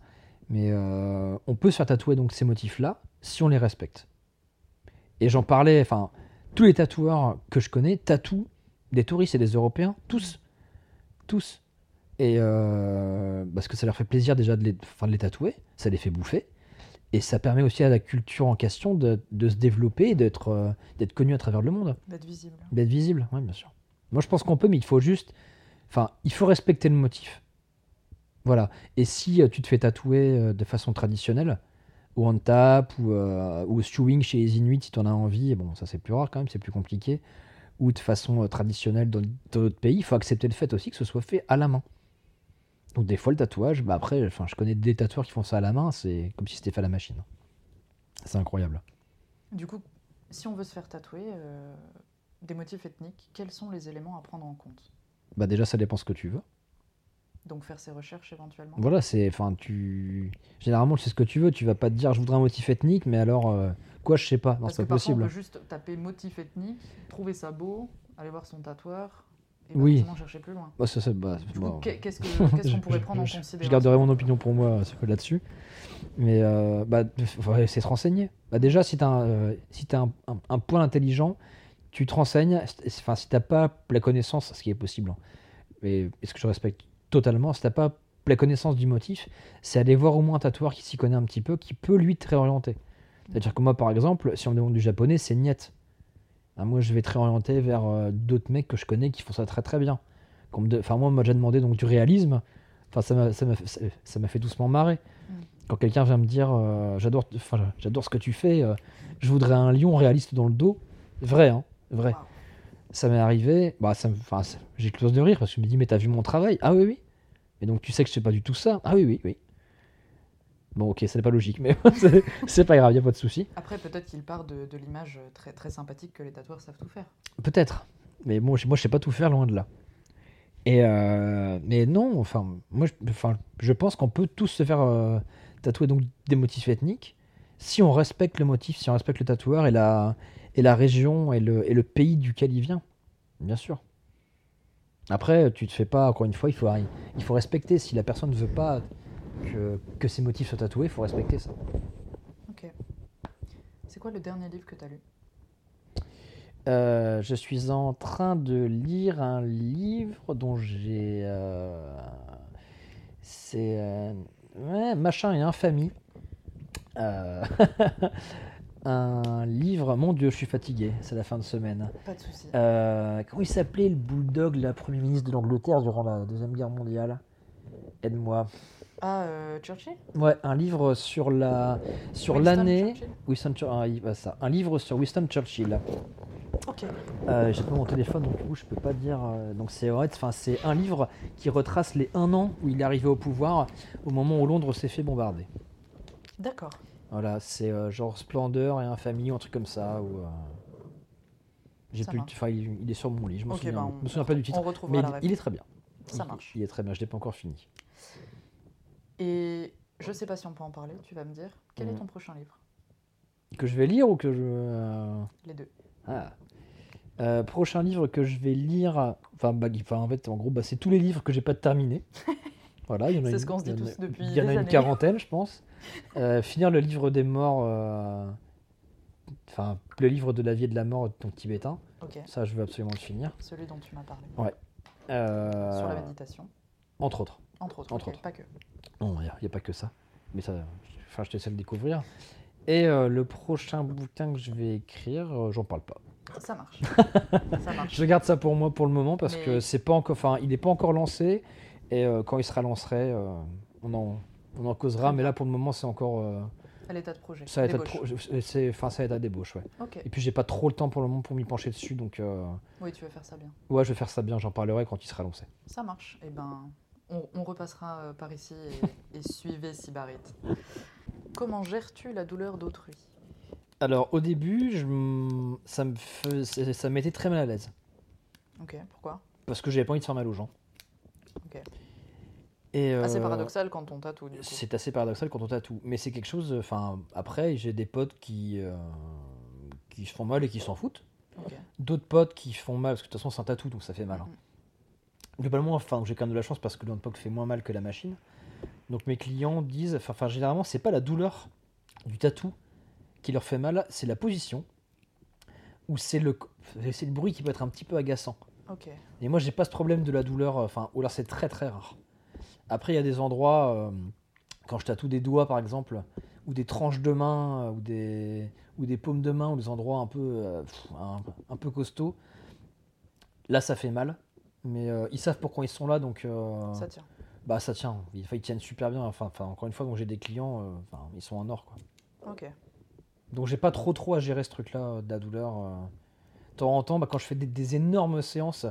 mais on peut se faire tatouer donc ces motifs là si on les respecte et j'en parlais, enfin, tous les tatoueurs que je connais tatouent des touristes et des Européens, tous. Tous. Et euh, parce que ça leur fait plaisir déjà de les, enfin, de les tatouer, ça les fait bouffer. Et ça permet aussi à la culture en question de, de se développer et d'être euh, d'être connu à travers le monde, D'être visible. d'être visible, oui, bien sûr. Moi, je pense qu'on peut, mais il faut juste. Enfin, il faut respecter le motif. Voilà. Et si euh, tu te fais tatouer de façon traditionnelle, ou en tap, ou, ou au stewing chez les Inuits si tu en as envie, bon, ça c'est plus rare quand même, c'est plus compliqué, ou de façon traditionnelle dans d'autres pays, il faut accepter le fait aussi que ce soit fait à la main. Donc des fois le tatouage, bah après, enfin, je connais des tatoueurs qui font ça à la main, c'est comme si c'était fait à la machine. C'est incroyable. Du coup, si on veut se faire tatouer euh, des motifs ethniques, quels sont les éléments à prendre en compte? Bah déjà, ça dépend ce que tu veux. Donc faire ses recherches éventuellement? Voilà, c'est, enfin, tu, généralement, c'est ce que tu veux. Tu vas pas te dire, je voudrais un motif ethnique, mais alors, euh, quoi, je sais pas. Non, c'est pas possible. on peut juste taper motif ethnique, trouver ça beau, aller voir son tatoueur. Et oui. chercher plus loin. Bah, ça, bah, [laughs] Qu'est-ce qu'on pourrait prendre en considération Je garderai mon opinion pour moi là-dessus. Mais euh, bah, c'est se renseigner. Bah, déjà, si tu as, euh, si as un, un, point intelligent, tu te renseignes. Enfin, si tu pas la connaissance, ce qui est possible, hein, mais est-ce que je respecte totalement, si tu pas la connaissance du motif, c'est aller voir au moins un tatoueur qui s'y connaît un petit peu, qui peut lui te réorienter. C'est-à-dire que moi, par exemple, si on me demande du japonais, c'est niet. Ah, moi, je vais te réorienter vers euh, d'autres mecs que je connais qui font ça très très bien. Enfin, moi, on m'a déjà demandé donc, du réalisme. Enfin, ça m'a, ça m'a, fait doucement marrer. Mm. Quand quelqu'un vient me dire euh, j'adore, j'adore ce que tu fais, euh, je voudrais un lion réaliste dans le dos. Vrai, hein, vrai. Ça m'est arrivé, bah, ça j'ai close de rire parce que je me dis mais t'as vu mon travail? Ah oui, oui. Et donc tu sais que je fais pas du tout ça Ah oui, oui, oui. Bon, ok, ça n'est pas logique, mais [laughs] c'est pas grave, il a pas de souci. Après, peut-être qu'il part de, de l'image très, très sympathique que les tatoueurs savent tout faire. Peut-être, mais bon, moi je sais pas tout faire loin de là. Et euh, mais non, enfin, moi, je, enfin, je pense qu'on peut tous se faire euh, tatouer donc des motifs ethniques si on respecte le motif, si on respecte le tatoueur et la, et la région et le, et le pays duquel il vient, bien sûr. Après, tu te fais pas, encore une fois, il faut, il faut respecter. Si la personne ne veut pas que, que ses motifs soient tatoués, il faut respecter ça. Ok. C'est quoi le dernier livre que tu as lu? Euh, je suis en train de lire un livre dont j'ai. Euh, c'est. Euh, ouais, Machin et Infamie. [laughs] un livre. Mon Dieu, je suis fatigué. C'est la fin de semaine. Pas de soucis. comment il s'appelait le bulldog, la Premier ministre de l'Angleterre durant la Deuxième Guerre mondiale? Aide-moi. Ah, euh, Churchill? Ouais, un livre sur la sur l'année Winston Churchill. Ah, ça, un livre sur Winston Churchill. Ok. Euh, J'ai pas mon téléphone donc du coup je peux pas dire. Euh, donc c'est enfin c'est un livre qui retrace les un an où il est arrivé au pouvoir au moment où Londres s'est fait bombarder. D'accord. Voilà, c'est euh, genre Splendeur et Infamie, un truc comme ça. J'ai plus, enfin il, est sur mon lit, je me souviens, bah, me souviens pas du titre, mais il, est très bien. Ça marche. Il est très bien, je l'ai pas encore fini. Et je sais pas si on peut en parler, tu vas me dire. Quel est mm. ton prochain livre? Que je vais lire ou que je. Euh, Les deux. Ah. Euh, prochain livre que je vais lire, enfin, bah, en fait, en gros, bah, c'est tous les livres que j'ai pas terminés. [laughs] voilà, il y en a. C'est ce qu'on se dit tous depuis. Il y en a une quarantaine, je pense. Euh, finir le livre des morts, enfin, le livre de la vie et de la mort ton tibétain. Ça, je veux absolument le finir. Celui dont tu m'as parlé. Ouais. Sur la méditation. Entre autres. Entre autres, Entre autres. pas que. Non, il n'y a, pas que ça. Mais ça, enfin, je te laisse le découvrir. Et euh, le prochain bouquin que je vais écrire, euh, j'en parle pas. Ça marche. [laughs] ça marche. Je garde ça pour moi pour le moment parce que c'est pas encore, enfin, il n'est pas encore lancé. Et euh, quand il sera lancé, on, en, on en causera. Mais là, pour le moment, c'est encore. à l'état de projet. Ça à l'état enfin, ça à l'état d'ébauche, ouais. Et puis j'ai pas trop le temps pour le moment pour m'y pencher dessus, donc. Oui, tu vas faire ça bien. Ouais, je vais faire ça bien. J'en parlerai quand il sera lancé. Ça marche. Et eh ben, on, repassera euh, par ici et, suivez Sibarit. Comment gères-tu la douleur d'autrui? Alors au début, je, ça me ça m'était très mal à l'aise. Ok, pourquoi? Parce que j'avais pas envie de faire mal aux gens. Ok. Et assez euh, paradoxal quand on tatoue. C'est assez paradoxal quand on tatoue, mais c'est quelque chose. Enfin, après, j'ai des potes qui euh, qui se font mal et qui s'en foutent. D'autres potes qui font mal parce que de toute façon c'est un tatou donc ça fait mal. Hein. Globalement, enfin, j'ai quand même de la chance parce que l'handpoke fait moins mal que la machine. Donc mes clients disent, enfin, généralement, c'est pas la douleur du tatou qui leur fait mal, c'est la position ou c'est le, c'est le bruit qui peut être un petit peu agaçant. Et moi, j'ai pas ce problème de la douleur, enfin, ou alors c'est très très rare. Après, il y a des endroits, euh, quand je tatoue des doigts par exemple, ou des tranches de main, ou des, ou des paumes de main, ou des endroits un peu, euh, un, un peu costauds, là ça fait mal. Mais euh, ils savent pourquoi ils sont là, donc. Euh, ça tient. Bah ça tient. Ils, ils tiennent super bien. Enfin, enfin encore une fois, quand j'ai des clients, euh, ils sont en or, quoi. Ok. Donc j'ai pas trop trop à gérer ce truc-là de la douleur. De temps en temps, bah, quand je fais des, énormes séances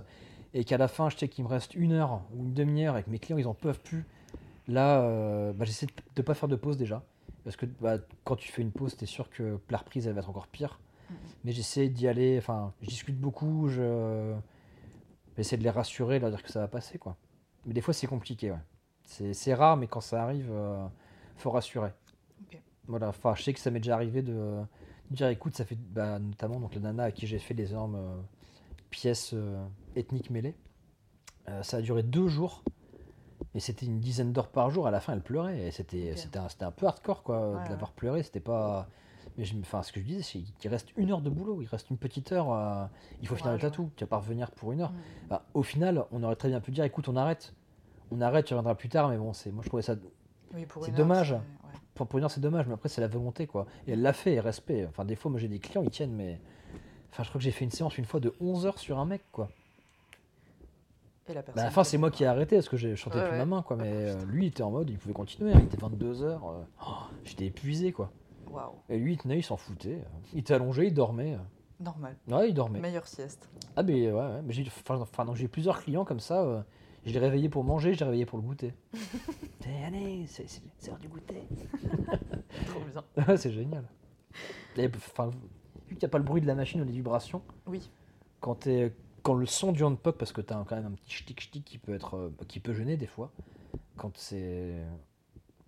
et qu'à la fin je sais qu'il me reste une heure ou une demi-heure et que mes clients ils en peuvent plus, là bah, j'essaie de, ne pas faire de pause déjà. Parce que bah, quand tu fais une pause, tu es sûr que la reprise elle va être encore pire. Mais j'essaie d'y aller, enfin je discute beaucoup, je essayer de les rassurer, leur dire que ça va passer, quoi. Mais des fois, c'est compliqué, ouais. C'est rare, mais quand ça arrive, euh, faut rassurer. Voilà, enfin, je sais que ça m'est déjà arrivé de dire écoute, ça fait bah, notamment donc, le nana à qui j'ai fait les énormes euh, pièces euh, ethniques mêlées. ça a duré deux jours. Et c'était une dizaine d'heures par jour. À la fin, elle pleurait. C'était c'était un, un, peu hardcore, quoi, d'avoir pleuré. C'était pas. Mais je, enfin, ce que je disais, c'est qu'il reste une heure de boulot, il reste une petite heure, euh, il faut finir le tatou, tu vas pas revenir pour une heure. Mm. Bah, au final, on aurait très bien pu dire, écoute, on arrête, on arrête, tu reviendras plus tard, mais bon, c'est, moi je trouvais ça, c'est dommage. Pour, pour une heure, c'est dommage, mais après c'est la volonté, quoi. Et elle l'a fait, respect. Enfin, des fois, moi j'ai des clients, ils tiennent, mais, enfin, je crois que j'ai fait une séance une fois de 11 heures sur un mec, quoi. Et la bah, personne. à la fin, c'est moi qui ai arrêté parce que j'ai chanté plus ma main, quoi. Mais euh, lui, il était en mode, il pouvait continuer. Hein, il était 22 heures. Euh, oh, j'étais épuisé, quoi. Et lui, il tenait, il s'en foutait. Il était allongé, il dormait. Normal. Ouais, il dormait. Meilleure sieste. Ah, mais ouais, ouais. Mais j'ai, enfin, j'ai plusieurs clients comme ça. Euh, je l'ai réveillé pour manger, je l'ai réveillé pour le goûter. [laughs] allez, c'est, c'est, l'heure du goûter. [laughs] Trop bien. [laughs] c'est génial. Enfin, vu qu'il n'y a pas le bruit de la machine ou les vibrations. Oui. Quand, quand le son du handpop, parce que tu as quand même un petit ch'tic ch'tic qui peut être, euh, qui peut gêner des fois. Quand c'est,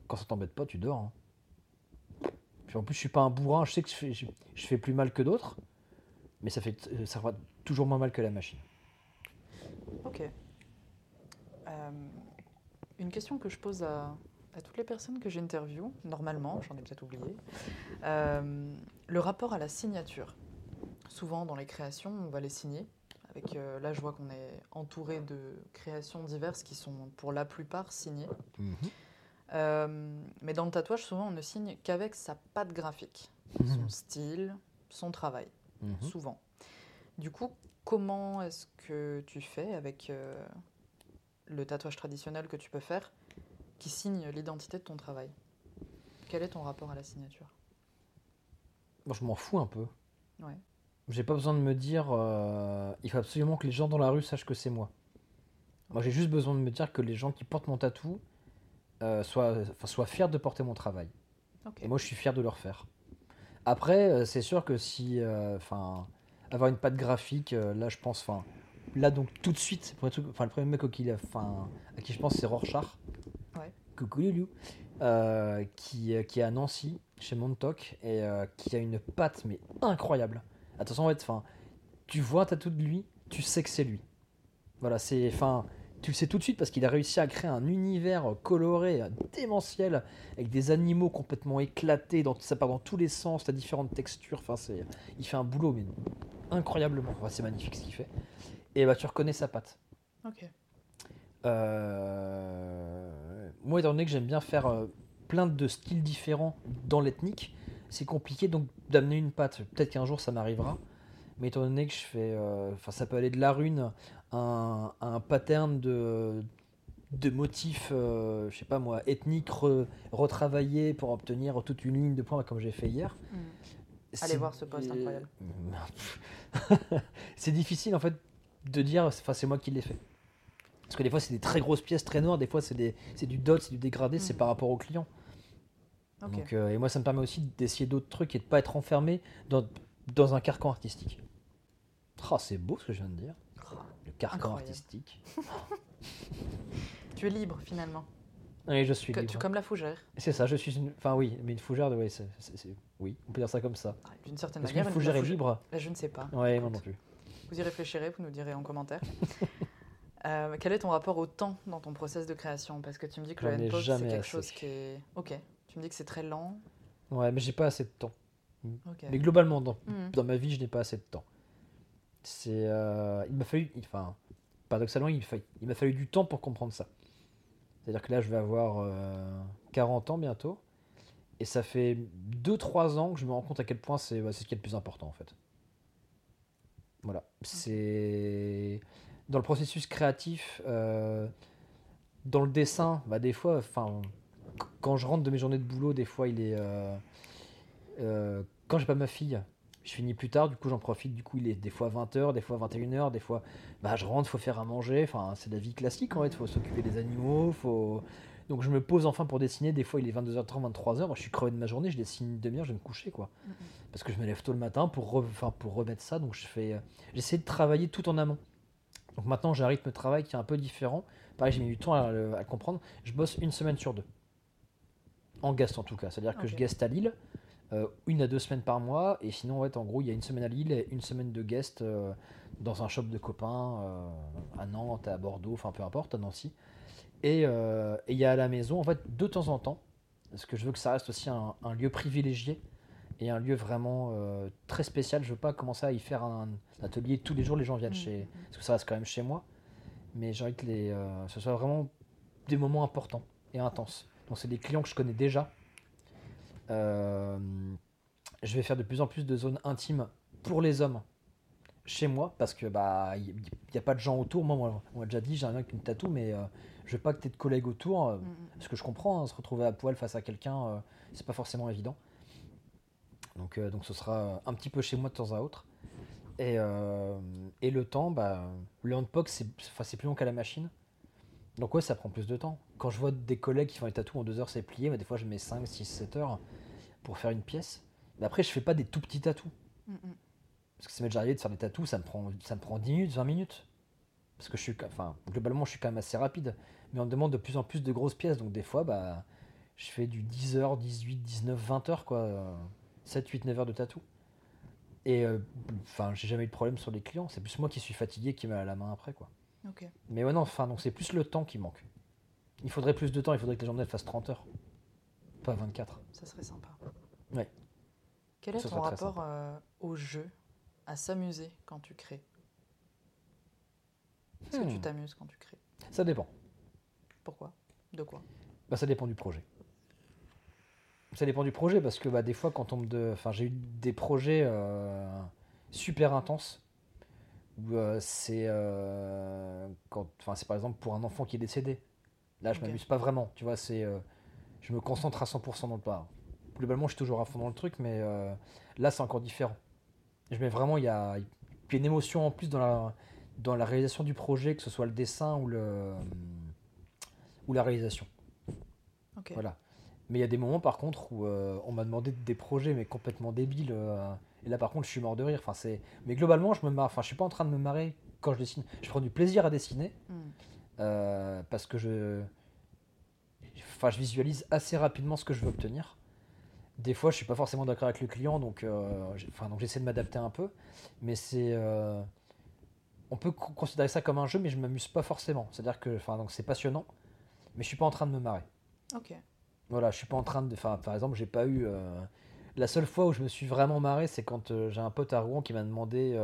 quand ça t'embête pas, tu dors. Hein en plus, je suis pas un bourrin, je sais que je fais, plus mal que d'autres, mais ça fait ça va toujours moins mal que la machine. Ok. Euh, une question que je pose à, toutes les personnes que j'interviewe, normalement, j'en ai peut-être oublié, euh, le rapport à la signature. Souvent, dans les créations, on va les signer. Avec, euh, là, je vois qu'on est entouré de créations diverses qui sont pour la plupart signées. Mhm. Euh, mais dans le tatouage, souvent, on ne signe qu'avec sa patte graphique, mhm. son style, son travail, mhm. souvent. Du coup, comment est-ce que tu fais avec euh, le tatouage traditionnel que tu peux faire qui signe l'identité de ton travail? Quel est ton rapport à la signature? Moi, je m'en fous un peu. Ouais. J'ai pas besoin de me dire euh, il faut absolument que les gens dans la rue sachent que c'est moi. Moi, j'ai juste besoin de me dire que les gens qui portent mon tatou, euh, soient, soit fiers de porter mon travail. Et moi, je suis fier de le refaire. Après, euh, c'est sûr que si, euh, enfin, avoir une patte graphique, là, je pense, enfin, là, donc tout de suite, pour enfin, le premier mec auquel, à qui je pense, c'est Rorschach. Ouais. Coucou Loulou. qui, qui est à Nancy, chez Montauk, et qui a une patte, mais incroyable. Attention, en fait, enfin, tu vois un tatou de lui, tu sais que c'est lui. Voilà, c'est, enfin, tu le sais tout de suite parce qu'il a réussi à créer un univers coloré, démentiel, avec des animaux complètement éclatés, dans, ça part dans tous les sens, t'as différentes textures. Enfin, c'est, il fait un boulot, mais incroyablement. c'est magnifique ce qu'il fait. Et bah, tu reconnais sa patte. Ok. Euh, moi, étant donné que j'aime bien faire euh, plein de styles différents dans l'ethnique, c'est compliqué donc d'amener une patte. Peut-être qu'un jour ça m'arrivera. Mais étant donné que je fais. Euh, enfin, ça peut aller de la rune un, un pattern de, de motifs, euh, je sais pas moi, ethniques retravaillés pour obtenir toute une ligne de points comme j'ai fait hier. Hmm. Allez voir ce poste incroyable. [laughs] c'est difficile en fait de dire, enfin c'est moi qui l'ai fait. Parce que des fois c'est des très grosses pièces très noires, des fois c'est du dot, c'est du dégradé, c'est hmm. par rapport au client. Donc, euh, et moi ça me permet aussi d'essayer d'autres trucs et de pas être enfermé dans, dans un carcan artistique. Oh, c'est beau ce que je viens de dire le carcan artistique. tu es libre finalement. Oui, je suis libre. Tu, comme la fougère. C'est ça, je suis une. Enfin, oui, mais une fougère, oui, c'est, oui, on peut dire ça comme ça. Ah, d'une certaine manière. Qu'une fougère est libre? Je ne sais pas. Oui, moi non plus. Vous y réfléchirez, vous nous direz en commentaire. [laughs] Euh, quel est ton rapport au temps dans ton process de création? Parce que tu me dis que le pose c'est quelque chose qui est. Ok. Tu me dis que c'est très lent. Ouais, mais j'ai pas assez de temps. Mais globalement, dans, hmm. dans ma vie, je n'ai pas assez de temps. C'est, euh, il m'a fallu, enfin, paradoxalement, il, il m'a fallu du temps pour comprendre ça. C'est-à-dire que là, je vais avoir 40 euh, ans bientôt, et ça fait 2-3 ans que je me rends compte à quel point c'est, c'est ce qui est le plus important en fait. Voilà, c'est dans le processus créatif, euh, dans le dessin, bah des fois, enfin, quand je rentre de mes journées de boulot, des fois il est, quand j'ai pas ma fille, je finis plus tard, du coup j'en profite, du coup il est des fois 20h, des fois 21h, des fois bah, je rentre, faut faire à manger, enfin c'est la vie classique en fait, faut s'occuper des animaux, faut... Donc je me pose enfin pour dessiner, des fois il est 22h30, 23h, moi je suis crevé de ma journée, je dessine une demi-heure, je vais me coucher quoi. Parce que je me lève tôt le matin pour, pour remettre ça, donc je fais... J'essaie de travailler tout en amont. Donc maintenant, j'ai un rythme de travail qui est un peu différent. Pareil, j'ai mis du temps à, le comprendre. Je bosse une semaine sur deux. En guest en tout cas. C'est-à-dire que je guest à Lille, euh, une à deux semaines par mois. Et sinon, en gros, il y a une semaine à Lille et une semaine de guest euh, dans un shop de copains euh, à Nantes, à Bordeaux, enfin peu importe, à Nancy. Et il y a à la maison, en fait, de temps en temps, parce que je veux que ça reste aussi un, lieu privilégié et un lieu vraiment très spécial. Je veux pas commencer à y faire un, atelier tous les jours, les gens viennent mmh, chez. Parce que ça reste quand même chez moi. Mais j'ai envie que les, ce soit vraiment des moments importants et intenses. Donc, c'est des clients que je connais déjà je vais faire de plus en plus de zones intimes pour les hommes chez moi parce que bah il n'y a pas de gens autour. Moi, on m'a déjà dit j'ai un avec une tatou, mais euh, je veux pas que tu aies de collègues autour. Euh, mm, mm. Parce que je comprends, hein, se retrouver à poil face à quelqu'un, c'est pas forcément évident. Donc, donc ce sera un petit peu chez moi de temps à autre. Et, et le temps, bah, le handpoke, c'est plus long qu'à la machine. Donc ouais, ça prend plus de temps. Quand je vois des collègues qui font les tatous en deux heures, c'est plié, mais des fois je mets 5, 6, 7 heures pour faire une pièce. Mais après, je fais pas des tout petits tatous. Mm, mm. Parce que ça m'est déjà arrivé de faire des tatous, ça me prend, ça me prend 10 minutes, 20 minutes. Parce que je suis, enfin, globalement, je suis quand même assez rapide. Mais on me demande de plus en plus de grosses pièces, donc des fois, bah, je fais du 10 heures, 18, 19, 20 heures, quoi. 7, 8, 9 heures de tatou. Et euh, enfin, j'ai jamais eu de problème sur les clients. C'est plus moi qui suis fatigué qui m'a la main après, quoi. Mais ouais, non, enfin, donc c'est plus le temps qui manque. Il faudrait plus de temps, il faudrait que les journées fassent 30 heures. Pas 24. Ça serait sympa. Ouais. Quel est ton rapport euh, au jeu, à s'amuser quand tu crées? Est-ce que tu hmm. t'amuses quand tu crées? Ça dépend. Pourquoi? De quoi? Bah, Ça dépend du projet. Ça dépend du projet parce que bah, des fois, quand on me. De... Enfin, j'ai eu des projets euh, super intenses euh, c'est quand, enfin c'est par exemple pour un enfant qui est décédé. Là, je m'amuse pas vraiment, tu vois. C'est, euh, je me concentre à 100% dans le pas. Globalement, je suis toujours à fond dans le truc, mais là, c'est encore différent. Je mets vraiment, il y a, une émotion en plus dans la, dans la réalisation du projet, que ce soit le dessin ou le, ou la réalisation. Voilà. Mais il y a des moments, par contre, où on m'a demandé des projets, mais complètement débiles et là, par contre, je suis mort de rire. Enfin. Mais globalement, je. Enfin, je suis pas en train de me marrer quand je dessine. Je prends du plaisir à dessiner hmm. Euh, parce que je, enfin, je visualise assez rapidement ce que je veux obtenir. Des fois, je suis pas forcément d'accord avec le client, donc, euh, enfin, donc j'essaie de m'adapter un peu. Mais c'est, euh, on peut considérer ça comme un jeu, mais je m'amuse pas forcément. C'est-à-dire que, enfin, donc c'est passionnant, mais je suis pas en train de me marrer. Ok. Voilà, je suis pas en train de, enfin, par exemple, j'ai pas eu la seule fois où je me suis vraiment marré, c'est quand j'ai un pote à Rouen qui m'a demandé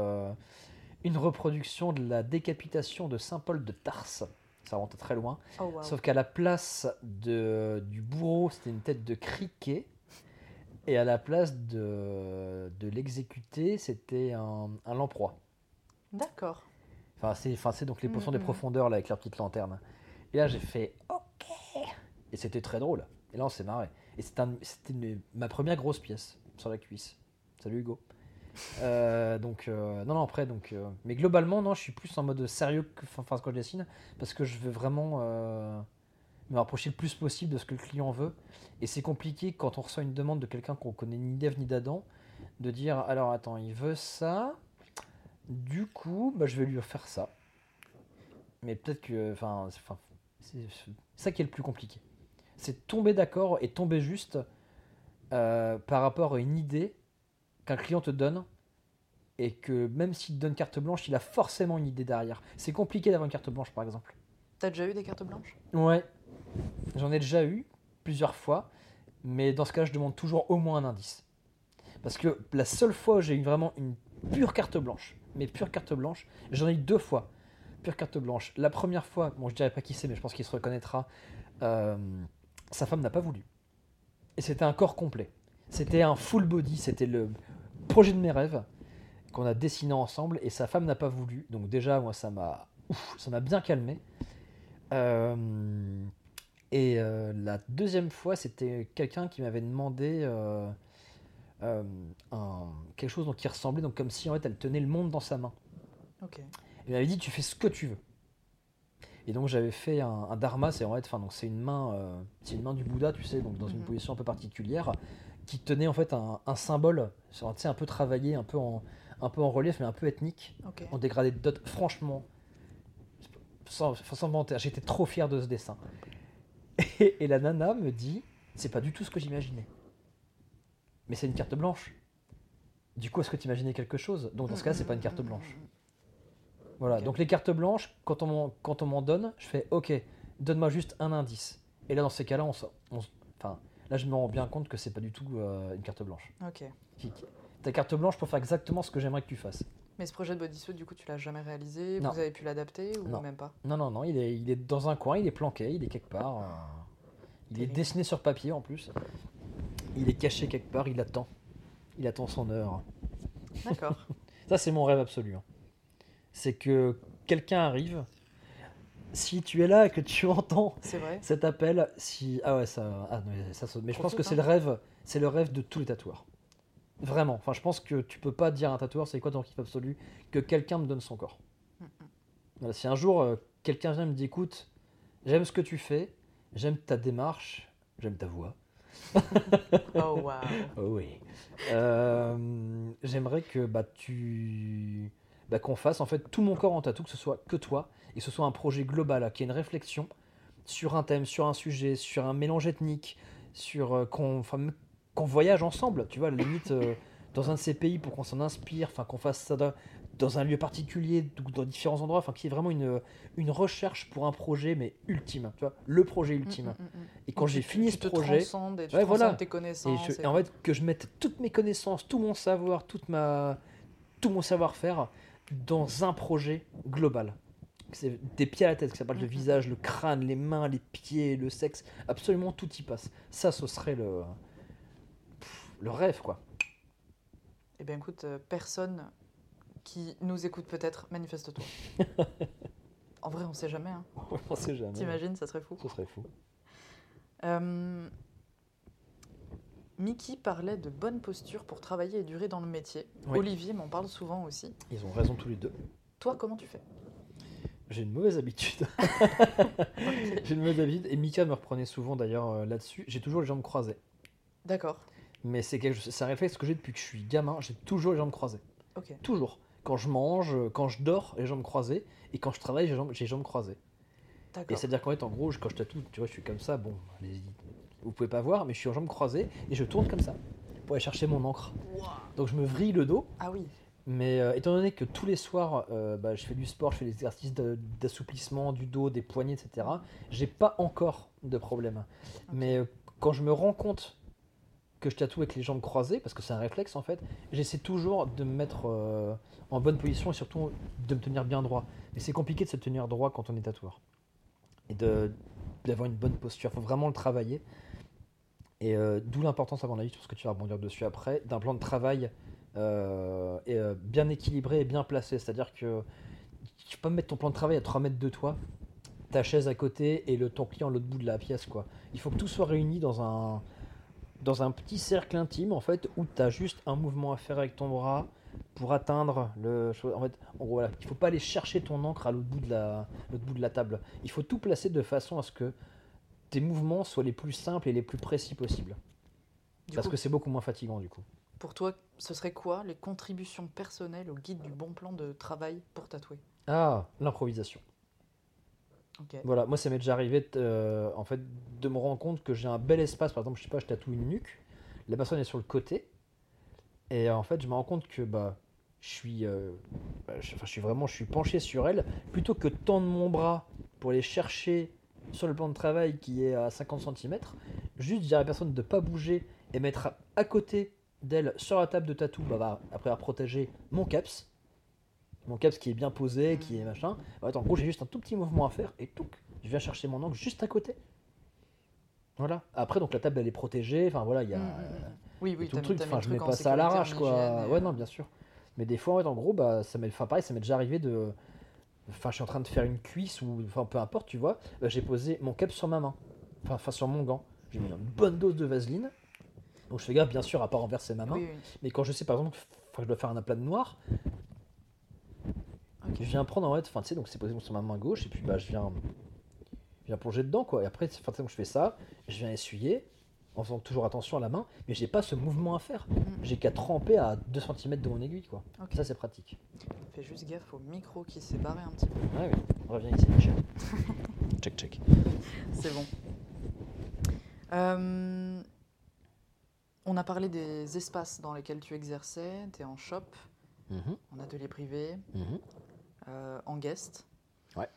une reproduction de la décapitation de Saint Paul de Tarse. Ça remonte très loin. Oh, Sauf qu'à la place de, du bourreau, c'était une tête de criquet. Et à la place de, de l'exécuté, c'était un, un lamproie. D'accord. Enfin, c'est donc les potions des profondeurs là, avec leur petite lanterne. Et là, j'ai fait OK. Et c'était très drôle. Et là, on s'est marré. Et c'était ma première grosse pièce sur la cuisse. Salut Hugo. Euh, donc euh, non non après donc euh, mais globalement non je suis plus en mode sérieux que enfin quand je dessine parce que je veux vraiment me rapprocher le plus possible de ce que le client veut. Et c'est compliqué quand on reçoit une demande de quelqu'un qu'on connaît ni d'Ève ni d'Adam de dire alors attends il veut ça. Du coup bah, je vais lui faire ça. Mais peut-être que enfin c'est ça qui est le plus compliqué. C'est tomber d'accord et tomber juste euh, par rapport à une idée qu'un client te donne et que même s'il te donne carte blanche, il a forcément une idée derrière. C'est compliqué d'avoir une carte blanche par exemple. T'as déjà eu des cartes blanches? Ouais, j'en ai déjà eu plusieurs fois, mais dans ce cas, je demande toujours au moins un indice. Parce que la seule fois où j'ai eu vraiment une pure carte blanche, mais pure carte blanche, j'en ai eu deux fois. Pure carte blanche. La première fois, bon, je dirais pas qui c'est, mais je pense qu'il se reconnaîtra. Euh, sa femme n'a pas voulu. Et c'était un corps complet. C'était un full body, c'était le projet de mes rêves qu'on a dessiné ensemble et sa femme n'a pas voulu. Donc déjà, moi, ça m'a, ça m'a bien calmé. Euh, et euh, la deuxième fois, c'était quelqu'un qui m'avait demandé euh, un, quelque chose donc, qui ressemblait donc comme si en fait elle tenait le monde dans sa main. Ok. Il m'avait dit tu fais ce que tu veux. Et donc j'avais fait un, dharma, c'est en fait, enfin donc c'est une main, c'est une main du Bouddha, tu sais, donc dans une mhm. position un peu particulière, qui tenait en fait un, symbole, tu sais, un peu travaillé, un peu en, un peu en relief, mais un peu ethnique, en dégradé de dot. Franchement, sans, sans mentir, j'étais trop fier de ce dessin. Et, et la nana me dit, c'est pas du tout ce que j'imaginais. Mais c'est une carte blanche. Du coup, est-ce que tu imaginais quelque chose? Donc dans ce cas, c'est pas une carte blanche. Voilà, donc les cartes blanches, quand on m'en- quand on m'en donne, je fais OK, donne-moi juste un indice. Et là, dans ces cas-là, on, on là, je me rends bien compte que c'est pas du tout euh, une carte blanche. Ok. Ta carte blanche pour faire exactement ce que j'aimerais que tu fasses. Mais ce projet de bodysuit, du coup, tu l'as jamais réalisé? Non. Vous avez pu l'adapter ou Non. même pas? Non, non, non, il est, il est dans un coin, il est planqué, il est quelque part. euh, il est dessiné sur papier en plus. Il est caché quelque part, il attend. Il attend son heure. D'accord. [laughs] Ça, c'est mon rêve absolu. hein. C'est que quelqu'un arrive. Si tu es là et que tu [laughs] entends cet appel, si ah ouais ça, ah, non, mais ça saute. mais je pense que c'est le rêve, c'est le rêve de tous les tatoueurs. Vraiment. Enfin, je pense que tu peux pas dire à un tatoueur c'est quoi ton kiff absolu que quelqu'un me donne son corps. Mm, mm. Voilà, si un jour euh, quelqu'un vient me dit écoute, j'aime ce que tu fais, j'aime ta démarche, j'aime ta voix. [laughs] Oh waouh. [laughs] Oh oui. Euh, J'aimerais que bah, tu bah, qu'on fasse en fait tout mon corps en tatou, que ce soit que toi, et que ce soit un projet global, qui ait une réflexion sur un thème, sur un sujet, sur un mélange ethnique, sur euh, qu'on voyage ensemble, tu vois, limite euh, dans un de ces pays pour qu'on s'en inspire, enfin qu'on fasse ça dans, dans un lieu particulier, dans différents endroits, enfin qu'il y ait vraiment une, une recherche pour un projet, mais ultime, tu vois, le projet ultime. Mm, mm, mm, mm. Et quand j'ai fini tu ce te projet, et tu Ouais, transcendes voilà. tes et, connaissances. je- et- et en fait, que je mette toutes mes connaissances, tout mon savoir, toute ma, tout mon savoir-faire dans un projet global. C'est des pieds à la tête, que ça parle le Mhm. visage, le crâne, les mains, les pieds, le sexe, absolument tout y passe. Ça, ce serait le, pff, le rêve, quoi. Eh bien, écoute, euh, personne qui nous écoute peut-être, manifeste-toi. [laughs] en vrai, on sait jamais. Hein. [laughs] On sait jamais. T'imagines, ça serait fou. Ce serait fou. Euh, Mickey parlait de bonne posture pour travailler et durer dans le métier. Oui. Olivier m'en parle souvent aussi. Ils ont raison tous les deux. Toi, comment tu fais? J'ai une mauvaise habitude. [laughs] [laughs] J'ai une mauvaise habitude. Et Mika me reprenait souvent d'ailleurs euh, là-dessus. J'ai toujours les jambes croisées. D'accord. Mais c'est quelque chose- c'est un réflexe que j'ai depuis que je suis gamin. J'ai toujours les jambes croisées. Toujours. Quand je mange, euh, quand je dors, les jambes croisées. Et quand je travaille, j'ai les jambes, jambes croisées. Et c'est-à-dire qu'en fait, en gros, quand je tatoue, tu vois, je suis comme ça. Bon, les- vous pouvez pas voir, mais je suis en jambes croisées et je tourne comme ça pour aller chercher mon encre. Donc je me vrille le dos. Ah oui. Mais euh, étant donné que tous les soirs, euh, bah, je fais du sport, je fais des exercices d'assouplissement du dos, des poignets, etc., j'ai pas encore de problème. Mais euh, quand je me rends compte que je tatoue avec les jambes croisées, parce que c'est un réflexe en fait, j'essaie toujours de me mettre en bonne position et surtout de me tenir bien droit. Mais c'est compliqué de se tenir droit quand on est tatoueur. Et d'avoir une bonne posture, il faut vraiment le travailler. Et euh, d'où l'importance, à mon avis, je pense que tu vas rebondir dessus après, d'un plan de travail euh, euh, bien équilibré et bien placé. C'est-à-dire que tu peux pas mettre ton plan de travail à 3 mètres de toi, ta chaise à côté et le, ton client à l'autre bout de la pièce. quoi. Il faut que tout soit réuni dans un, petit cercle intime, en fait, où tu as juste un mouvement à faire avec ton bras pour atteindre le... En fait, en voilà, il faut pas aller chercher ton encre à l'autre bout, la- l'autre bout de la table. Il faut tout placer de façon à ce que tes mouvements soient les plus simples et les plus précis possibles. Du Parce coup, que c'est beaucoup moins fatigant, du coup. pour toi, ce serait quoi les contributions personnelles au guide du bon plan de travail pour tatouer? Ah, l'improvisation. Ok. Voilà, moi ça m'est déjà arrivé euh, en fait de me rendre compte que j'ai un bel espace, par exemple, je sais pas, je tatoue une nuque, la personne est sur le côté, et en fait je me rends compte que bah je suis, euh, bah, je, enfin, je suis vraiment, je suis penché sur elle, plutôt que tendre mon bras pour aller chercher sur le plan de travail qui est à 50 cm, juste dire à la personne de pas bouger et mettre à, à côté d'elle sur la table de tatou, bah, après avoir protégé mon caps, mon caps qui est bien posé, qui est machin. En fait, en gros, j'ai juste un tout petit mouvement à faire et tout, je viens chercher mon angle juste à côté. Voilà. Après, donc la table elle est protégée. Enfin voilà, il y a, Mm, mm, mm. Oui, oui, tout le truc. Enfin, je mets pas ça à l'arrache, quoi. Ouais, euh, non, bien sûr. Mais des fois, en, fait, en gros, bah, ça m'est, enfin, pareil, ça m'est déjà arrivé de, enfin, je suis en train de faire une cuisse ou, enfin, peu importe, tu vois. bah, j'ai posé mon cap sur ma main, enfin, enfin, sur mon gant. J'ai mis une bonne dose de vaseline. Donc je fais gaffe, bien sûr, à pas renverser ma main. Oui, oui. Mais quand je sais, par exemple, que je dois faire un aplat de noir, je viens prendre en fait, enfin tu sais, donc c'est posé sur ma main gauche, et puis bah je viens, je viens plonger dedans quoi. Et après, enfin, je fais ça, je viens essuyer, en faisant toujours attention à la main, mais j'ai pas ce mouvement à faire. Mm. J'ai qu'à tremper à 2 cm de mon aiguille, quoi. Ça, c'est pratique. Fais juste gaffe au micro qui s'est barré un petit peu. Ouais, oui. Reviens ici, Michel. [laughs] check, check. C'est bon. Euh, on a parlé des espaces dans lesquels tu exerçais. Tu es en shop, mhm. en atelier privé, mhm. euh, en guest. Ouais.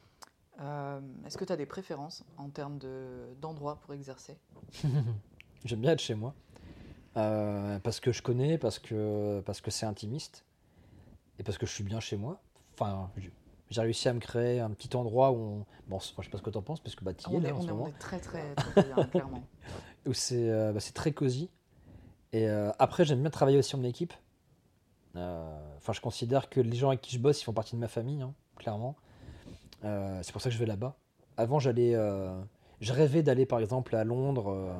Euh, est-ce que tu as des préférences en termes d'endroits pour exercer? [laughs] J'aime bien être chez moi. Euh, parce que je connais, parce que parce que c'est intimiste et parce que je suis bien chez moi. Enfin, j'ai réussi à me créer un petit endroit où on... Bon, je sais pas ce que tu en penses, parce que bah, y es, là, en ce moment. On est très, très, très bien, [laughs] clairement. Où c'est bah, très cosy. Et euh, après, j'aime bien travailler aussi en équipe. Euh, enfin, je considère que les gens avec qui je bosse, ils font partie de ma famille, hein, clairement. Euh, c'est pour ça que je vais là-bas. Avant, j'allais, je rêvais d'aller par exemple à Londres,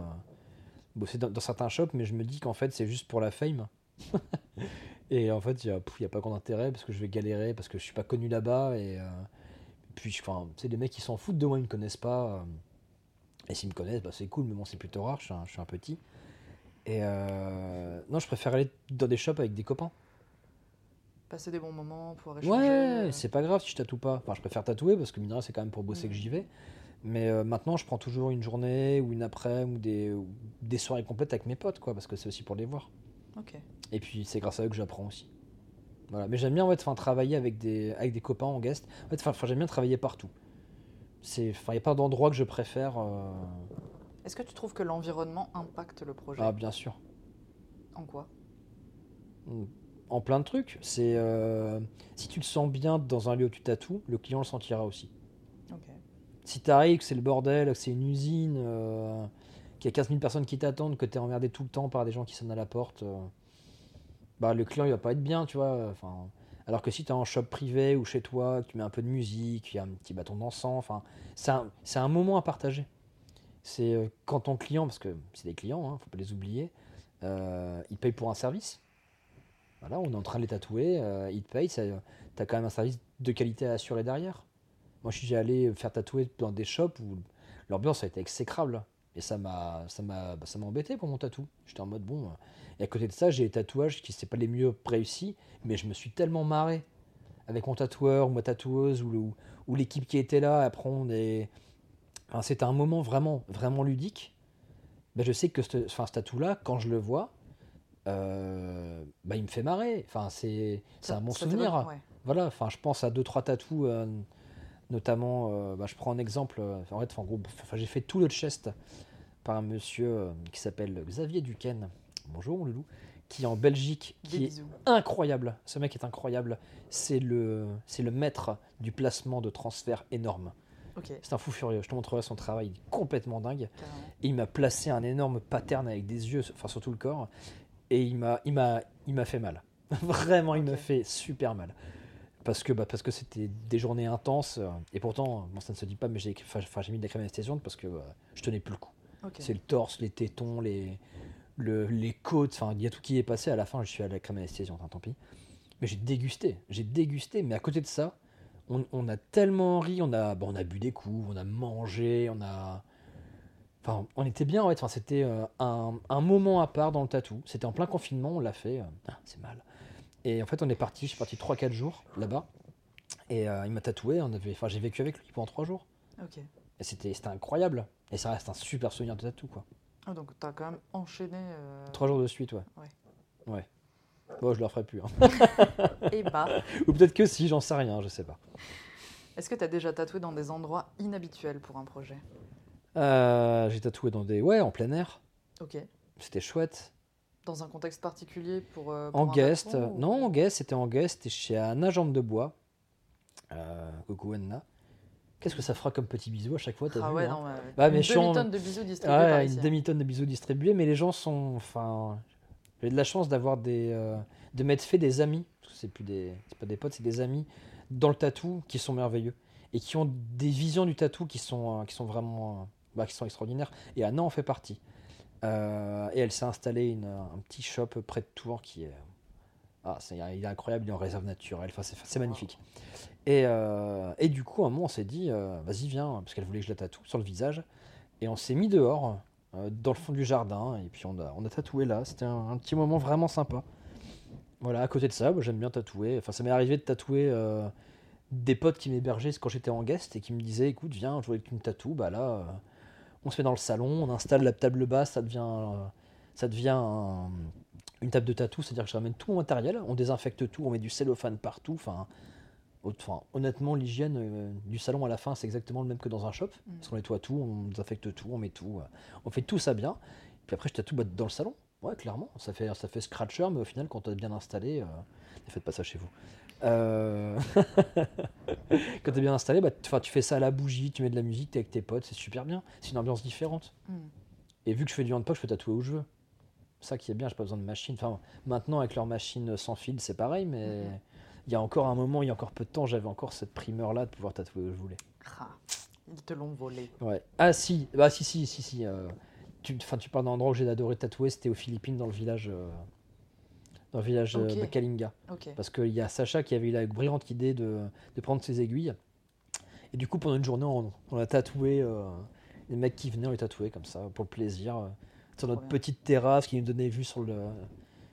bosser dans, certains shops, mais je me dis qu'en fait, c'est juste pour la fame. [laughs] et en fait, il n'y a, pas grand intérêt parce que je vais galérer, parce que je suis pas connu là-bas. Et puis, enfin, c'est des mecs qui s'en foutent de moi, ils me connaissent pas. et s'ils me connaissent, bah, c'est cool, mais bon, c'est plutôt rare, je suis un petit. Et euh, non, je préfère aller dans des shops avec des copains. Passer des bons moments, pouvoir échanger. Ouais, euh. c'est pas grave si je tatoue pas. Enfin, je préfère tatouer parce que mine c'est quand même pour bosser que j'y vais. Mais euh, maintenant, je prends toujours une journée ou une après-midi ou des, des soirées complètes avec mes potes, quoi, parce que c'est aussi pour les voir. Ok. Et puis, c'est grâce à eux que j'apprends aussi. Voilà. Mais j'aime bien en fait, travailler avec des, avec des copains en guest. En fait, j'aime bien travailler partout. Il n'y a pas d'endroit que je préfère. Est-ce que tu trouves que l'environnement impacte le projet Ah, bien sûr. En quoi? Hmm. En plein de trucs. C'est euh, si tu te sens bien dans un lieu où tu tatoues, le client le sentira aussi. Si tu arrives, que c'est le bordel, que c'est une usine, euh, qu'il y a 15 000 personnes qui t'attendent, que tu es emmerdé tout le temps par des gens qui sonnent à la porte, euh, bah, le client il va pas être bien, tu vois. Enfin, alors que si tu es en shop privé ou chez toi, que tu mets un peu de musique, il y a un petit bâton d'encens, enfin, c'est un, moment à partager c'est euh, quand ton client, parce que c'est des clients, hein, faut pas les oublier, euh, ils payent pour un service. Voilà, on est en train de les tatouer, euh, ils te tu quand même un service de qualité à assurer derrière. Moi, je suis allé faire tatouer dans des shops où l'ambiance a été exécrable. Et ça m'a ça m'a bah, ça m'a embêté pour mon tatou. J'étais en mode bon. Et à côté de ça, j'ai des tatouages qui c'est pas les mieux réussis, mais je me suis tellement marré avec mon tatoueur ou ma tatoueuse ou, ou l'équipe qui était là. Après, on des c'est un moment vraiment, vraiment ludique. Ben, je sais que ce, enfin, ce tatou-là, quand je le vois, euh, ben, il me fait marrer. Enfin, c'est, un bon souvenir. Voilà, enfin, je pense à deux, trois tatous, euh, notamment, euh, ben, je prends un exemple. En fait, enfin, enfin, j'ai fait tout le chest par un monsieur qui s'appelle Xavier Duquesne. Bonjour, mon loulou. Qui est en Belgique, qui est incroyable. Ce mec est incroyable. C'est le, c'est le maître du placement de transfert énorme. C'est un fou furieux. Je te montrerai son travail, complètement dingue. Et il m'a placé un énorme pattern avec des yeux, enfin sur tout le corps. Et il m'a, il m'a, il m'a fait mal. [laughs] Vraiment, il me fait super mal. Parce que, bah, parce que c'était des journées intenses. Et pourtant, bon, ça ne se dit pas, mais j'ai, j'ai mis de la crème anesthésiante parce que bah, je tenais plus le coup. C'est le torse, les tétons, les, le, les côtes. Enfin, il y a tout qui est passé. À la fin, je suis à la crème anesthésiante, hein, tant pis. Mais j'ai dégusté. J'ai dégusté. Mais à côté de ça, on, a tellement ri, on a, on a bu des coups, on a mangé, on a. Enfin, on était bien en fait. Enfin, c'était euh, un, moment à part dans le tatou. C'était en plein confinement, on l'a fait. Euh, ah, c'est mal. Et en fait, on est parti, je suis parti 3-4 jours là-bas. Et euh, il m'a tatoué. On avait, enfin, j'ai vécu avec lui pendant 3 jours. Ok. Et c'était, incroyable. Et ça reste un super souvenir de tatou, quoi. Ah, donc tu as quand même enchaîné. 3 jours de suite, ouais. Ouais. Ouais. Bon, je le referai plus. Hein. [laughs] Et bah. Ou peut-être que si, j'en sais rien, je sais pas. Est-ce que tu as déjà tatoué dans des endroits inhabituels pour un projet? Euh, J'ai tatoué dans des. Ouais, en plein air. Ok. C'était chouette. Dans un contexte particulier pour. Euh, en guest. non, en guest, c'était en guest. C'était chez Anna Jambe de Bois. Euh, coucou Anna. Qu'est-ce que ça fera comme petit bisou à chaque fois Ah ouais, hein non, bah, une demi-tonne de bisous distribués. Ouais, une demi-tonne de bisous distribués, mais les gens sont. Enfin, j'ai de la chance d'avoir des. Euh, de m'être fait des amis, parce que c'est plus des. C'est pas des potes, c'est des amis dans le tatou qui sont merveilleux et qui ont des visions du tatou qui sont, euh, qui sont vraiment. Euh, bah, qui sont extraordinaires. Et Anna en fait partie. Et elle s'est installée une, un petit shop près de Tours qui est. Ah, c'est, il est incroyable, il est en réserve naturelle, enfin, c'est, magnifique. Et, et, du coup, à un moment, on s'est dit, vas-y, viens, parce qu'elle voulait que je la tatoue sur le visage. Et on s'est mis dehors dans le fond du jardin. Et puis on a, on a tatoué là. C'était un, petit moment vraiment sympa. Voilà, à côté de ça, j'aime bien tatouer. Enfin, ça m'est arrivé de tatouer des potes qui m'hébergeaient quand j'étais en guest et qui me disaient écoute, viens, je voulais que tu me tatoues. Bah là, on se met dans le salon, on installe la table basse, ça devient, ça devient une table de tatou, c'est-à-dire que je ramène tout mon matériel, on désinfecte tout, on met du cellophane partout. Enfin, honnêtement, l'hygiène euh, du salon à la fin, c'est exactement le même que dans un shop. Mm. Parce qu'on nettoie tout, on désinfecte tout, on met tout. Euh, on fait tout ça bien. Puis après, je tatoue dans le salon. Ouais, clairement. Ça fait, ça fait scratcher, mais au final, quand tu as bien installé, euh, ne faites pas ça chez vous. [laughs] quand tu es bien installé, bah, tu fais ça à la bougie, tu mets de la musique, tu es avec tes potes, c'est super bien. C'est une ambiance différente. Mm. Et vu que je fais du handpok, je peux tatouer où je veux. Ça qui est bien, j'ai pas besoin de machine. Enfin, maintenant, avec leur machine sans fil, c'est pareil, mais. Mm-hmm il y a encore un moment, il y a encore peu de temps, j'avais encore cette primeur-là de pouvoir tatouer où je voulais. Ah, ils te l'ont volé. Ouais. Ah si, bah si, si, si, si. Euh, tu, tu parles d'un endroit où j'ai adoré tatouer, c'était aux Philippines, dans le village, euh, dans le village euh, de Kalinga. Parce qu'il y a Sacha qui avait eu la brillante idée de, de, prendre ses aiguilles. Et du coup, pendant une journée, on, a tatoué les mecs qui venaient, on les tatouait comme ça, pour le plaisir. sur notre petite terrasse qui nous donnait vue sur le,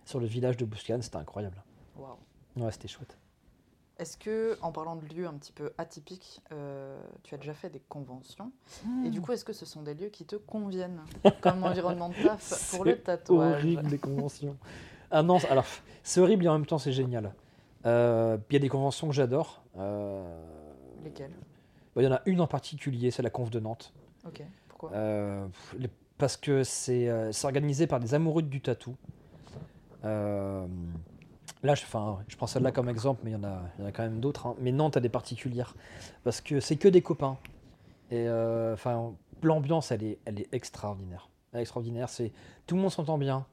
sur le village de Bouscan, c'était incroyable. Wow. Ouais, c'était chouette. Est-ce que, en parlant de lieux un petit peu atypiques, euh, tu as déjà fait des conventions? Et du hmm. coup, est-ce que ce sont des lieux qui te conviennent? Comme environnement de taf [laughs] pour le tatouage horrible les conventions. [laughs] Ah non, alors c'est horrible et en même temps c'est génial. Euh, il y a des conventions que j'adore. Euh, Lesquelles? bah, Il y en a une en particulier, c'est la conf de Nantes. Ok, pourquoi? Parce que c'est organisé par des amoureux du tatou. Là, je, prends celle-là comme exemple, mais il y, en a, y en a quand même d'autres. Hein. Mais Nantes a des particulières. Parce que c'est que des copains. Et euh, enfin, l'ambiance, elle est, elle est extraordinaire. Elle est extraordinaire. C'est, tout le monde s'entend bien.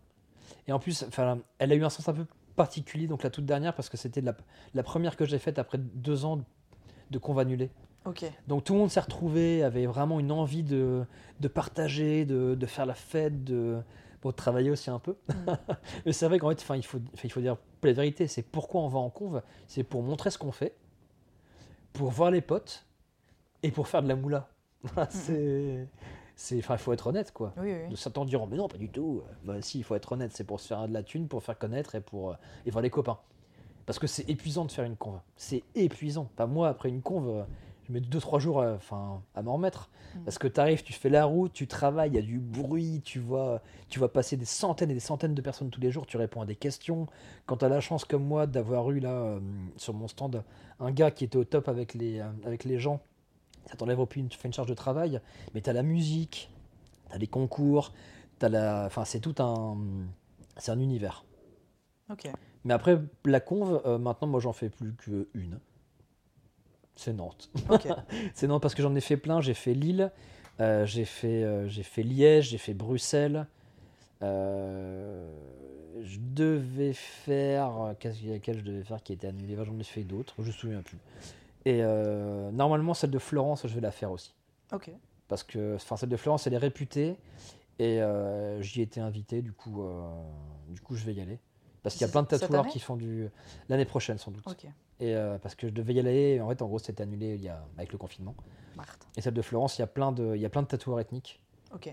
Et en plus, enfin, elle a eu un sens un peu particulier, donc la toute dernière, parce que c'était la, la première que j'ai faite après deux ans de convanulé. Ok. Donc tout le monde s'est retrouvé, avait vraiment une envie de, de partager, de, de, faire la fête, de, pour travailler aussi un peu. Mm. [laughs] Mais c'est vrai qu'en fait, il faut, il faut dire la vérité, c'est pourquoi on va en conve, c'est pour montrer ce qu'on fait, pour voir les potes et pour faire de la moula. [laughs] Mm. c'est c'est enfin il faut être honnête quoi oui, oui. certains diront mais non pas du tout bah si il faut être honnête c'est pour se faire de la thune pour faire connaître et pour euh, et voir les copains parce que c'est épuisant de faire une conve c'est épuisant pas moi après une conve je mets 2-3 jours à, enfin, à m'en remettre. Mm. Parce que tu arrives, tu fais la route, tu travailles, il y a du bruit, tu vois, tu vas passer des centaines et des centaines de personnes tous les jours, tu réponds à des questions. Quand tu as la chance comme moi d'avoir eu là, euh, sur mon stand, un gars qui était au top avec les, euh, avec les gens, ça t'enlève au plus, tu fais une charge de travail, mais tu as la musique, tu as les concours, as la... enfin, c'est tout un, c'est un univers. Ok. Mais après, la conve, euh, maintenant, moi, j'en fais plus qu'une. C'est Nantes. [laughs] c'est Nantes parce que j'en ai fait plein. J'ai fait Lille, euh, j'ai fait, euh, j'ai fait Liège, j'ai fait Bruxelles. Je devais faire. Qu'est-ce que je devais faire qui était annulé? J'en ai fait d'autres, je me souviens plus. Et normalement, celle de Florence, je vais la faire aussi. Ok. Parce que celle de Florence, elle est réputée. Et j'y étais invité, du coup, du coup, je vais y aller. Parce qu'il y a plein de tatoueurs qui font du. L'année prochaine, sans doute. Ok. Et euh, parce que je devais y aller, en fait, en gros, c'était annulé il y a, avec le confinement. Et celle de Florence, il y a plein de, il y a plein de tatoueurs ethniques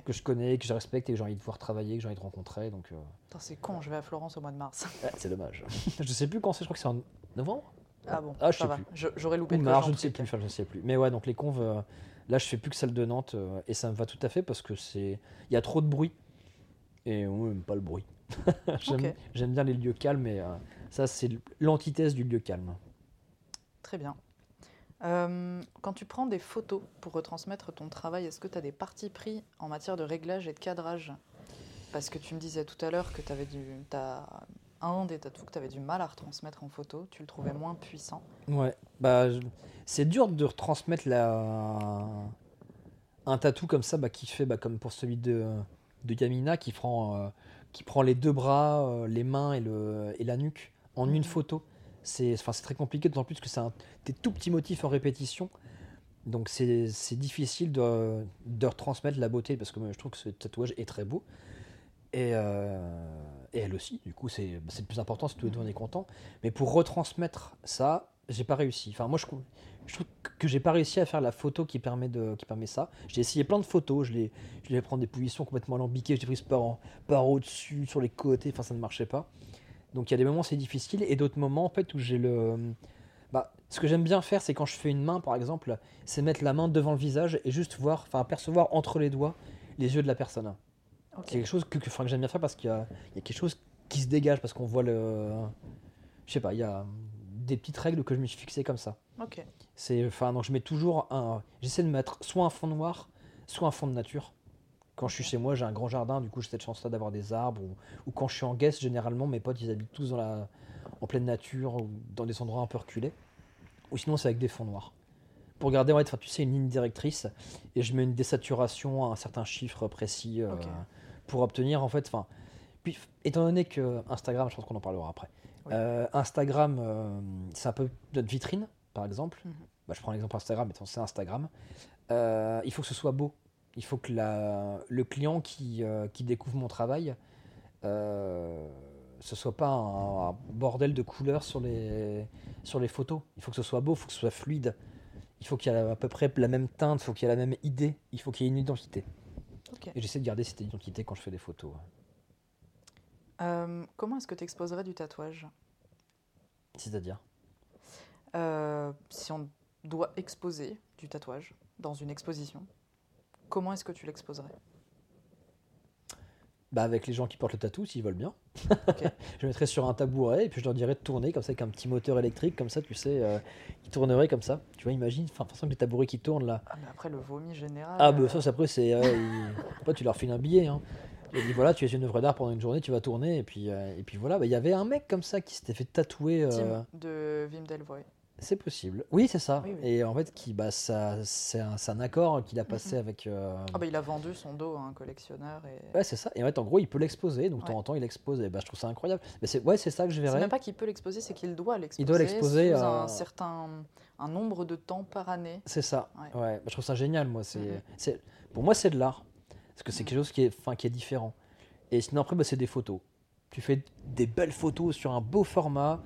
que je connais, que je respecte et que j'ai envie de pouvoir travailler, que j'ai envie de rencontrer. Donc, euh... c'est con, je vais à Florence au mois de mars. c'est dommage. [laughs] je sais plus quand c'est, je crois que c'est en novembre. Ah bon, ah, je sais. J'aurais loupé le je ne sais plus, je ne sais plus. Mais ouais, donc les conves, euh, là, je fais plus que celle de Nantes euh, et ça me va tout à fait parce que c'est, il y a trop de bruit et on n'aime pas le bruit. [laughs] J'aime bien les lieux calmes et ça, c'est l'antithèse du lieu calme. Très bien. Euh, quand tu prends des photos pour retransmettre ton travail, est-ce que tu as des partis pris en matière de réglage et de cadrage? Parce que tu me disais tout à l'heure que tu avais du, un des tatous que tu avais du mal à retransmettre en photo, tu le trouvais moins puissant. Ouais, bah, c'est dur de retransmettre la... un tatou comme ça bah, qui fait bah, comme pour celui de, de Yamina qui prend, euh, qui prend les deux bras, euh, les mains et, le, et la nuque en une photo. C'est très compliqué, d'autant plus que c'est des tout petits motifs en répétition. Donc c'est difficile de, de, retransmettre la beauté, parce que moi, je trouve que ce tatouage est très beau. Et, euh, et elle aussi, du coup, c'est le plus important, si tous les deux on est content. Mais pour retransmettre ça, j'ai pas réussi. Enfin, moi, je, je trouve que j'ai pas réussi à faire la photo qui permet, de, qui permet ça. J'ai essayé plein de photos, je les, je les prendre des positions complètement alambiquées, j'ai pris par, par au-dessus, sur les côtés, enfin, ça ne marchait pas. Donc, il y a des moments c'est difficile et d'autres moments, en fait, où j'ai le. Bah, ce que j'aime bien faire, c'est quand je fais une main, par exemple, c'est mettre la main devant le visage et juste voir, enfin, apercevoir entre les doigts les yeux de la personne. C'est quelque chose que, que, que j'aime bien faire parce qu'il y, y a, quelque chose qui se dégage, parce qu'on voit le. Je sais pas, il y a des petites règles que je me suis fixées comme ça. Ok. C'est, enfin, donc je mets toujours un. J'essaie de mettre soit un fond noir, soit un fond de nature. Quand je suis chez moi, j'ai un grand jardin, du coup j'ai cette chance-là d'avoir des arbres. Ou, quand je suis en guest, généralement mes potes ils habitent tous dans la, en pleine nature ou dans des endroits un peu reculés. Ou sinon c'est avec des fonds noirs. Pour garder, ouais, tu sais, une ligne directrice et je mets une désaturation à un certain chiffre précis euh, pour obtenir en fait. Enfin, puis étant donné que Instagram, je pense qu'on en parlera après. Euh, Instagram, euh, c'est un peu notre vitrine, par exemple. Mhm. bah, je prends l'exemple Instagram, mais c'est Instagram. Euh, il faut que ce soit beau. Il faut que la, le client qui, qui découvre mon travail, ce soit pas un, bordel de couleurs sur les, sur les photos. Il faut que ce soit beau, il faut que ce soit fluide. Il faut qu'il y ait à peu près la même teinte, il faut qu'il y ait la même idée, il faut qu'il y ait une identité. Et j'essaie de garder cette identité quand je fais des photos. Euh, comment est-ce que tu exposerais du tatouage? C'est-à-dire? Euh, Si on doit exposer du tatouage dans une exposition, comment est-ce que tu l'exposerais? Bah avec les gens qui portent le tatou, s'ils veulent bien. [laughs] je mettrais sur un tabouret et puis je leur dirais de tourner comme ça avec un petit moteur électrique, comme ça, tu sais, euh, il tournerait comme ça. Tu vois, imagine, enfin, façon les tabourets qui tournent là. Ah, mais après le vomi général. Ah, bah ça, après, c'est. Euh, tu leur files un billet. Hein. Il dit voilà, tu es une œuvre d'art pendant une journée, tu vas tourner, et puis, euh, et puis voilà. Bah, il y avait un mec comme ça qui s'était fait tatouer. Euh, de Wim Delvoye. C'est possible. Oui, c'est ça. Et en fait, qui, bah, ça, c'est un, un, accord qu'il a passé avec. Euh, ah bah, il a vendu son dos à un collectionneur. Et... Ouais, c'est ça. Et en fait, en gros, il peut l'exposer. Donc, de temps en temps, il expose. Et bah, je trouve ça incroyable. Mais c'est, ouais, c'est ça que je verrais. C'est même pas qu'il peut l'exposer, c'est qu'il doit l'exposer. Il doit l'exposer. Sous un certain un nombre de temps par année. C'est ça. Ouais. Bah, je trouve ça génial, moi. C'est, c'est, pour moi, c'est de l'art. Parce que c'est quelque chose qui est, fin, qui est différent. Et sinon, après, bah, c'est des photos. Tu fais des belles photos sur un beau format,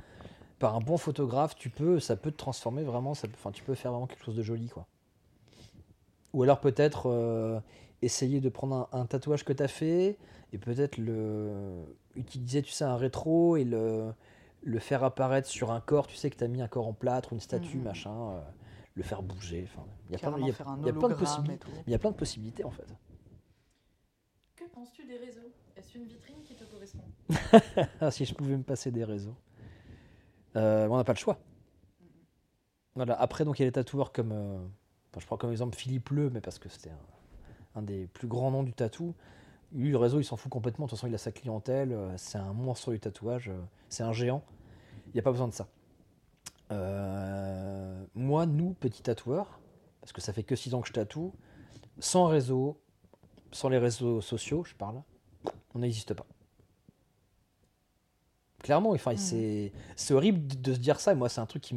par un bon photographe, tu peux, ça peut te transformer vraiment, ça, enfin, tu peux faire vraiment quelque chose de joli. quoi. Ou alors peut-être euh, essayer de prendre un, tatouage que tu as fait et peut-être le utiliser, tu sais, un rétro et le, le faire apparaître sur un corps, tu sais que tu as mis un corps en plâtre, une statue, mhm. machin, euh, le faire bouger. Enfin, il y a plein, de possibilités. Il y a plein de possibilités en fait. Que penses-tu des réseaux? Est-ce une vitrine qui te correspond? [laughs] Ah, Si je pouvais me passer des réseaux. Euh, on n'a pas le choix. Voilà. Après, donc il y a les tatoueurs comme, euh, je prends comme exemple Philippe Leu, mais parce que c'était un, des plus grands noms du tatou. Lui, le réseau, il s'en fout complètement. De toute façon, il a sa clientèle. Euh, c'est un monstre du tatouage. c'est un géant. Il n'y a pas besoin de ça. moi, nous, petits tatoueurs, parce que ça fait que 6 ans que je tatoue, sans réseau, sans les réseaux sociaux, je parle, on n'existe pas. Clairement, enfin, mmh. c'est horrible de, se dire ça. Et moi, c'est un truc qui,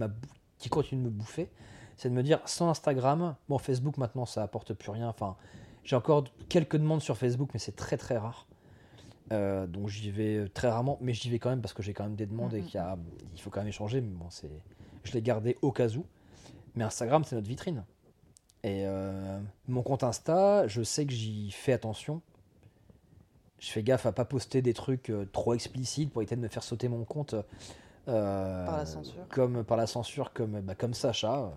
qui continue de me bouffer. C'est de me dire, sans Instagram, bon, Facebook maintenant, ça apporte plus rien. Enfin, j'ai encore quelques demandes sur Facebook, mais c'est très très rare. Euh, donc j'y vais très rarement, mais j'y vais quand même parce que j'ai quand même des demandes et mmh, qu'il il faut quand même échanger. Mais bon, c'est, je l'ai gardé au cas où. Mais Instagram, c'est notre vitrine. Et euh, mon compte Insta, je sais que j'y fais attention je fais gaffe à pas poster des trucs euh, trop explicites pour éviter de me faire sauter mon compte. Euh, par la censure. Comme, par la censure, comme, bah, comme Sacha, euh,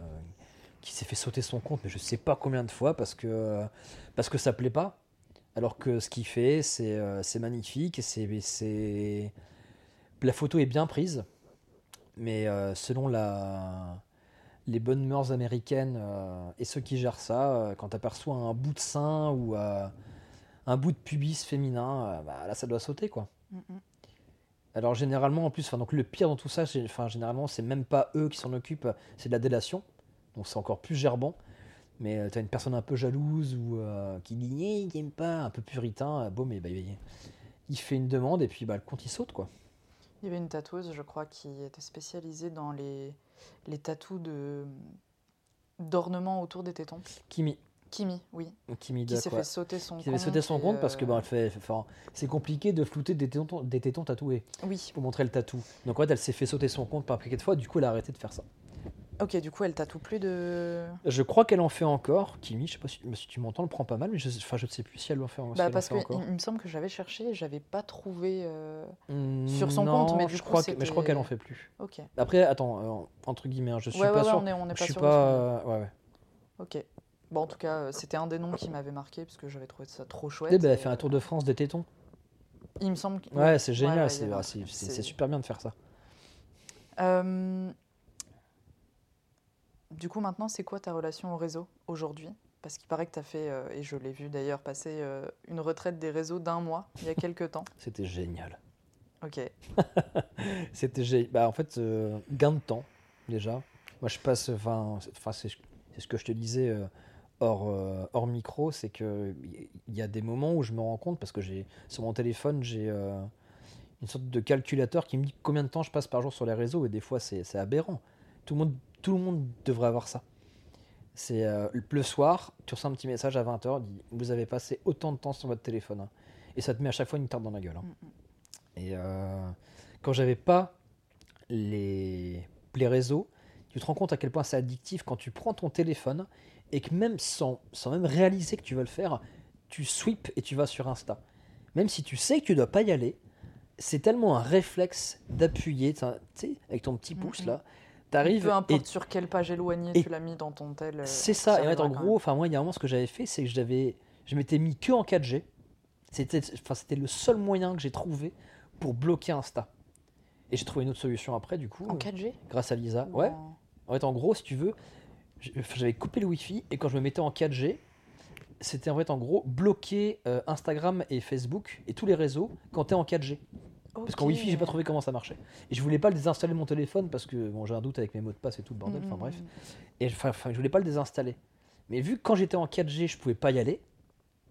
qui s'est fait sauter son compte, mais je sais pas combien de fois parce que, parce que ça plaît pas. Alors que ce qu'il fait, c'est magnifique, c'est la photo est bien prise, mais selon la, les bonnes mœurs américaines et ceux qui gèrent ça, quand tu aperçois un bout de sein ou un bout de pubis féminin, euh, bah, là ça doit sauter quoi. Mm, mm. Alors généralement en plus, donc le pire dans tout ça, enfin généralement c'est même pas eux qui s'en occupent, c'est de la délation, donc c'est encore plus gerbant. Mais euh, tu as une personne un peu jalouse ou euh, qui dit qui aime pas, un peu puritain, bon mais bah, il fait une demande et puis bah, le compte il saute quoi. Il y avait une tatoueuse, je crois, qui était spécialisée dans les, les tatous de d'ornements autour des tétons. Kimi. Kimi, oui. Kimi qui s'est fait sauter son qui compte. Fait sauter son compte parce que bah, fait, c'est compliqué de flouter des tétons, des tétons tatoués. Oui. Pour montrer le tatou. Donc en fait, elle s'est fait sauter son compte par paquet de fois. Du coup, elle a arrêté de faire ça. Ok, du coup, elle tatoue plus de. Je crois qu'elle en fait encore. Kimi, je sais pas si, tu m'entends, le prend pas mal, mais je, enfin, je ne sais plus si elle en fait, bah, parce que Il, me semble que j'avais cherché, j'avais pas trouvé euh, sur son compte, mais je crois, mais je crois qu'elle en fait plus. Ok. Après, attends, euh, entre guillemets, hein, je suis pas sûr. On est, on est pas je suis pas. ouais, ouais. Ok. Bon, en tout cas, euh, c'était un des noms qui m'avait marqué parce que j'avais trouvé ça trop chouette. Eh ben, elle fait un tour de France des tétons. Il me semble. Ouais, c'est génial, c'est super bien de faire ça. Euh, du coup, maintenant, c'est quoi ta relation au réseau aujourd'hui? Parce qu'il paraît que tu as fait, euh, et je l'ai vu d'ailleurs, passer euh, une retraite des réseaux d'un mois il y a quelques temps. [laughs] C'était génial. Ok. [laughs] C'était génial. Bah, en fait, euh, gain de temps, déjà. Moi, je passe. Enfin, c'est ce que je te disais hors, hors micro c'est qu'il y a des moments où je me rends compte, parce que j'ai sur mon téléphone, j'ai une sorte de calculateur qui me dit combien de temps je passe par jour sur les réseaux, et des fois, c'est aberrant. Tout le monde tout le monde devrait avoir ça. C'est euh, le soir, tu reçois un petit message à 20h, dit vous avez passé autant de temps sur votre téléphone. Hein. Et ça te met à chaque fois une tarte dans la gueule. Hein. Mm, mm. Et euh, quand j'avais pas les, les réseaux, tu te rends compte à quel point c'est addictif quand tu prends ton téléphone et que même sans, sans même réaliser que tu veux le faire, tu sweeps et tu vas sur Insta. Même si tu sais que tu dois pas y aller, c'est tellement un réflexe d'appuyer, avec ton petit pouce là, T'arrives. Peu importe sur quelle page éloignée tu l'as mis dans ton tel. Euh, c'est ça. Et en gros, enfin moi, il y a un moment, ce que j'avais fait, c'est que j'avais, je m'étais mis que en 4G. C'était, c'était le seul moyen que j'ai trouvé pour bloquer Insta. Et j'ai trouvé une autre solution après, du coup. En 4G Grâce à Lisa. Ouais. En fait, en gros, si tu veux, j'avais coupé le Wi-Fi et quand je me mettais en 4G, c'était en fait en gros bloquer euh, Instagram et Facebook et tous les réseaux quand tu es en 4G. Parce qu'en Wi-Fi, j'ai pas trouvé comment ça marchait. Et je voulais pas le désinstaller de mon téléphone parce que bon, j'ai un doute avec mes mots de passe et tout le bordel. Enfin mm, bref. Mm, mm. Et enfin, je voulais pas le désinstaller. Mais vu que quand j'étais en 4G, je pouvais pas y aller,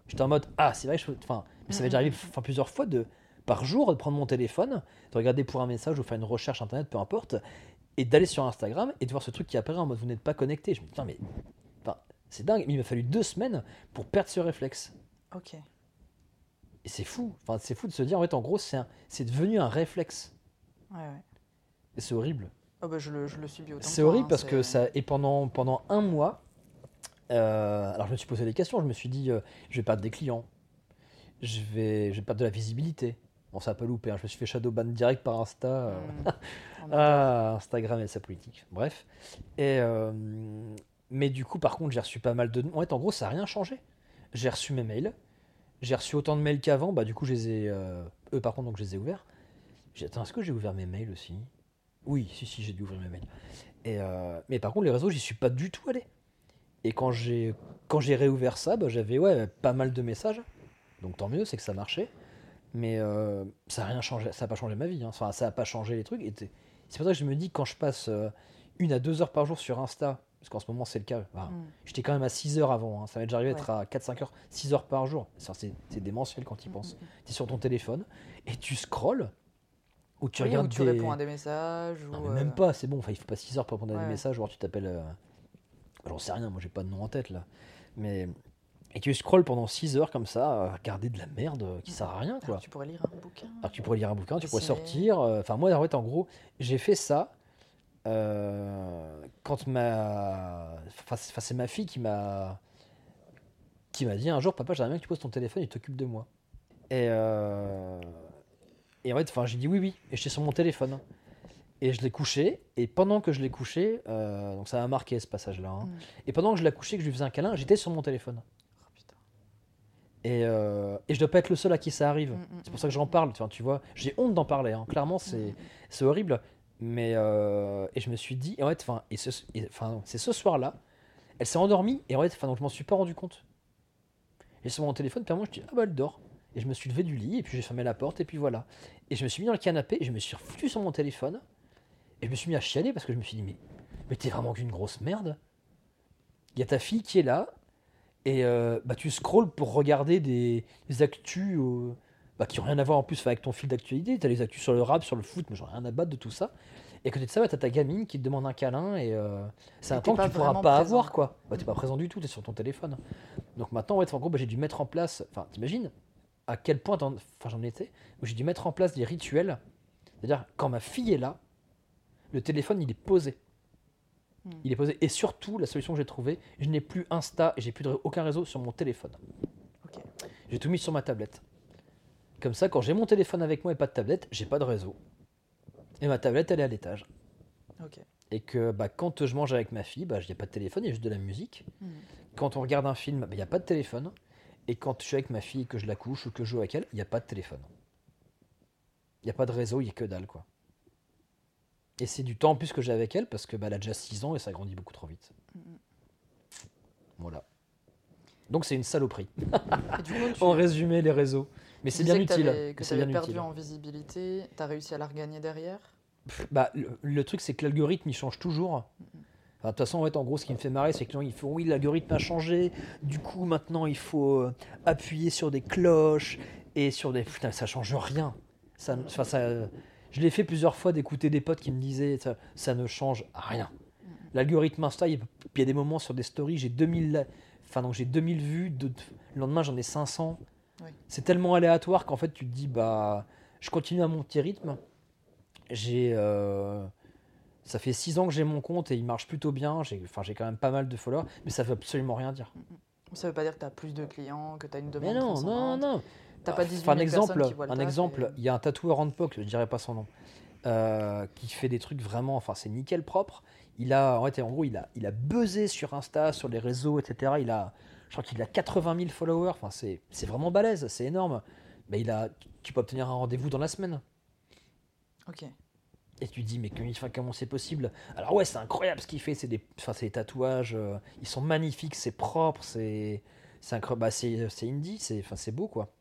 j'étais en mode ah c'est vrai, enfin, ça m'est déjà arrivé enfin, plusieurs fois de par jour de prendre mon téléphone, de regarder pour un message ou faire une recherche internet, peu importe, et d'aller sur Instagram et de voir ce truc qui apparaît en mode vous n'êtes pas connecté. Je me dis mais c'est dingue. Mais il m'a fallu deux semaines pour perdre ce réflexe. Ok. Et c'est fou. Enfin, c'est fou de se dire, en fait, en gros, c'est, c'est devenu un réflexe. Ouais, ouais. Et c'est horrible. Oh bah je, le, je le subis autant. C'est horrible hein, parce que ça. Et pendant, pendant un mois, euh, alors je me suis posé des questions. Je me suis dit, euh, je vais perdre des clients. Je vais, je vais perdre de la visibilité. Bon, ça a pas loupé. Hein. Je me suis fait shadow ban direct par Insta. Euh, hmm. [laughs] ah, Instagram et sa politique. Bref. Et, mais du coup, par contre, j'ai reçu pas mal de. En fait, en gros, ça n'a rien changé. J'ai reçu mes mails j'ai reçu autant de mails qu'avant, bah du coup je les ai, euh, eux par contre donc je les ai ouverts. J'ai attends, est-ce que j'ai ouvert mes mails aussi? Oui, si si j'ai dû ouvrir mes mails. Et euh, mais par contre les réseaux j'y suis pas du tout allé. Et quand j'ai quand j'ai réouvert ça, bah, j'avais ouais pas mal de messages. Donc tant mieux, c'est que ça marchait. Mais euh, ça n'a rien changé, ça n'a pas changé ma vie. Hein. Enfin, ça n'a pas changé les trucs. c'est pour ça que je me dis quand je passe une à deux heures par jour sur Insta parce qu'en ce moment c'est le cas. Mm. J'étais quand même à 6 heures avant, hein. ça m'est déjà arrivé d'être à 4-5 heures, 6 heures par jour. C'est démentiel quand tu y mm, penses. Mm, tu es sur ton téléphone et tu scrolls ou tu regardes. Ou tu réponds à des messages. ou même euh, pas, c'est bon, il faut pas 6 heures pour répondre à des messages, ou alors tu t'appelles. Euh, j'en sais rien, moi j'ai pas de nom en tête là. Mais. Et tu scrolls pendant 6 heures comme ça, à regarder de la merde qui sert à rien. Quoi. Alors, tu pourrais lire un bouquin. Alors tu pourrais lire un bouquin, tu pourrais sortir. Euh, enfin, moi, en fait, en gros, j'ai fait ça euh, quand ma. Enfin, c'est ma fille qui m'a. qui m'a dit un jour Papa, j'aimerais bien que tu poses ton téléphone et t'occupes de moi. Et. Euh, et en fait, enfin, j'ai dit oui, oui. Et j'étais sur mon téléphone. Et je l'ai couché. Et pendant que je l'ai couché, euh, donc ça m'a marqué ce passage-là. Hein. Mm. Et pendant que je l'ai couché, que je lui faisais un câlin, j'étais sur mon téléphone. Oh, putain. Et, et, je dois pas être le seul à qui ça arrive. Mm, mm, c'est pour ça que j'en parle. Tu vois, tu vois j'ai honte d'en parler. Hein. Clairement, c'est horrible. Mais euh, et je me suis dit, et en fait, enfin, et c'est ce soir-là, elle s'est endormie et en fait, enfin, donc je m'en suis pas rendu compte. Et sur mon téléphone, puis moi, je dis ah bah elle dort. Et je me suis levé du lit et puis j'ai fermé la porte et puis voilà. Et je me suis mis dans le canapé et je me suis refoutu sur mon téléphone et je me suis mis à chialer parce que je me suis dit mais mais t'es vraiment qu'une grosse merde. Il y a ta fille qui est là et euh, bah tu scrolles pour regarder des, des actus. Bah, qui n'ont rien à voir en plus avec ton fil d'actualité. Tu as les actus sur le rap, sur le foot, mais j'en ai rien à battre de tout ça. Et à côté de ça, bah, tu as ta gamine qui te demande un câlin et euh, c'est un temps que tu pourras pas avoir. quoi. Bah, tu pas présent du tout, tu es sur ton téléphone. Donc maintenant, ouais, en gros, bah, j'ai dû mettre en place. Enfin, t'imagines à quel point enfin, j'en étais où j'ai dû mettre en place des rituels. C'est-à-dire, quand ma fille est là, le téléphone, il est posé. Il est posé. Et surtout, la solution que j'ai trouvée, je n'ai plus Insta et j'ai plus aucun réseau sur mon téléphone. J'ai tout mis sur ma tablette. Comme ça, quand j'ai mon téléphone avec moi et pas de tablette, j'ai pas de réseau. Et ma tablette, elle est à l'étage. Et que bah, quand je mange avec ma fille, bah, il n'y a pas de téléphone, il y a juste de la musique. Hmm. Quand on regarde un film, bah, il n'y a pas de téléphone. Et quand je suis avec ma fille, que je la couche ou que je joue avec elle, il n'y a pas de téléphone. Il n'y a pas de réseau, il n'y a que dalle, quoi. Et c'est du temps en plus que j'ai avec elle parce que bah, elle a déjà 6 ans et ça grandit beaucoup trop vite. Voilà. Donc c'est une saloperie. [laughs] en résumé, les réseaux. Mais c'est bien utile. Que, tu perdu en visibilité, tu as réussi à la regagner derrière? Bah, le, truc, c'est que l'algorithme, il change toujours. de toute façon, en, gros, ce qui me fait marrer, c'est que il faut, oui, l'algorithme a changé. Du coup, maintenant, il faut euh, appuyer sur des cloches et sur des. Putain, ça change rien. Ça, ça, je l'ai fait plusieurs fois d'écouter des potes qui me disaient ça, ça ne change rien. L'algorithme Insta, il y a des moments sur des stories, j'ai 2000, enfin donc j'ai 2000 vues, de, le lendemain j'en ai 500. C'est tellement aléatoire qu'en fait tu te dis bah je continue à mon petit rythme. J'ai euh, ça fait 6 ans que j'ai mon compte et il marche plutôt bien. J'ai enfin j'ai quand même pas mal de followers, mais ça veut absolument rien dire. Ça veut pas dire que tu as plus de clients, que tu as une demande. Mais non, non, non. T'as pas 18 un exemple, un exemple, il y a un tatoueur en POC, je dirais pas son nom, euh, qui fait des trucs vraiment, enfin c'est nickel propre. Il a, en, fait, en gros, il a, il a buzzé sur Insta, sur les réseaux, etc. Il a, je crois qu'il a 80 000 followers. Enfin, c'est, c'est vraiment balèze, c'est énorme. Mais il a, tu peux obtenir un rendez-vous dans la semaine. Ok. Et tu te dis, mais comment c'est possible? Alors ouais, c'est incroyable ce qu'il fait. C'est des, enfin, c'est des tatouages, euh, ils sont magnifiques, c'est propre, c'est, c'est bah, c'est, c'est indie, c'est, enfin, c'est beau quoi.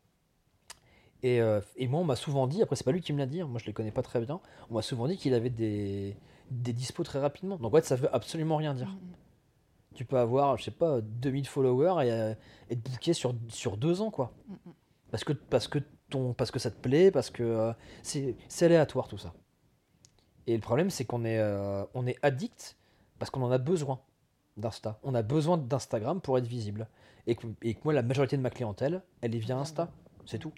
Euh, et, moi, on m'a souvent dit, après, c'est pas lui qui me l'a dit, hein, moi je les connais pas très bien, on m'a souvent dit qu'il avait des, des dispos très rapidement. Donc, ouais, ça veut absolument rien dire. Mm-hmm. Tu peux avoir, je sais pas, 2000 followers et euh, être booké sur, sur deux ans, quoi. Mm-hmm. Parce que, parce, que ton, parce que ça te plaît, parce que euh, c'est aléatoire tout ça. Et le problème, c'est qu'on est, on est addict parce qu'on en a besoin d'Insta. On a besoin d'Instagram pour être visible. Et que, et que moi, la majorité de ma clientèle, elle est via Insta. C'est tout.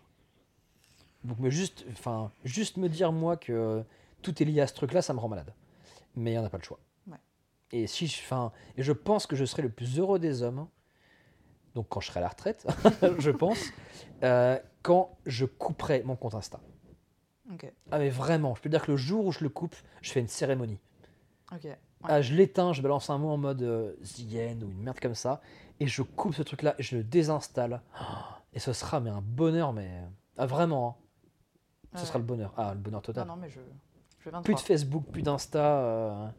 Donc, mais juste, enfin, juste me dire, moi, que tout est lié à ce truc-là, ça me rend malade. Mais il n'y en a pas le choix. Et, si je, enfin, et je pense que je serai le plus heureux des hommes, donc quand je serai à la retraite, [laughs] je pense, euh, quand je couperai mon compte Insta. Ah mais vraiment, je peux dire que le jour où je le coupe, je fais une cérémonie. Ah, je l'éteins, je balance un mot en mode euh, ou une merde comme ça, et je coupe ce truc-là et je le désinstalle. Et ce sera mais un bonheur, mais ah, vraiment. Hein. Ce sera le bonheur. Ah, le bonheur total. Non, non, mais je, je Plus de Facebook, plus d'Insta. Euh,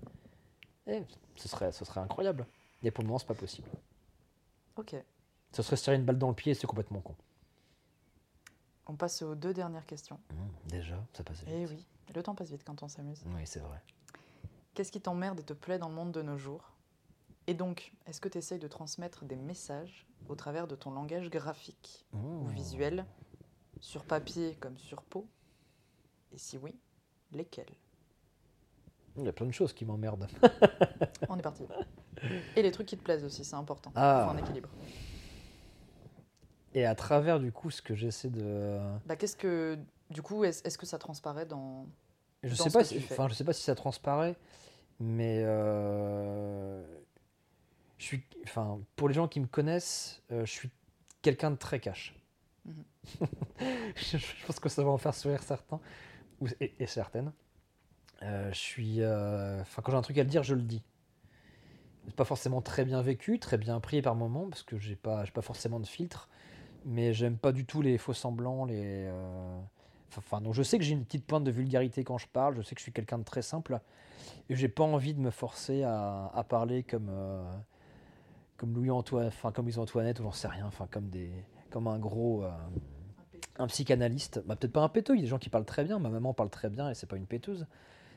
eh, ce, serait, ce serait incroyable. Et pour le moment, c'est pas possible. Ok. Ce serait se tirer une balle dans le pied, c'est complètement con. On passe aux deux dernières questions. Mmh, déjà, ça passe vite. Eh oui, le temps passe vite quand on s'amuse. Oui, c'est vrai. Qu'est-ce qui t'emmerde et te plaît dans le monde de nos jours? Et donc, est-ce que tu essayes de transmettre des messages au travers de ton langage graphique ou mmh. visuel, sur papier comme sur peau? Et si oui, lesquels? Il y a plein de choses qui m'emmerdent. On est parti. Et les trucs qui te plaisent aussi, c'est important. Ah. un équilibre. Et à travers du coup ce que j'essaie de. Bah, qu'est-ce que du coup est-ce que ça transparaît dans Je sais pas. Si, enfin, je sais pas si ça transparaît, mais euh, je suis. Enfin, pour les gens qui me connaissent, euh, je suis quelqu'un de très cash. Mhm. [laughs] je pense que ça va en faire sourire certains et, certaines. Euh, je suis, euh, enfin, quand j'ai un truc à le dire, je le dis. C'est pas forcément très bien vécu, très bien pris par moment, parce que j'ai pas, pas forcément de filtre. Mais j'aime pas du tout les faux semblants, les. Euh, enfin, donc je sais que j'ai une petite pointe de vulgarité quand je parle. Je sais que je suis quelqu'un de très simple. Et j'ai pas envie de me forcer à, à parler comme comme Louis Antoine, enfin comme Louis Antoinette ou j'en sais rien, enfin comme des, comme un gros, un psychanalyste, bah, peut-être pas un péteux, il y a des gens qui parlent très bien, ma maman parle très bien et c'est pas une péteuse.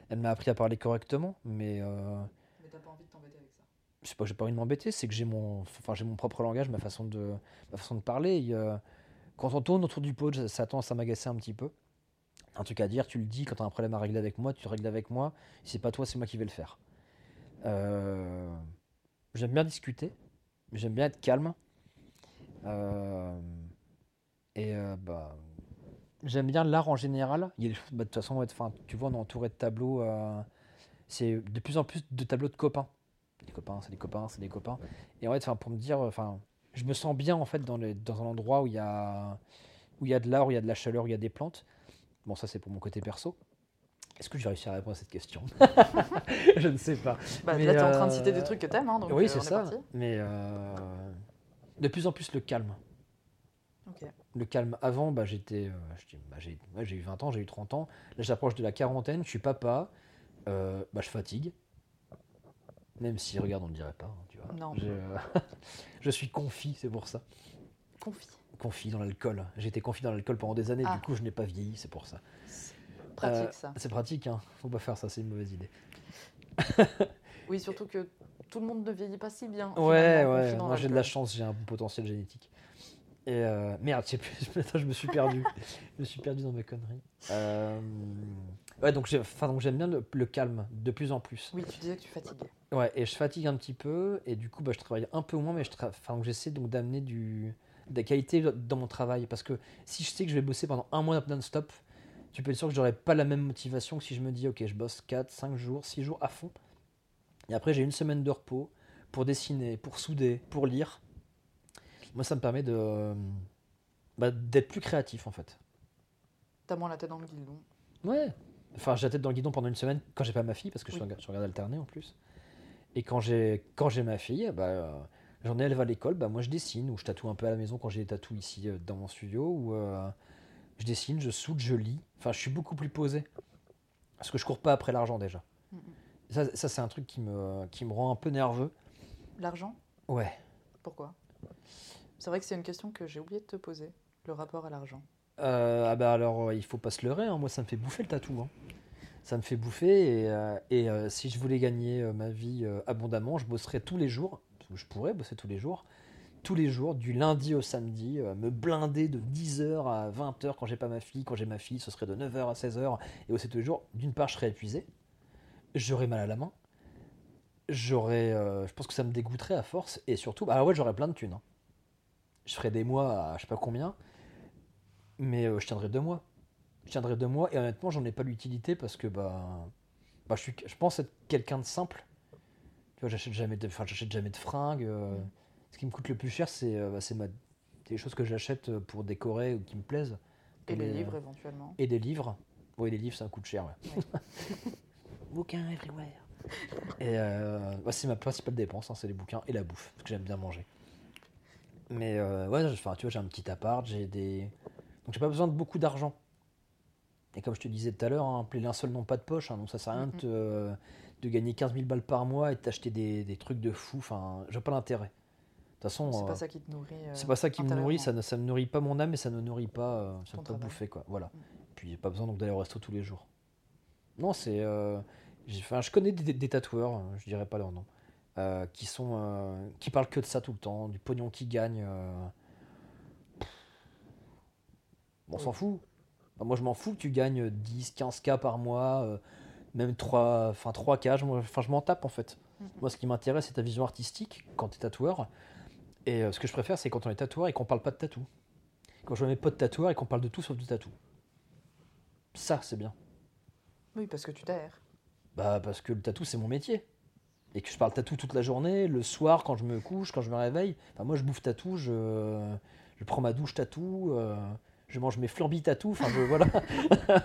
Elle m'a appris à parler correctement, mais. Euh... Mais t'as pas envie de t'embêter avec ça? Je sais pas, j'ai pas envie de m'embêter, c'est que j'ai mon, enfin, j'ai mon propre langage, ma façon de, ma façon de parler. Quand on tourne autour du pot, ça tendance à m'agacer un petit peu. Un truc à dire, tu le dis, quand tu as un problème à régler avec moi, tu le règles avec moi. Si c'est pas toi, c'est moi qui vais le faire. Euh, j'aime bien discuter, j'aime bien être calme. Euh, et euh, bah, j'aime bien l'art en général. Il y a bah, de toute façon, enfin, tu vois, on est entouré de tableaux. Euh, c'est de plus en plus de tableaux de copains. des copains, c'est des copains, c'est des copains. Et en fait, pour me dire, enfin, je me sens bien en fait dans, les, dans un endroit où il y a où il y a de l'art, où il y a de la chaleur, où il y a des plantes. Bon, ça c'est pour mon côté perso. Est-ce que je vais réussir à répondre à cette question? [laughs] Je ne sais pas. Bah, là, tu es en train de citer des trucs que tu aimes, hein, donc oui, c'est ça. Mais de plus en plus le calme. Le calme. Avant, bah, j'étais, euh, bah, j'ai, eu 20 ans, j'ai eu 30 ans. Là, j'approche de la quarantaine, je suis papa. Euh, bah, je fatigue. Même si, regarde, on ne dirait pas. Hein, tu vois. Non. Euh, [laughs] je suis confit, c'est pour ça. Confit. Confit dans l'alcool. J'ai été confit dans l'alcool pendant des années, ah. du coup, je n'ai pas vieilli, c'est pour ça. pratique, ça. C'est pratique, hein. Faut pas faire ça, c'est une mauvaise idée. [laughs] oui, surtout que tout le monde ne vieillit pas si bien. Ouais, ouais. Moi, j'ai de la chance, j'ai un bon potentiel génétique. Et euh, merde, [laughs] je me suis perdu. je me suis perdu dans mes conneries. Euh, ouais, donc j'aime bien le, calme de plus en plus. Oui, tu disais que tu fatigues. Ouais, et je fatigue un petit peu, et du coup, bah, je travaille un peu moins, mais j'essaie donc d'amener du de la qualité dans mon travail. Parce que si je sais que je vais bosser pendant un mois non-stop, tu peux être sûr que j'aurai pas la même motivation que si je me dis, ok, je bosse 4, 5 jours, 6 jours à fond. Et après, j'ai une semaine de repos pour dessiner, pour souder, pour lire moi, ça me permet de bah, d'être plus créatif en fait. T'as moins la tête dans le guidon. Ouais. Enfin, j'ai la tête dans le guidon pendant une semaine quand j'ai pas ma fille, parce que je, regarde, alterner en plus. Et quand j'ai quand j'ai ma fille, bah, j'en ai, elle va à l'école, bah, moi je dessine, ou je tatoue un peu à la maison quand j'ai des tatous ici euh, dans mon studio, ou euh, je dessine, je soude, je lis. Enfin, je suis beaucoup plus posé. Parce que je cours pas après l'argent déjà. Ça, ça c'est un truc qui me, qui me rend un peu nerveux. L'argent? Ouais. Pourquoi? C'est vrai que c'est une question que j'ai oublié de te poser, le rapport à l'argent. Euh, ah bah alors, euh, il faut pas se leurrer, hein. moi ça me fait bouffer le tatou. Hein. Ça me fait bouffer et, euh, si je voulais gagner ma vie abondamment, je bosserais tous les jours, je pourrais bosser tous les jours, tous les jours, du lundi au samedi, me blinder de 10h à 20h quand j'ai pas ma fille, quand j'ai ma fille, ce serait de 9h à 16h, et aussi tous les jours, d'une part je serais épuisé, j'aurais mal à la main, j'aurais, je pense que ça me dégoûterait à force, et surtout, bah ouais j'aurais plein de thunes. Hein je ferai des mois à je sais pas combien, mais euh, je tiendrai deux mois. Je tiendrai deux mois et honnêtement, j'en ai pas l'utilité parce que bah, bah je, suis, je pense être quelqu'un de simple. Tu vois, j'achète jamais de, enfin, j'achète jamais de fringues. Euh. ce qui me coûte le plus cher, c'est euh, bah, c'est ma, des choses que j'achète pour décorer ou qui me plaisent. Et les livres éventuellement. Et des livres. Oui, les livres, ça coûte cher. Ouais. [laughs] bouquins everywhere. Et bah, c'est ma principale dépense, hein, c'est les bouquins et la bouffe, parce que j'aime bien manger. Mais euh, ouais, enfin, tu vois, j'ai un petit appart, j'ai des. Donc j'ai pas besoin de beaucoup d'argent. Et comme je te disais tout à l'heure, hein, les linceuls n'ont pas de poche, hein, donc ça sert à rien de, de, gagner 15 000 balles par mois et de t'acheter des, des, trucs de fou. Enfin, j'ai pas l'intérêt. De toute façon. C'est pas euh, ça qui te nourrit. Euh, c'est pas ça qui me nourrit, ça ne, ça me nourrit pas mon âme et ça ne nourrit pas. ça me pas bouffer, quoi. Voilà. Mm. Puis j'ai pas besoin donc d'aller au resto tous les jours. Non, c'est. Enfin, je connais des, des, tatoueurs, hein, je dirais pas leur nom. Euh, qui sont euh, qui parlent que de ça tout le temps, du pognon qui gagne. Euh. on s'en fout. moi, je m'en fous que tu gagnes 10, 15K par mois, même 3, enfin 3K. Je, enfin, je m'en tape en fait. Mhm. Moi, ce qui m'intéresse, c'est ta vision artistique quand tu es tatoueur. Et ce que je préfère, c'est quand on est tatoueur et qu'on parle pas de tatou. Quand je vois mes potes tatoueurs et qu'on parle de tout sauf du tatou. Ça, c'est bien. Oui, parce que tu t'aères. Bah, parce que le tatou, c'est mon métier et que je parle tatou toute la journée, le soir quand je me couche, quand je me réveille. Enfin, moi, je bouffe tatou, je, je prends ma douche tatou, euh, je mange mes flambis tatou. Enfin, je, voilà.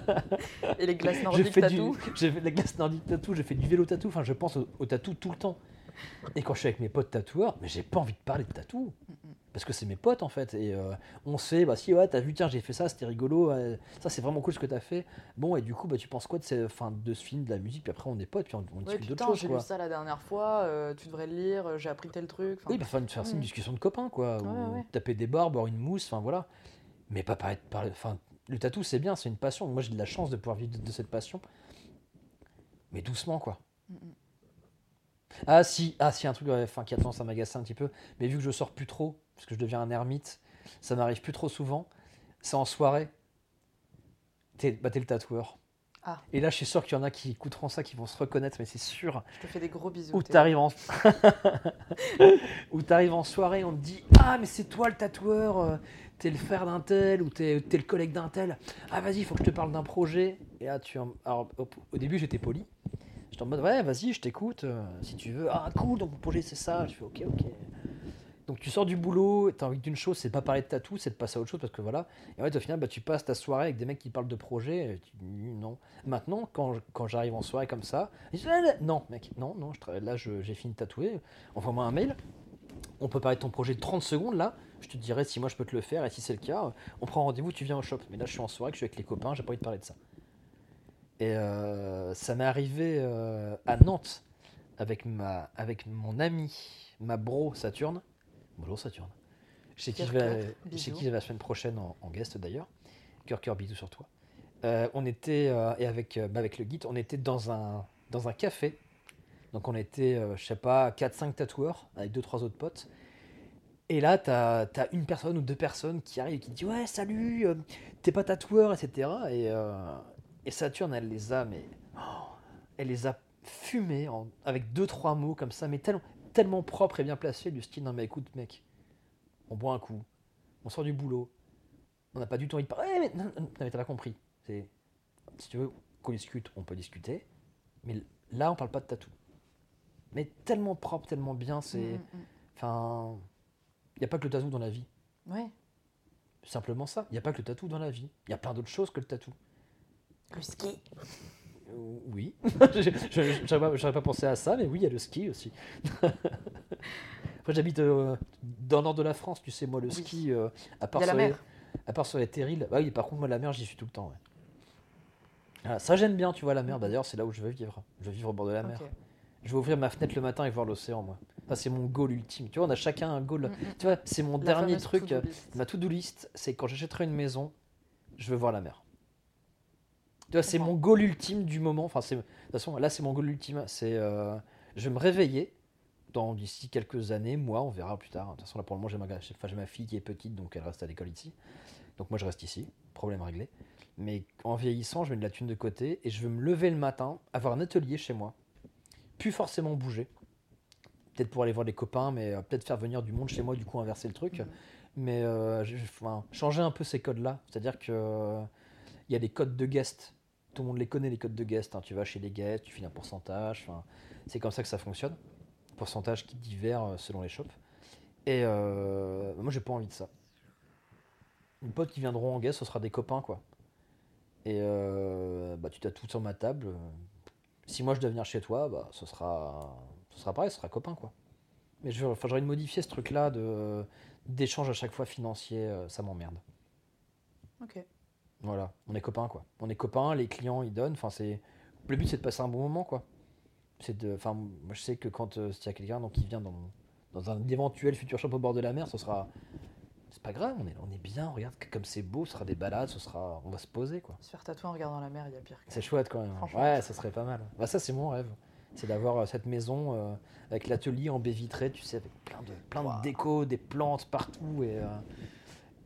[laughs] et les glaces nordiques tatou. J'ai fait la glace nordique tatou, j'ai fait du vélo tatou. Enfin, je pense au, au tatou tout le temps. Et quand je suis avec mes potes tatoueurs, mais j'ai pas envie de parler de tatou. Parce que c'est mes potes en fait. Et euh, on sait, bah si, ouais, t'as vu, tiens, j'ai fait ça, c'était rigolo. ça, c'est vraiment cool ce que t'as fait. Bon, et du coup, bah, tu penses quoi de, ces, fin, de ce film, de la musique Puis après, on est potes, puis on, on discute d'autres choses. J'ai lu ça la dernière fois, euh, tu devrais le lire, euh, j'ai appris tel truc. Oui, bah, faire une discussion de copains, quoi. taper des barres, boire une mousse, enfin voilà. Mais pas parler enfin, le tatou, c'est bien, c'est une passion. Moi, j'ai de la chance de pouvoir vivre de, cette passion. Mais doucement, quoi. Ah si, ah si, un truc enfin, qui a tendance à m'agacer un petit peu, mais vu que je sors plus trop, parce que je deviens un ermite, ça m'arrive plus trop souvent, c'est en soirée, t'es bah, le tatoueur. Ah. Et là, je suis sûr qu'il y en a qui écouteront ça, qui vont se reconnaître, mais c'est sûr. Je te fais des gros bisous. Ou t'arrives en... [laughs] En soirée, on te dit Ah, mais c'est toi le tatoueur, euh, t'es le frère d'un tel, ou t'es es le collègue d'un tel. Ah, vas-y, il faut que je te parle d'un projet. Et là, tu. Alors, au début, j'étais poli J'étais en mode, ouais, vas-y, je t'écoute, euh, si tu veux. Ah, cool, donc mon projet, c'est ça. Je fais, ok, ok. Donc tu sors du boulot, tu as envie d'une chose, c'est pas parler de tatou, c'est de passer à autre chose parce que voilà. Et en fait, au final, bah, tu passes ta soirée avec des mecs qui parlent de projet. Non. Maintenant, quand, quand j'arrive en soirée comme ça, je dis, non, mec, non, non, je là, j'ai fini de tatouer. Envoie-moi un mail. On peut parler de ton projet de 30 secondes là. Je te dirai si moi je peux te le faire et si c'est le cas, on prend rendez-vous, tu viens au shop. Mais là, je suis en soirée, je suis avec les copains, j'ai pas envie de parler de ça. Et euh, ça m'est arrivé euh, à Nantes avec, ma, avec mon ami, ma bro Saturne. Bonjour Saturne. Chez qui, je vais, chez qui la semaine prochaine en, guest d'ailleurs. Cœur, cœur, bisous sur toi. Euh, on était, et avec, bah, avec le guide, on était dans un, dans un café. Donc on était, je sais pas, 4-5 tatoueurs avec 2-3 autres potes. Et là, tu as, une personne ou deux personnes qui arrivent et qui disent Ouais, salut, t'es pas tatoueur, etc. Et, et Saturne, elle les a, mais. Oh, elle les a fumés avec deux, trois mots comme ça, mais tellement, tellement propre et bien placé, du style Non, mais écoute, mec, on boit un coup, on sort du boulot, on n'a pas du tout envie de parler. mais, non, non, t'as pas compris. C'est, si tu veux qu'on discute, on peut discuter, mais là, on parle pas de tatou. Mais tellement propre, tellement bien, c'est. Mm, mm. Enfin. Il n'y a pas que le tatou dans la vie. Ouais. Simplement ça. Il n'y a pas que le tatou dans la vie. Il y a plein d'autres choses que le tatou. Le ski. Euh, oui. [laughs] Je n'aurais pas, pensé à ça, mais oui, il y a le ski aussi. [laughs] Après, j'habite euh, dans le nord de la France, tu sais, moi, le ski, euh, à, part sur la les, à part sur les terrils. Bah oui, par contre, moi, la mer, j'y suis tout le temps. Ah, ça, j'aime bien, tu vois, la mer. D'ailleurs, c'est là où je veux vivre. Je veux vivre au bord de la mer. Je vais ouvrir ma fenêtre le matin et voir l'océan, moi. c'est mon goal ultime. Tu vois, on a chacun un goal. Mm, mm. Tu vois, c'est mon dernier truc. ma to-do list, c'est quand j'achèterai une maison, je veux voir la mer c'est mon goal ultime du moment. Enfin, de toute façon, là, c'est mon goal ultime. C'est, euh, je vais me réveiller dans d'ici quelques années, moi, on verra plus tard. De toute façon, là, pour le moment, j'ai ma, fille qui est petite, donc elle reste à l'école ici. Donc moi, je reste ici. Problème réglé. Mais en vieillissant, je mets de la thune de côté et je veux me lever le matin, avoir un atelier chez moi, plus forcément bouger. Peut-être pour aller voir des copains, mais euh, peut-être faire venir du monde chez moi, du coup inverser le truc. Mhm. Mais euh, enfin, changer un peu ces codes-là. C'est-à-dire que il y a des codes de guest tout le monde les connaît, les codes de guest. Hein. Tu vas chez les guests, tu files un pourcentage. C'est comme ça que ça fonctionne. Pourcentage qui diffère euh, selon les shops. Et euh, moi, j'ai pas envie de ça. Les potes qui viendront en guest, ce sera des copains, quoi. Et euh, bah, tu t'as tout sur ma table. Si moi je dois venir chez toi, bah, ce sera, ce sera pareil, ce sera copain, quoi. Mais je enfin, j'aurais modifier ce truc-là de d'échange à chaque fois financier, ça m'emmerde. Ok. Voilà, on est copains quoi. On est copains, les clients ils donnent. Enfin c'est le but c'est de passer un bon moment quoi. C'est de, enfin moi je sais que quand euh, il y a quelqu'un donc qui vient dans, dans un éventuel futur shop au bord de la mer, ce sera c'est pas grave, on est, on est bien, regarde comme c'est beau, ce sera des balades, ce sera, on va se poser quoi. Se faire tatouer en regardant la mer, il y a pire. C'est chouette quand même. Ouais, ça serait pas mal. Bah ça c'est mon rêve, c'est d'avoir euh, cette maison euh, avec l'atelier en baie vitrée, tu sais, avec plein de, plein de déco, des plantes partout et,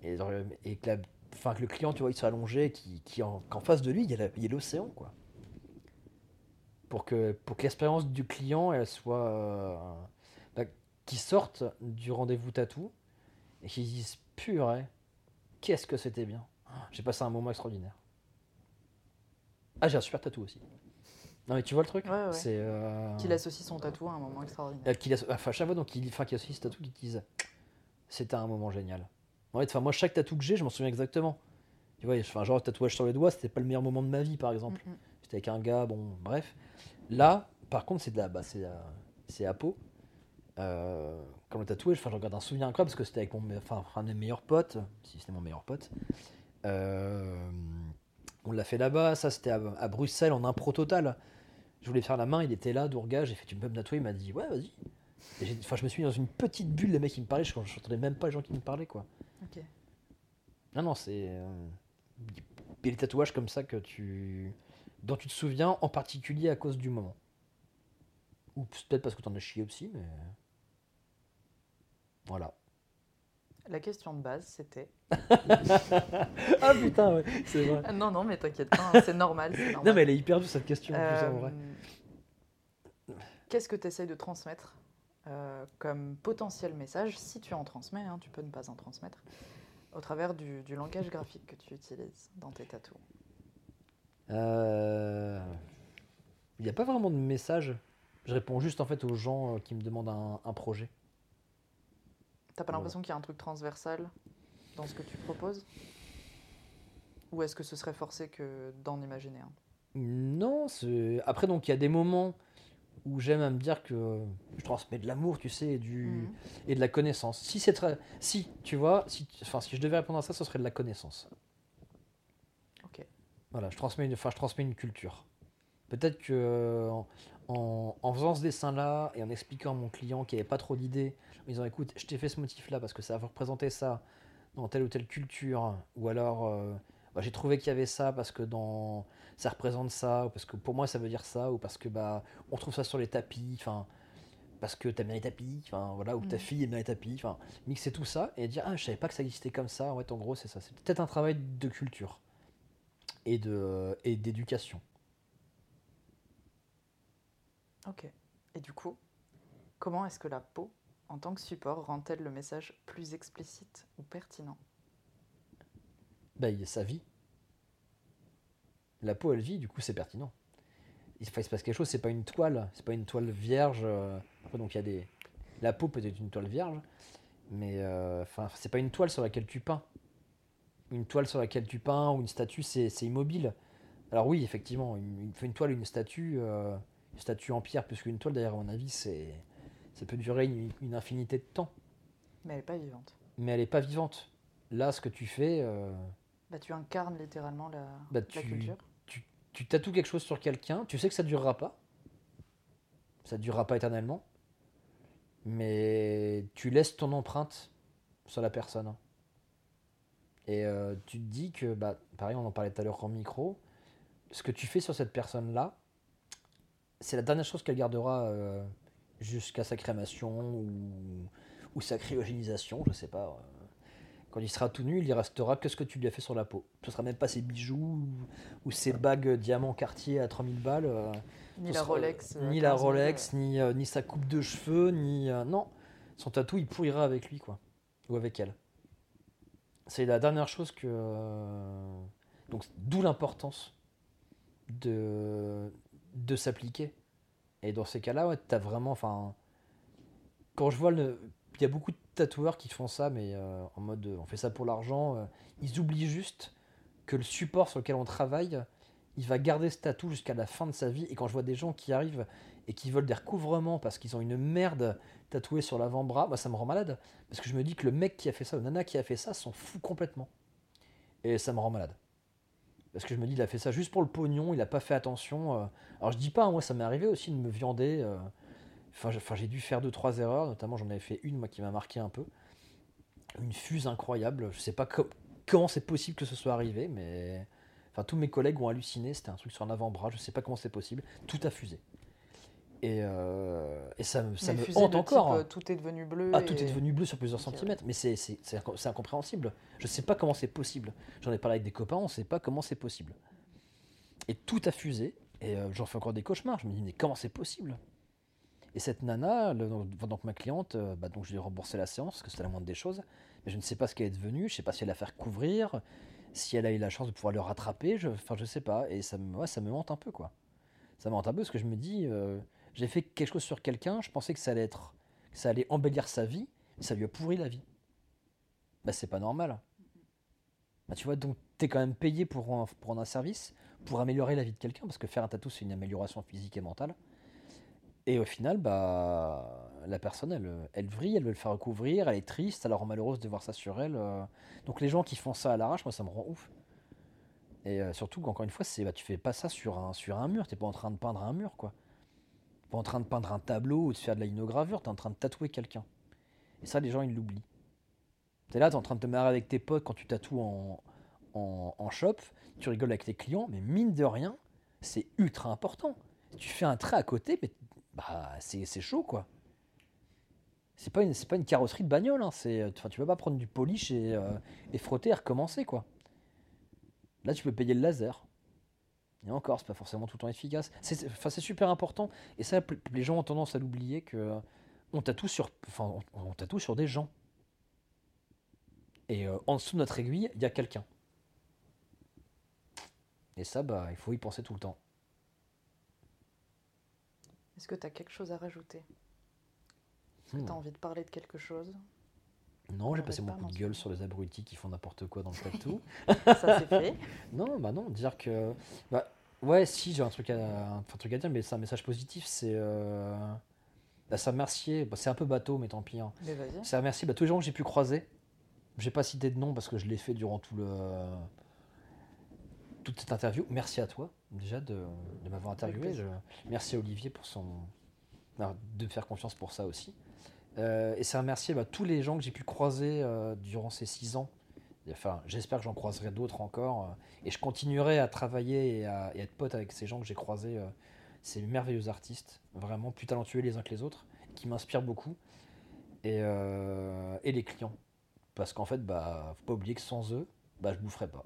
et, et que la enfin que le client, tu vois, il soit allongé, qui, qu'en face de lui, il y a l'océan, quoi. Pour que, pour que l'expérience du client, elle soit, euh, bah, qui sorte du rendez-vous tatou et qu'il dise purée, qu'est-ce que c'était bien. J'ai passé un moment extraordinaire. Ah, j'ai un super tatou aussi. Non mais tu vois le truc? C'est euh... qu'il associe son tatou à un moment extraordinaire. Euh, qu'il enfin chaque fois donc il enfin qu'il associe ce tatou qui dise c'était un moment génial. En fait, moi, chaque tatou que j'ai, je m'en souviens exactement. Tu vois, enfin, genre, tatouage sur les doigts, c'était pas le meilleur moment de ma vie, par exemple. Mm, mm. J'étais avec un gars, bon, bref. Là, par contre, c'est de la, bah, c'est, euh, c'est à peau. Euh, comme le tatouage, enfin, je regarde un souvenir incroyable parce que c'était avec mon, enfin, un de mes meilleurs potes, si c'était mon meilleur pote. Euh, on l'a fait là-bas, ça c'était à, Bruxelles en impro total. Je voulais faire la main, il était là, Dourga, j'ai fait tu peux me tatouer, il m'a dit ouais vas-y. Enfin je me suis mis dans une petite bulle, les mecs qui me parlaient, je n'entendais même pas les gens qui me parlaient quoi. Ok. Non, non, c'est. Euh, des tatouages comme ça que tu. dont tu te souviens en particulier à cause du moment. Ou peut-être parce que t'en as chié aussi, mais. Voilà. La question de base, c'était. [laughs] [laughs] ah putain, ouais, c'est vrai. Ah, non, non, mais t'inquiète pas, hein, c'est normal, Non, mais elle est hyper dure cette question en plus, en vrai. Euh, qu'est-ce que tu essayes de transmettre euh, comme potentiel message, si tu en transmets, hein, tu peux ne pas en transmettre, au travers du, langage graphique que tu utilises dans tes tatous euh... Il n'y a pas vraiment de message. Je réponds juste en fait aux gens euh, qui me demandent un, un projet. T'as pas l'impression qu'il y a un truc transversal dans ce que tu proposes? Ou est-ce que ce serait forcé que d'en imaginer un? Non, après donc il y a des moments où j'aime à me dire que je transmets de l'amour, tu sais, et, du, Mhm. et de la connaissance. Si c'est très, si tu vois, si, enfin si je devais répondre à ça, ce serait de la connaissance. Ok. Voilà, je transmets une, enfin, je transmets une culture. Peut-être que en, en- en faisant ce dessin-là et en expliquant à mon client qu'il n'y avait pas trop d'idées, en disant écoute, je t'ai fait ce motif-là parce que ça va représenter ça dans telle ou telle culture, ou alors euh, bah, j'ai trouvé qu'il y avait ça parce que dans ça représente ça, ou parce que pour moi ça veut dire ça, ou parce que bah on trouve ça sur les tapis, enfin parce que t'aimes bien les tapis, enfin voilà, ou ta Mhm. fille aime bien les tapis, enfin mixer tout ça et dire ah je savais pas que ça existait comme ça, ouais en gros c'est ça, c'est peut-être un travail de culture et de et d'éducation. Ok. Et du coup, comment est-ce que la peau, en tant que support, rend-elle le message plus explicite ou pertinent? Bah, il y a sa vie. La peau, elle vit, du coup, c'est pertinent. Il, il se passe quelque chose, c'est pas une toile, c'est pas une toile vierge. euh, Après, donc, il y a des. La peau peut être une toile vierge, mais euh, enfin, c'est pas une toile sur laquelle tu peins. Une toile sur laquelle tu peins ou une statue, c'est immobile. Alors, oui, effectivement, une, une, une toile, une statue, euh, une statue en pierre plus qu'une toile, d'ailleurs, à mon avis, c'est ça peut durer une, une infinité de temps, Mais elle n'est pas vivante. mais elle est pas vivante. Là, ce que tu fais. euh, Bah, tu incarnes littéralement la, Bah, la tu- culture. tu tatoues quelque chose sur quelqu'un, tu sais que ça durera pas. Ça durera pas éternellement. Mais tu laisses ton empreinte sur la personne. Et euh, tu te dis que, bah, pareil, on en parlait tout à l'heure en micro, ce que tu fais sur cette personne-là, c'est la dernière chose qu'elle gardera euh, jusqu'à sa crémation ou, ou sa cryogénisation, je sais pas. euh. Quand il sera tout nu, il y restera que ce que tu lui as fait sur la peau. Ce sera même pas ses bijoux ou, ses bagues diamants quartier à 3000 balles. euh, Ni ce la sera- Rolex. euh, Ni la 15 000, Rolex, ni, euh, ni sa coupe de cheveux, ni. euh, non. Son tatou, il pourrira avec lui, quoi. Ou avec elle. C'est la dernière chose que. euh, Donc, d'où l'importance de, de s'appliquer. Et dans ces cas-là, ouais, t'as vraiment. Enfin. Quand je vois le. Il y a beaucoup de tatoueurs qui font ça, mais euh, en mode euh, on fait ça pour l'argent. euh, ils oublient juste que le support sur lequel on travaille, il va garder ce tatou jusqu'à la fin de sa vie. Et quand je vois des gens qui arrivent et qui veulent des recouvrements parce qu'ils ont une merde tatouée sur l'avant-bras, bah, ça me rend malade. Parce que je me dis que le mec qui a fait ça, le nana qui a fait ça, s'en fout complètement. Et ça me rend malade. Parce que je me dis, il a fait ça juste pour le pognon, il a pas fait attention. Alors je dis pas, moi ça m'est arrivé aussi de me viander. Enfin, j'ai dû faire deux trois erreurs, notamment j'en avais fait une moi qui m'a marqué un peu. Une fuse incroyable. Je sais pas co- comment c'est possible que ce soit arrivé, mais enfin tous mes collègues ont halluciné. C'était un truc sur un avant-bras. Je sais pas comment c'est possible. Tout a fusé. Et, euh, et ça, me- ça hante encore. type, hein. euh, tout est devenu bleu. Ah, et- tout est devenu bleu sur plusieurs centimètres, mais c'est incompréhensible. Je sais pas comment c'est possible. J'en ai parlé avec des copains, on sait pas comment c'est possible. Et tout a fusé, et euh, j'en fais encore des cauchemars. Je me dis, mais comment c'est possible? Et cette nana, le- donc, ma cliente, euh, bah, donc je lui ai remboursé la séance, parce que c'était la moindre des choses, mais je ne sais pas ce qu'elle est devenue, je sais pas si elle a fait couvrir, si elle a eu la chance de pouvoir le rattraper, je, enfin je sais pas, et ça me, hante un peu quoi. Ça me hante un peu parce que je me dis, euh, j'ai fait quelque chose sur quelqu'un, je pensais que ça allait être, que ça allait embellir sa vie, ça lui a pourri la vie. Bah c'est pas normal. Bah tu vois, donc t'es quand même payé pour rendre un service, pour améliorer la vie de quelqu'un, parce que faire un tatou c'est une amélioration physique et mentale. Et au final, bah, la personne, elle, elle vrille, elle veut le faire recouvrir, elle est triste, elle rend malheureuse de voir ça sur elle. euh. Donc les gens qui font ça à l'arrache, moi ça me rend ouf. Et euh, surtout qu'encore une fois, c'est, bah, tu fais pas ça sur un, sur un mur, t'es pas en train de peindre un mur, quoi. Pas en train de peindre un tableau ou de faire de la linogravure, t'es en train de tatouer quelqu'un. Et ça, les gens, ils l'oublient. T'es là, t'es en train de te marrer avec tes potes quand tu tatoues en, en, en shop, tu rigoles avec tes clients, mais mine de rien, c'est ultra important. Tu fais un trait à côté, mais bah, c'est chaud, quoi. C'est pas, une- carrosserie de bagnole, hein, c'est, enfin, tu vas pas prendre du polish et, euh, et frotter et recommencer, quoi. Là, tu peux payer le laser. Et encore, c'est pas forcément tout le temps efficace. C'est super important. Et ça, les gens ont tendance à l'oublier que euh, on tatoue sur, des gens. Et euh, en dessous de notre aiguille, il y a quelqu'un. Et ça, bah, il faut y penser tout le temps. Est-ce que tu as quelque chose à rajouter Est-ce que tu as envie de parler de quelque chose non, j'ai passé mon coup de gueule sur les abrutis qui font n'importe quoi dans le [laughs] tatou. ça c'est fait. [laughs] non, bah non, dire que. Bah, ouais, si, j'ai un truc, à, un truc à dire, mais c'est un message positif. C'est. Euh... Bah, remercier. Bah, c'est un peu bateau, mais tant pis. Hein. C'est remercier bah, tous les gens que j'ai pu croiser. J'ai pas cité de nom parce que je l'ai fait durant tout le. toute cette interview. Merci à toi, déjà, de, de m'avoir interviewé. Merci à Olivier pour son. de me faire confiance pour ça aussi. Euh, et c'est remercier bah, tous les gens que j'ai pu croiser euh, durant ces six ans. Enfin, j'espère que j'en croiserai d'autres encore. Euh, et je continuerai à travailler et à, être pote avec ces gens que j'ai croisés, ces merveilleux artistes, vraiment plus talentueux les uns que les autres, qui m'inspirent beaucoup. Et, et, les clients. Parce qu'en fait, bah, faut pas oublier que sans eux, bah, je boufferais pas.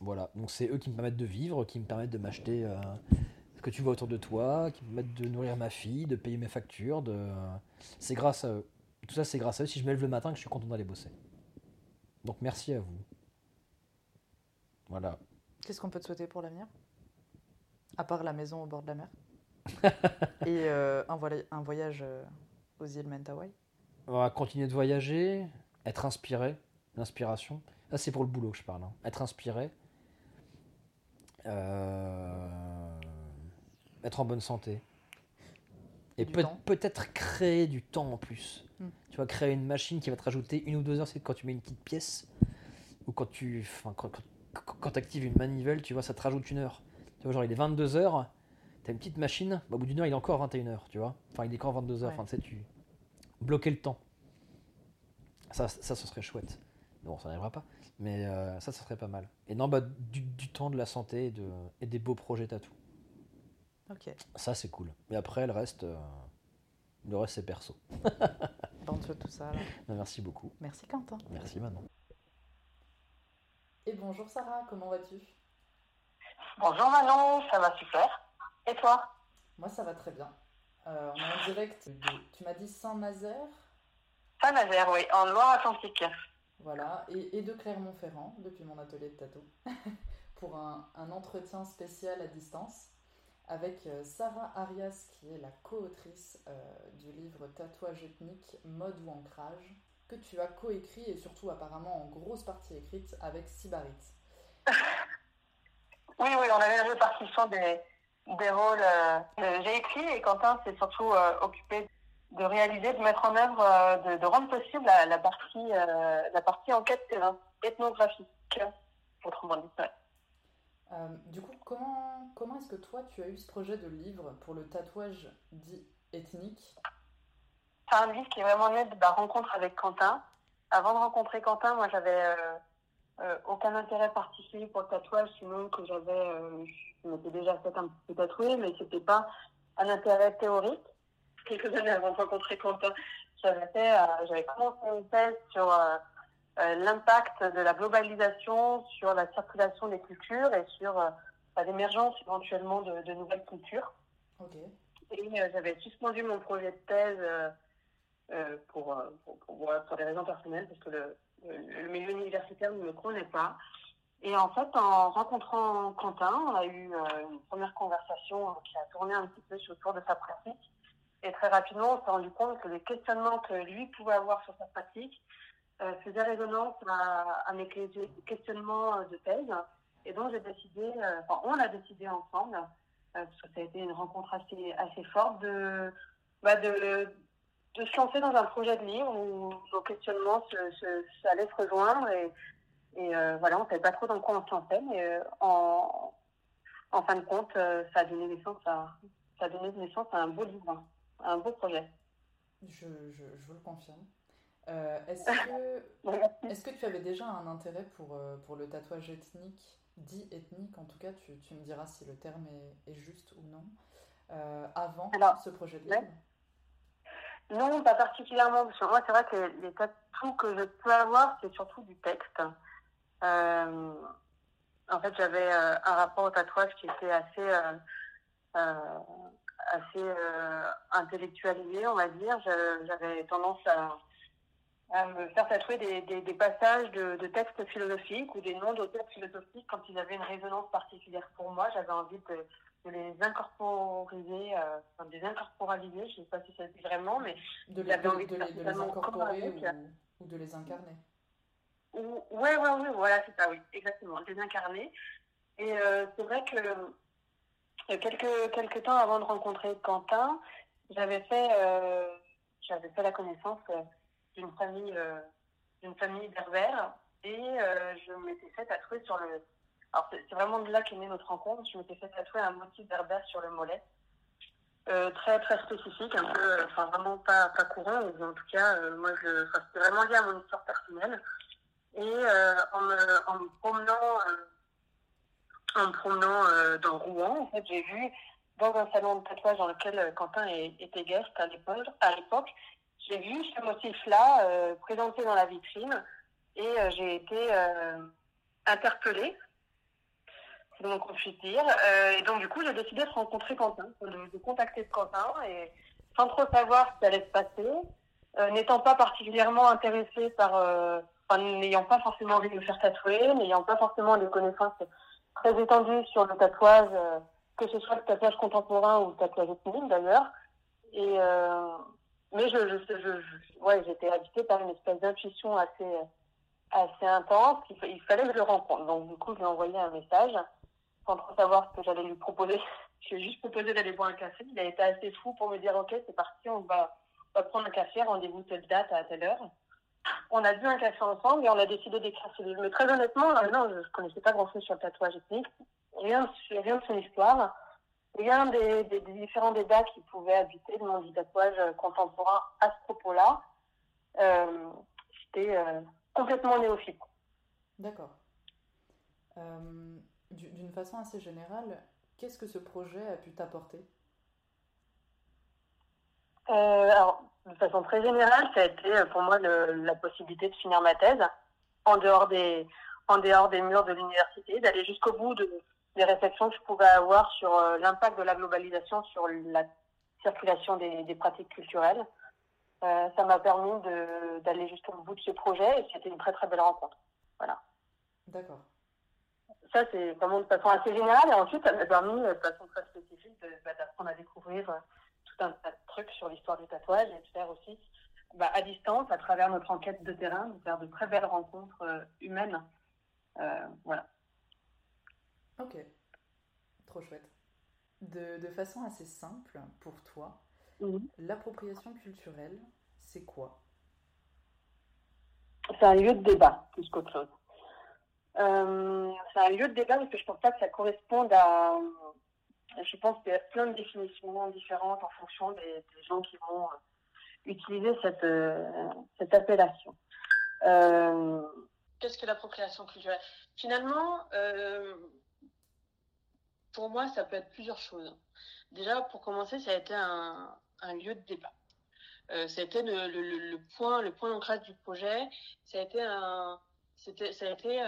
Voilà, donc c'est eux qui me permettent de vivre, qui me permettent de m'acheter que tu vois autour de toi, qui me permettent de nourrir ma fille, de payer mes factures. De... C'est grâce à eux. Tout ça, c'est grâce à eux si je me lève le matin que je suis content d'aller bosser. Donc merci à vous. Voilà. Qu'est-ce qu'on peut te souhaiter pour l'avenir? À part la maison au bord de la mer [laughs] Et euh, un, un, voyage euh, aux îles Mentawai On va continuer de voyager, être inspiré, l'inspiration. Là, c'est pour le boulot que je parle. Hein. Être inspiré. Euh être en bonne santé. Et peut-être créer du temps en plus. Hmm. Tu vas créer une machine qui va te rajouter une ou deux heures, c'est quand tu mets une petite pièce, ou quand tu quand, quand, actives une manivelle, tu vois, ça te rajoute une heure. Tu vois, genre il est 22 heures, tu as une petite machine, bah, au bout d'une heure il est encore 21 heures, tu vois. Enfin, il est encore 22 heures, enfin, tu sais, tu. Bloquer le temps. Ça, ça, ce serait chouette. Bon, ça n'arrivera pas, mais euh, ça, ça serait pas mal. Et non, bah, du, du temps, de la santé et, de, et des beaux projets tatou. Ok. Ça, c'est cool. Mais après, le reste, euh, le reste c'est perso. [laughs] bon, tout ça. Bah, merci beaucoup. Merci Quentin. Merci Manon. Et bonjour Sarah, comment vas-tu? Bonjour Manon, ça va super. Et toi? Moi, ça va très bien. Euh, on est en direct de, tu m'as dit Saint-Nazaire? Saint-Nazaire, oui, en Loire-Atlantique. Voilà, et, de Clermont-Ferrand, depuis mon atelier de tatou, [laughs] pour un, entretien spécial à distance avec euh, Sarah Arias, qui est la co-autrice euh, du livre Tatouage ethnique, mode ou ancrage, que tu as coécrit et surtout apparemment en grosse partie écrite avec Sibarit. [laughs] oui, oui, on avait la répartition des, des rôles. Euh, j'ai écrit et Quentin s'est surtout occupé de réaliser, de mettre en œuvre, de, rendre possible la, partie, la partie enquête ethnographique, autrement dit. Euh, du coup, comment, comment est-ce que toi, tu as eu ce projet de livre pour le tatouage dit ethnique? C'est un livre qui est vraiment né de ma rencontre avec Quentin. Avant de rencontrer Quentin, moi, j'avais euh, euh, aucun intérêt particulier pour le tatouage, sinon que j'avais, je m'étais déjà fait un petit peu tatouer, mais c'était pas un intérêt théorique. Quelques années avant de rencontrer Quentin, j'avais fait, j'avais commencé une thèse sur euh, l'impact de la globalisation sur la circulation des cultures et sur euh, bah, l'émergence éventuellement de, de, nouvelles cultures. Et euh, j'avais suspendu mon projet de thèse pour, pour, pour, des raisons personnelles, parce que le, le, milieu universitaire ne me connaît pas. Et en fait, en rencontrant Quentin, on a eu une première conversation qui a tourné un petit peu autour de sa pratique. Et très rapidement, on s'est rendu compte que les questionnements que lui pouvait avoir sur sa pratique euh, faisait résonance à, mes questionnements de thèse. Et donc, j'ai décidé, euh, enfin, on a décidé ensemble, euh, parce que ça a été une rencontre assez, assez forte, de, bah de, de se lancer dans un projet de livre où nos questionnements se, se, se rejoindre. Et, et voilà, on ne savait pas trop dans quoi on se lançait, mais en, en fin de compte, ça a donné naissance à, ça a donné naissance à un beau livre, un beau projet. Je, je, je vous le confirme. Euh, est-ce, que, [laughs] est-ce que tu avais déjà un intérêt pour, euh, pour le tatouage ethnique, dit ethnique en tout cas, tu, tu me diras si le terme est, est juste ou non, euh, avant ce projet de livre? Non, pas particulièrement, parce que moi c'est vrai que les tatous que je peux avoir, c'est surtout du texte. en fait, j'avais un rapport au tatouage qui était assez, assez intellectualisé, on va dire. j'avais tendance à à me faire tatouer des, des, passages de, de, textes philosophiques ou des noms d'auteurs philosophiques quand ils avaient une résonance particulière pour moi. J'avais envie de, de, les incorporiser, euh, enfin, de les incorporaliser, je ne sais pas si ça dit vraiment, mais de les, j'avais envie de, les incorporer ou, ou, de les incarner. Oui, oui, oui, voilà, c'est ça, oui, exactement, les incarner. Et euh, c'est vrai que euh, quelques, quelques temps avant de rencontrer Quentin, j'avais fait, euh, fait la connaissance d'une famille, famille berbère et je m'étais fait tatouer sur le. Alors c'est vraiment de là qu'est née notre rencontre. Je m'étais fait tatouer un motif berbère sur le mollet. très très spécifique, un peu, enfin vraiment pas, pas courant, mais en tout cas, moi je, c'était vraiment lié à mon histoire personnelle. Et en, me, en me promenant en me promenant euh, dans Rouen, en fait, j'ai vu dans un salon de tatouage dans lequel euh, Quentin était guest à l'époque, j'ai vu ce motif-là euh, présenté dans la vitrine et j'ai été interpellée, moins qu'on puisse dire. et donc, du coup, j'ai décidé de rencontrer Quentin, de, contacter Quentin et sans trop savoir ce qui allait se passer, n'étant pas particulièrement intéressée par, enfin, n'ayant pas forcément envie de me faire tatouer, n'ayant pas forcément des connaissances très étendu sur le tatouage, euh, que ce soit le tatouage contemporain ou le tatouage ethnique d'ailleurs. Et euh, mais je, ouais, j'étais habitée par une espèce d'intuition assez assez intense. Il, fallait que je le rencontre. Donc du coup, je lui ai envoyé un message sans trop savoir ce que j'allais lui proposer. [laughs] je lui ai juste proposé d'aller boire un café. Il a été assez fou pour me dire ok, c'est parti, on va, on va prendre un café, rendez-vous telle date à telle heure on a bu un café ensemble et on a décidé d'écrire ce livre. Mais très honnêtement, euh, je ne connaissais pas grand-chose sur le tatouage ethnique, rien, rien de son histoire, rien des, différents débats qui pouvaient habiter le monde du tatouage euh, contemporain à ce propos-là. Euh, C'était complètement néophyte. D'accord. D'une façon assez générale, qu'est-ce que ce projet a pu t'apporter? Alors, de façon très générale, ça a été euh, pour moi la possibilité de finir ma thèse en dehors des, en dehors des murs de l'université, d'aller jusqu'au bout de, des réflexions que je pouvais avoir sur euh, l'impact de la globalisation sur la circulation des, des pratiques culturelles. Euh, ça m'a permis d'aller jusqu'au bout de ce projet et c'était une très très belle rencontre. Voilà. D'accord. Ça, c'est vraiment de façon assez générale et ensuite, ça m'a permis de façon très spécifique bah, d'apprendre à découvrir un tas de trucs sur l'histoire du tatouage et de faire aussi bah, à distance, à travers notre enquête de terrain, de faire de très belles rencontres euh, humaines. Euh, voilà. Ok, trop chouette. De, de, façon assez simple pour toi, mhm. l'appropriation culturelle, c'est quoi? C'est un lieu de débat plus qu'autre chose. Euh, c'est un lieu de débat parce que je pense pas que ça corresponde à, je pense qu'il y a plein de définitions différentes en fonction des, gens qui vont euh, utiliser cette, euh, cette appellation. Euh, Qu'est-ce que l'appropriation culturelle? Finalement, pour moi, ça peut être plusieurs choses. Déjà, pour commencer, ça a été un, lieu de débat. ça a été le, point, le point d'ancrage du projet. Ça a été ça a été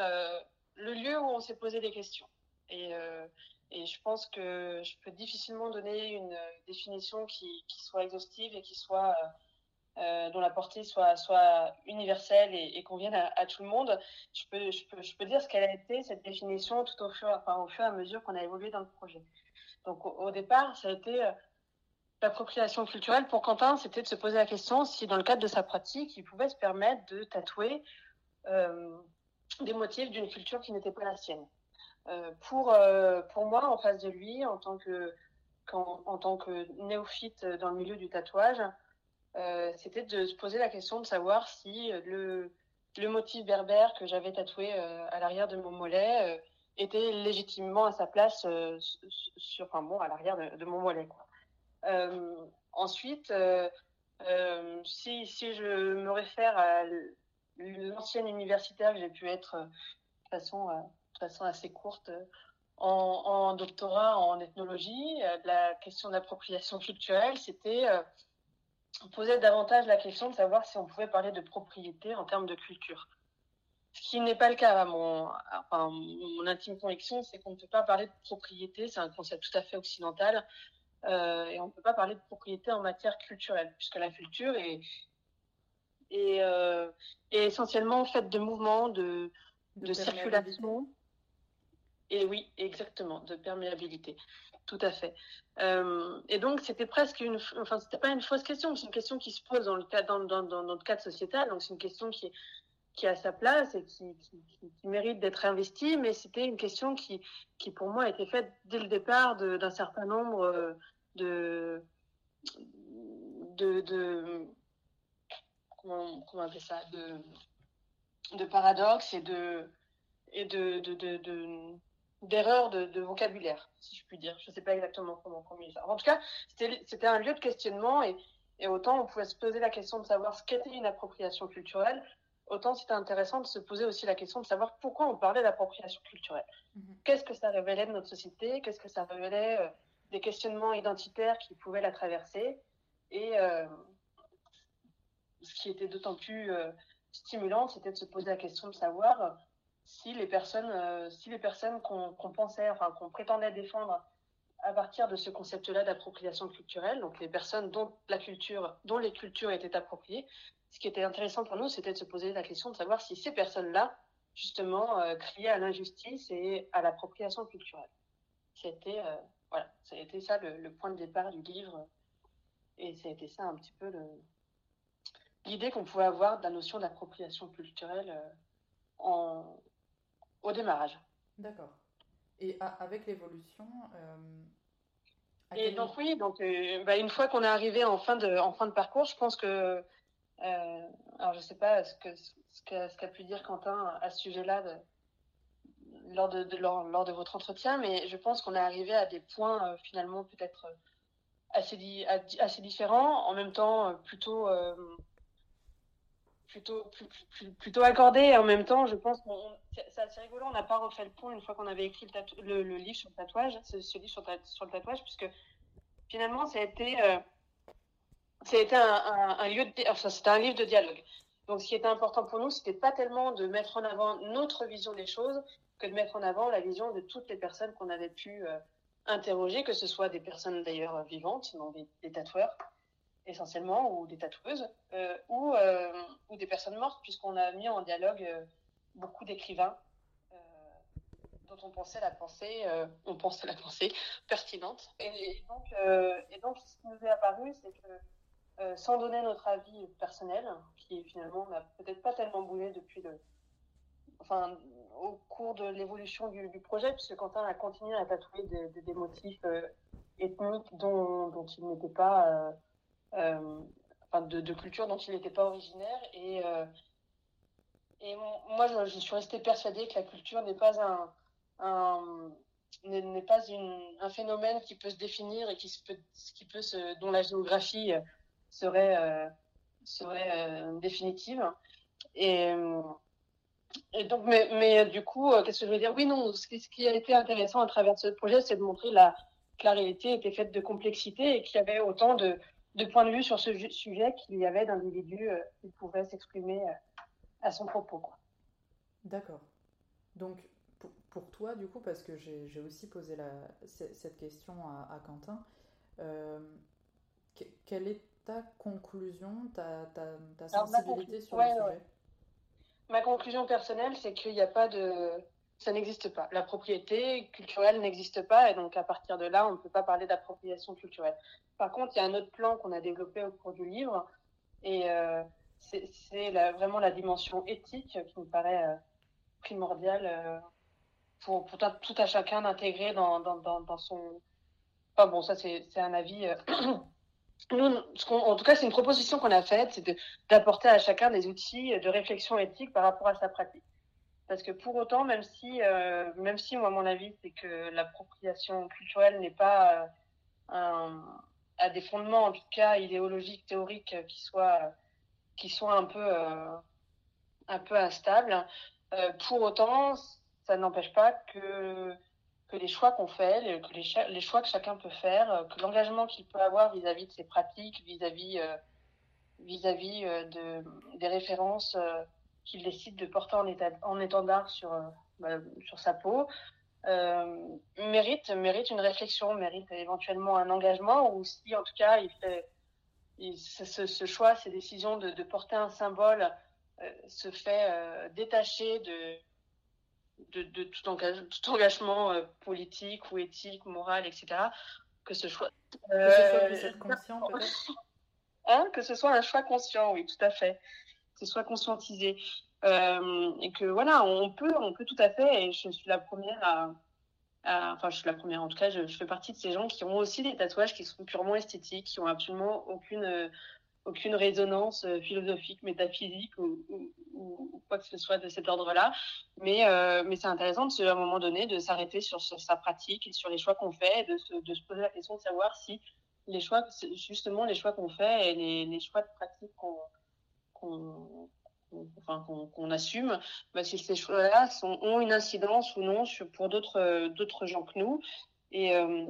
le lieu où on s'est posé des questions. Et et je pense que je peux difficilement donner une définition qui, soit exhaustive et qui soit euh, euh dont la portée soit, soit universelle et, convienne à, tout le monde. Je peux, je peux, je peux dire ce qu'elle a été, cette définition, tout au fur, enfin, au fur et à mesure qu'on a évolué dans le projet. Donc, au, départ, ça a été euh, l'appropriation culturelle. Pour Quentin, c'était de se poser la question si, dans le cadre de sa pratique, il pouvait se permettre de tatouer des motifs d'une culture qui n'était pas la sienne. Euh, pour, euh, pour moi, en face de lui, en tant que, en, tant que néophyte dans le milieu du tatouage, euh, c'était de se poser la question de savoir si le, le motif berbère que j'avais tatoué à l'arrière de mon mollet était légitimement à sa place sur, enfin bon, à l'arrière de, mon mollet. Ensuite, si, si je me réfère à l'ancienne universitaire que j'ai pu être de façon façon assez courte en, en doctorat en ethnologie. Euh, la question d'appropriation culturelle, c'était euh, poser davantage la question de savoir si on pouvait parler de propriété en termes de culture. Ce qui n'est pas le cas. Mon, enfin, mon intime conviction, c'est qu'on ne peut pas parler de propriété. C'est un concept tout à fait occidental. Euh, et on ne peut pas parler de propriété en matière culturelle, puisque la culture est, et, essentiellement faite de mouvements, de, de circulation. Et oui, exactement, de perméabilité. Tout à fait. Euh, et donc, c'était presque une, enfin, c'était pas une fausse question, c'est une question qui se pose dans le cas, dans, dans, dans notre cadre sociétal. Donc, c'est une question qui, qui a sa place et qui, qui, mérite d'être investie, mais c'était une question qui, qui, pour moi, a été faite dès le départ d'un certain nombre euh, de, de, de comment, on appelle ça, de, de paradoxes et de, et de, de d'erreurs de, vocabulaire, si je puis dire. Je ne sais pas exactement comment formuler ça. En tout cas, c'était un lieu de questionnement et, et, autant on pouvait se poser la question de savoir ce qu'était une appropriation culturelle, autant c'était intéressant de se poser aussi la question de savoir pourquoi on parlait d'appropriation culturelle. Mhm. Qu'est-ce que ça révélait de notre société? Qu'est-ce que ça révélait euh, des questionnements identitaires qui pouvaient la traverser? Et euh, ce qui était d'autant plus euh, stimulant, c'était de se poser la question de savoir si les personnes, euh, si les personnes qu'on pensait, qu'on prétendait défendre à partir de ce concept-là d'appropriation culturelle, donc les personnes dont la culture, dont les cultures étaient appropriées, ce qui était intéressant pour nous, c'était de se poser la question de savoir si ces personnes-là, justement, euh, criaient à l'injustice et à l'appropriation culturelle. C'était, euh, voilà, ça a été ça le, point de départ du livre, et ça a été ça un petit peu l'idée qu'on pouvait avoir de la notion d'appropriation culturelle en, au démarrage. D'accord. Et avec l'évolution. Euh, et donc oui, donc euh, bah, une fois qu'on est arrivé en fin de en fin de parcours, je pense que euh, alors je sais pas ce que ce qu'a pu dire Quentin à ce sujet-là lors de, lors, lors, de votre entretien, mais je pense qu'on est arrivé à des points finalement peut-être assez assez différents, en même temps plutôt plutôt, plutôt accordé. Et en même temps, je pense que c'est assez rigolo. On n'a pas refait le point une fois qu'on avait écrit le, le, livre sur le tatouage, ce, livre sur, le tatouage, puisque finalement, ça a euh, un, lieu de, c'était un livre de dialogue. Donc, ce qui était important pour nous, c'était pas tellement de mettre en avant notre vision des choses que de mettre en avant la vision de toutes les personnes qu'on avait pu euh, interroger, que ce soit des personnes d'ailleurs vivantes, donc des tatoueurs, essentiellement, ou des tatoueuses, euh, ou, euh, ou des personnes mortes, puisqu'on a mis en dialogue euh, beaucoup d'écrivains dont on pensait la pensée, on pensait la pensée pertinente. Et, donc, et donc, ce qui nous est apparu, c'est que sans donner notre avis personnel, qui finalement n'a peut-être pas tellement bougé depuis le, enfin, au cours de l'évolution du, projet, puisque Quentin a continué à tatouer des, des motifs ethniques dont, dont il n'était pas enfin de, culture dont il n'était pas originaire. Et, euh, et moi, je, suis restée persuadée que la culture n'est pas un, n'est pas une, un phénomène qui peut se définir et qui, se peut, qui peut se, dont la géographie serait, euh, serait définitive. Et, et donc, mais, mais du coup, qu'est-ce que je veux dire? Oui, non, ce qui, ce qui, a été intéressant à travers ce projet, c'est de montrer la, que la réalité était faite de complexité et qu'il y avait autant de, de point de vue sur ce sujet qu'il y avait d'individus euh, qui pouvaient s'exprimer euh, à son propos. D'accord. Donc, pour, toi, du coup, parce que j'ai aussi posé la, cette question à, Quentin, euh, quelle est ta conclusion, ta, ta, ta sensibilité sur le sujet? Ma conclusion personnelle, c'est qu'il n'y a pas de ça n'existe pas. La propriété culturelle n'existe pas et donc à partir de là, on ne peut pas parler d'appropriation culturelle. Par contre, il y a un autre plan qu'on a développé au cours du livre et euh, c'est vraiment la dimension éthique qui me paraît euh, primordiale euh, pour, tout à chacun d'intégrer dans, son... Enfin bon, ça c'est un avis... [clears throat] En tout cas, c'est une proposition qu'on a faite, c'est d'apporter à chacun des outils de réflexion éthique par rapport à sa pratique. Parce que pour autant, même si, euh, même si moi, mon avis, c'est que l'appropriation culturelle n'est pas euh, à des fondements, en tout cas idéologiques, théoriques, qui soient, qui soient un peu, euh, un peu instables, euh, pour autant, ça n'empêche pas que, que les choix qu'on fait, que les, les, choix que chacun peut faire, que l'engagement qu'il peut avoir vis-à-vis de ses pratiques, vis-à-vis vis-à-vis de, des références qu'il décide de porter en, état, en étendard sur, euh, bah, sur sa peau, euh, mérite, mérite une réflexion, mérite éventuellement un engagement, ou si en tout cas il fait, ce, choix, ces décisions de, de porter un symbole se fait détacher de, de, de tout, tout, engagement politique ou éthique, moral, etc. Que ce choix. que ce soit conscient, peut-être [laughs] hein, Que ce soit un choix conscient, oui, tout à fait. Que ce soit conscientisé. Euh, et que voilà, on peut, on peut tout à fait, et je suis la première à, enfin, je suis la première en tout cas, je, fais partie de ces gens qui ont aussi des tatouages qui sont purement esthétiques, qui ont absolument aucune, aucune résonance euh, philosophique, métaphysique ou, quoi que ce soit de cet ordre-là. Mais, euh, mais c'est intéressant de, à un moment donné de s'arrêter sur, sa pratique et sur les choix qu'on fait, de se, de se poser la question de savoir si les choix, justement les choix qu'on fait et les, les choix de pratique qu'on enfin, qu'on assume, bah, si ces choix-là ont une incidence ou non pour d'autres d'autres gens que nous. Et euh,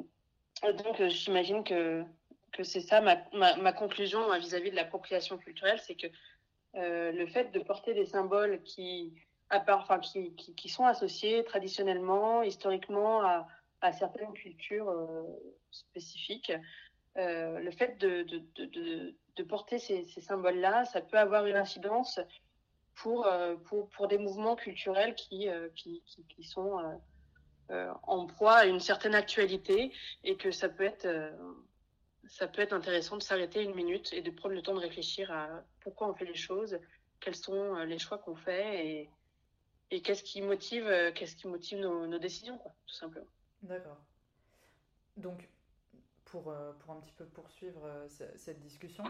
donc, j'imagine que, que c'est ça ma, ma, conclusion vis-à-vis de l'appropriation culturelle, c'est que euh, le fait de porter des symboles qui, à part, enfin, qui, qui, qui, sont associés traditionnellement, historiquement à, à certaines cultures euh, spécifiques, euh, le fait de porter ces, symboles-là, ça peut avoir une incidence pour, euh, pour, pour des mouvements culturels qui, euh, qui, qui, sont euh, en proie à une certaine actualité et que ça peut être, ça peut être intéressant de s'arrêter une minute et de prendre le temps de réfléchir à pourquoi on fait les choses, quels sont les choix qu'on fait et, et qu'est-ce qui motive, qu'est-ce qui motive nos, nos décisions, quoi, tout simplement. D'accord. Donc, pour, pour un petit peu poursuivre cette discussion,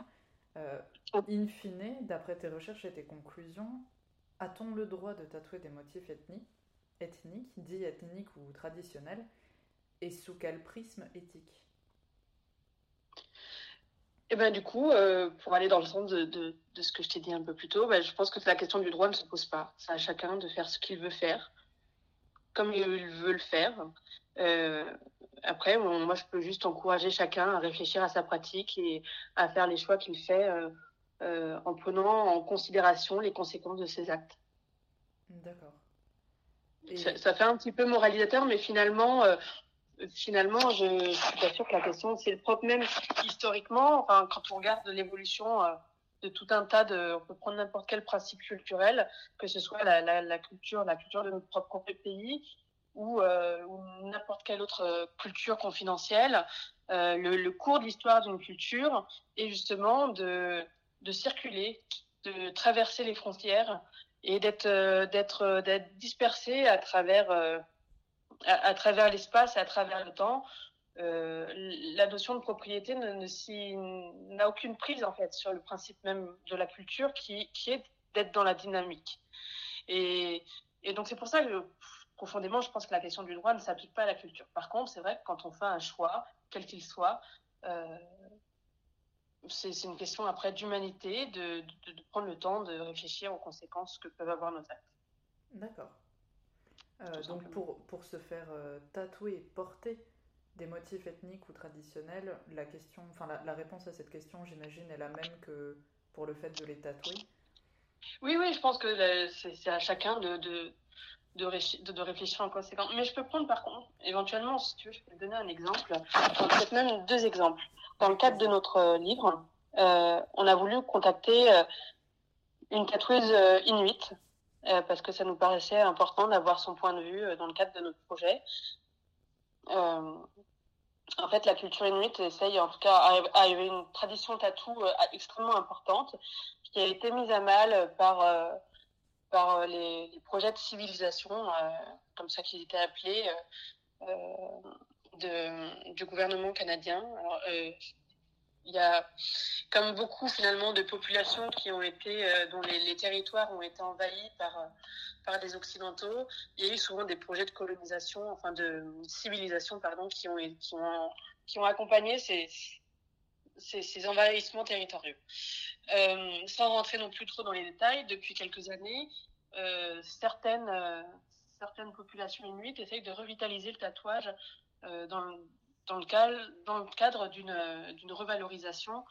euh, in fine, d'après tes recherches et tes conclusions, a-t-on le droit de tatouer des motifs ethniques, ethniques, dits ethniques ou traditionnels, et sous quel prisme éthique? Eh ben du coup, euh, pour aller dans le sens de, de, de, ce que je t'ai dit un peu plus tôt, ben, je pense que la question du droit ne se pose pas. C'est à chacun de faire ce qu'il veut faire, comme il veut le faire. Euh, après, moi, je peux juste encourager chacun à réfléchir à sa pratique et à faire les choix qu'il fait euh, euh, en prenant en considération les conséquences de ses actes. D'accord. Et... Ça, ça, fait un petit peu moralisateur, mais finalement, euh, finalement, je, je, suis pas sûre que la question, c'est le propre même historiquement. Enfin, quand on regarde l'évolution euh, de tout un tas de, on peut prendre n'importe quel principe culturel, que ce soit la, la, la culture, la culture de notre propre pays, ou, euh, ou n'importe quelle autre euh, culture confidentielle, euh, le, cours de l'histoire d'une culture est justement de, de circuler, de traverser les frontières et d'être d'être d'être dispersé à travers à, travers l'espace et à travers le temps. la notion de propriété n'a ne, n'a aucune prise en fait sur le principe même de la culture qui, qui est d'être dans la dynamique. Et donc c'est pour ça que profondément, je pense que la question du droit ne s'applique pas à la culture. Par contre, c'est vrai que quand on fait un choix, quel qu'il soit, euh, c'est une question après d'humanité, de, de, de, prendre le temps de réfléchir aux conséquences que peuvent avoir nos actes. D'accord. Euh, donc pour, pour se faire euh, tatouer, porter des motifs ethniques ou traditionnels, la question, enfin la, la réponse à cette question, j'imagine, est la même que pour le fait de les tatouer? Oui, oui, je pense que euh, c'est à chacun de, de, de, de, de, réfléchir en conséquence. Mais je peux prendre par contre, éventuellement, si tu veux, je peux te donner un exemple, peut-être même deux exemples. Dans le cadre de notre euh, livre, euh, on a voulu contacter euh, une tatoueuse euh, inuite parce que ça nous paraissait important d'avoir son point de vue dans le cadre de notre projet. en fait, la culture inuite essaye, en tout cas, a une tradition tatou extrêmement importante qui a été mise à mal par par euh, les, projets de civilisation, euh, comme ça qu'ils étaient appelés, euh, de, du gouvernement canadien. Il y a comme beaucoup finalement de populations qui ont été dont les, les, territoires ont été envahis par par des occidentaux il y a eu souvent des projets de colonisation enfin de civilisation pardon qui ont qui ont qui ont accompagné ces ces, envahissements territoriaux euh, sans rentrer non plus trop dans les détails, depuis quelques années, euh, certaines, euh, certaines populations inuites essayent de revitaliser le tatouage dans, dans, le cadre, d'une revalorisation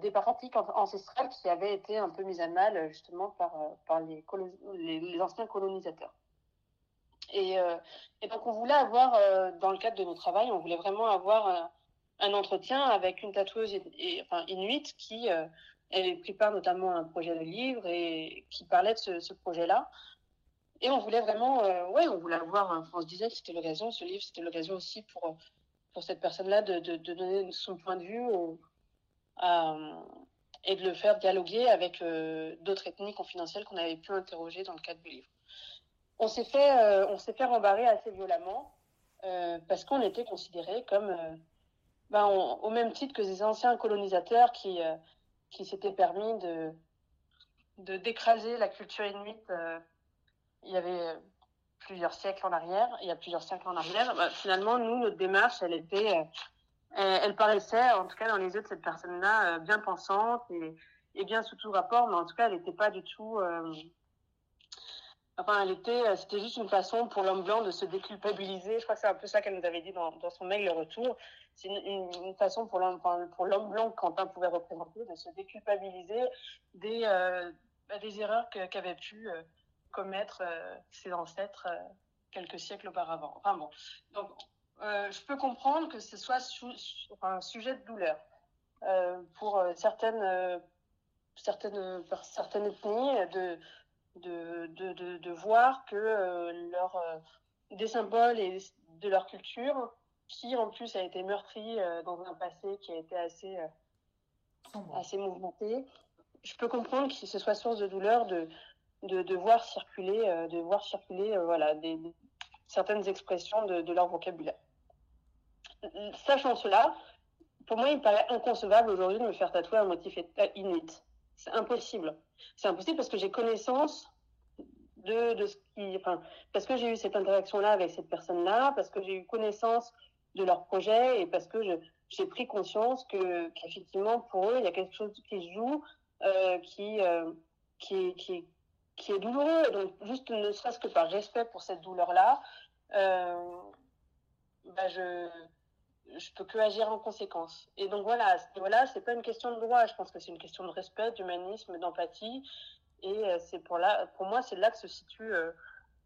des pratiques ancestrales qui avaient été un peu mises à mal justement par, par les, les, anciens colonisateurs. Et, donc on voulait avoir, dans le cadre de nos travaux, on voulait vraiment avoir un entretien avec une tatoueuse et, inuite qui avait pris part notamment un projet de livre et qui parlait de ce, projet-là. Et on voulait vraiment, ouais, on voulait voir, on se disait que c'était l'occasion, ce livre, c'était l'occasion aussi pour, pour cette personne-là de, de, donner son point de vue et de le faire dialoguer avec euh, d'autres ethnies confidentielles qu'on avait pu interroger dans le cadre du livre. On s'est fait, euh, on fait rembarrer assez violemment euh, parce qu'on était considérés comme, ben, au même titre que des anciens colonisateurs qui, qui s'étaient permis de, d'écraser la culture inuite. il y avait plusieurs siècles en arrière, il y a plusieurs siècles en arrière. Ben, finalement, nous, notre démarche, elle était elle paraissait, en tout cas dans les yeux de cette personne-là, euh, bien pensante et, et, bien sous tout rapport, mais en tout cas, elle n'était pas du tout. Enfin, elle était, euh, c'était juste une façon pour l'homme blanc de se déculpabiliser. Je crois que c'est un peu ça qu'elle nous avait dit dans, dans son mail le retour. C'est une, façon pour l'homme, pour l'homme blanc que Quentin pouvait représenter de se déculpabiliser des, euh, bah, des erreurs qu'avaient pu euh, commettre ses ancêtres quelques siècles auparavant. Enfin bon, donc je peux comprendre que ce soit un sujet de douleur pour certaines, certaines, certaines ethnies de, de, de, de, de voir que leur, des symboles et de leur culture, qui en plus a été meurtri dans un passé qui a été assez, assez mouvementé, je peux comprendre que ce soit source de douleur de, de, de voir circuler, de voir circuler voilà, des, certaines expressions de, de leur vocabulaire sachant cela, pour moi, il me paraît inconcevable aujourd'hui de me faire tatouer un motif inuit. C'est impossible. C'est impossible parce que j'ai connaissance de, de ce qui, enfin, parce que j'ai eu cette interaction-là avec cette personne-là, parce que j'ai eu connaissance de leur projet et parce que j'ai pris conscience que qu'effectivement pour eux il y a quelque chose qui se joue euh, qui, euh, qui, qui qui est douloureux donc juste ne serait-ce que par respect pour cette douleur là euh, bah je je peux que agir en conséquence. Et donc voilà, voilà, c'est pas une question de droit. Je pense que c'est une question de respect, d'humanisme, d'empathie. Et euh, c'est pour là, pour moi, c'est là que se situe euh,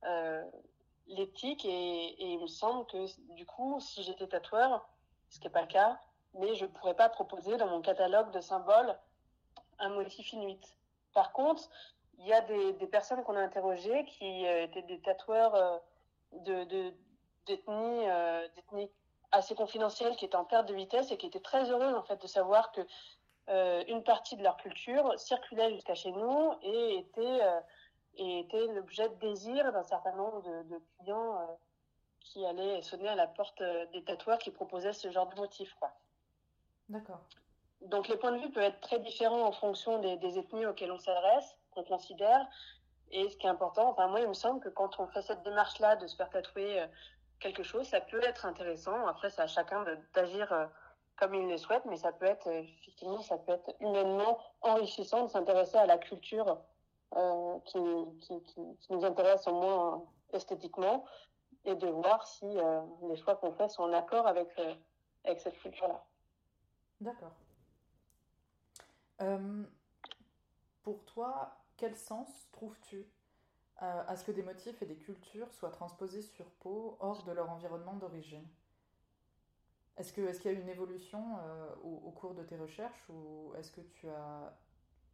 euh, l'éthique. Et, il me semble que du coup, si j'étais tatoueur, ce qui n'est pas le cas, mais je pourrais pas proposer dans mon catalogue de symboles un motif inuit. Par contre, il y a des, personnes qu'on a interrogées qui étaient des tatoueurs de, de d'ethnie assez confidentiels qui étaient en perte de vitesse et qui étaient très heureux en fait de savoir que euh, une partie de leur culture circulait jusqu'à chez nous et était euh, et était l'objet de désir d'un certain nombre de, de clients euh, qui allaient sonner à la porte des tatoueurs qui proposaient ce genre de motif quoi. D'accord. Donc les points de vue peuvent être très différents en fonction des, des ethnies auxquelles on s'adresse, qu'on considère. Et ce qui est important, enfin moi il me semble que quand on fait cette démarche là de se faire tatouer quelque chose, ça peut être intéressant. Après, c'est à chacun d'agir euh, comme il le souhaite, mais ça peut être, effectivement, ça peut être humainement enrichissant de s'intéresser à la culture euh, qui, qui, nous intéresse au moins esthétiquement et de voir si euh, les choix qu'on fait sont en accord avec, euh, avec cette culture-là. D'accord. Euh, pour toi, quel sens trouves-tu euh, à ce que des motifs et des cultures soient transposés sur peau hors de leur environnement d'origine. Est-ce qu'il est qu y a eu une évolution euh, au, cours de tes recherches ou est-ce que tu as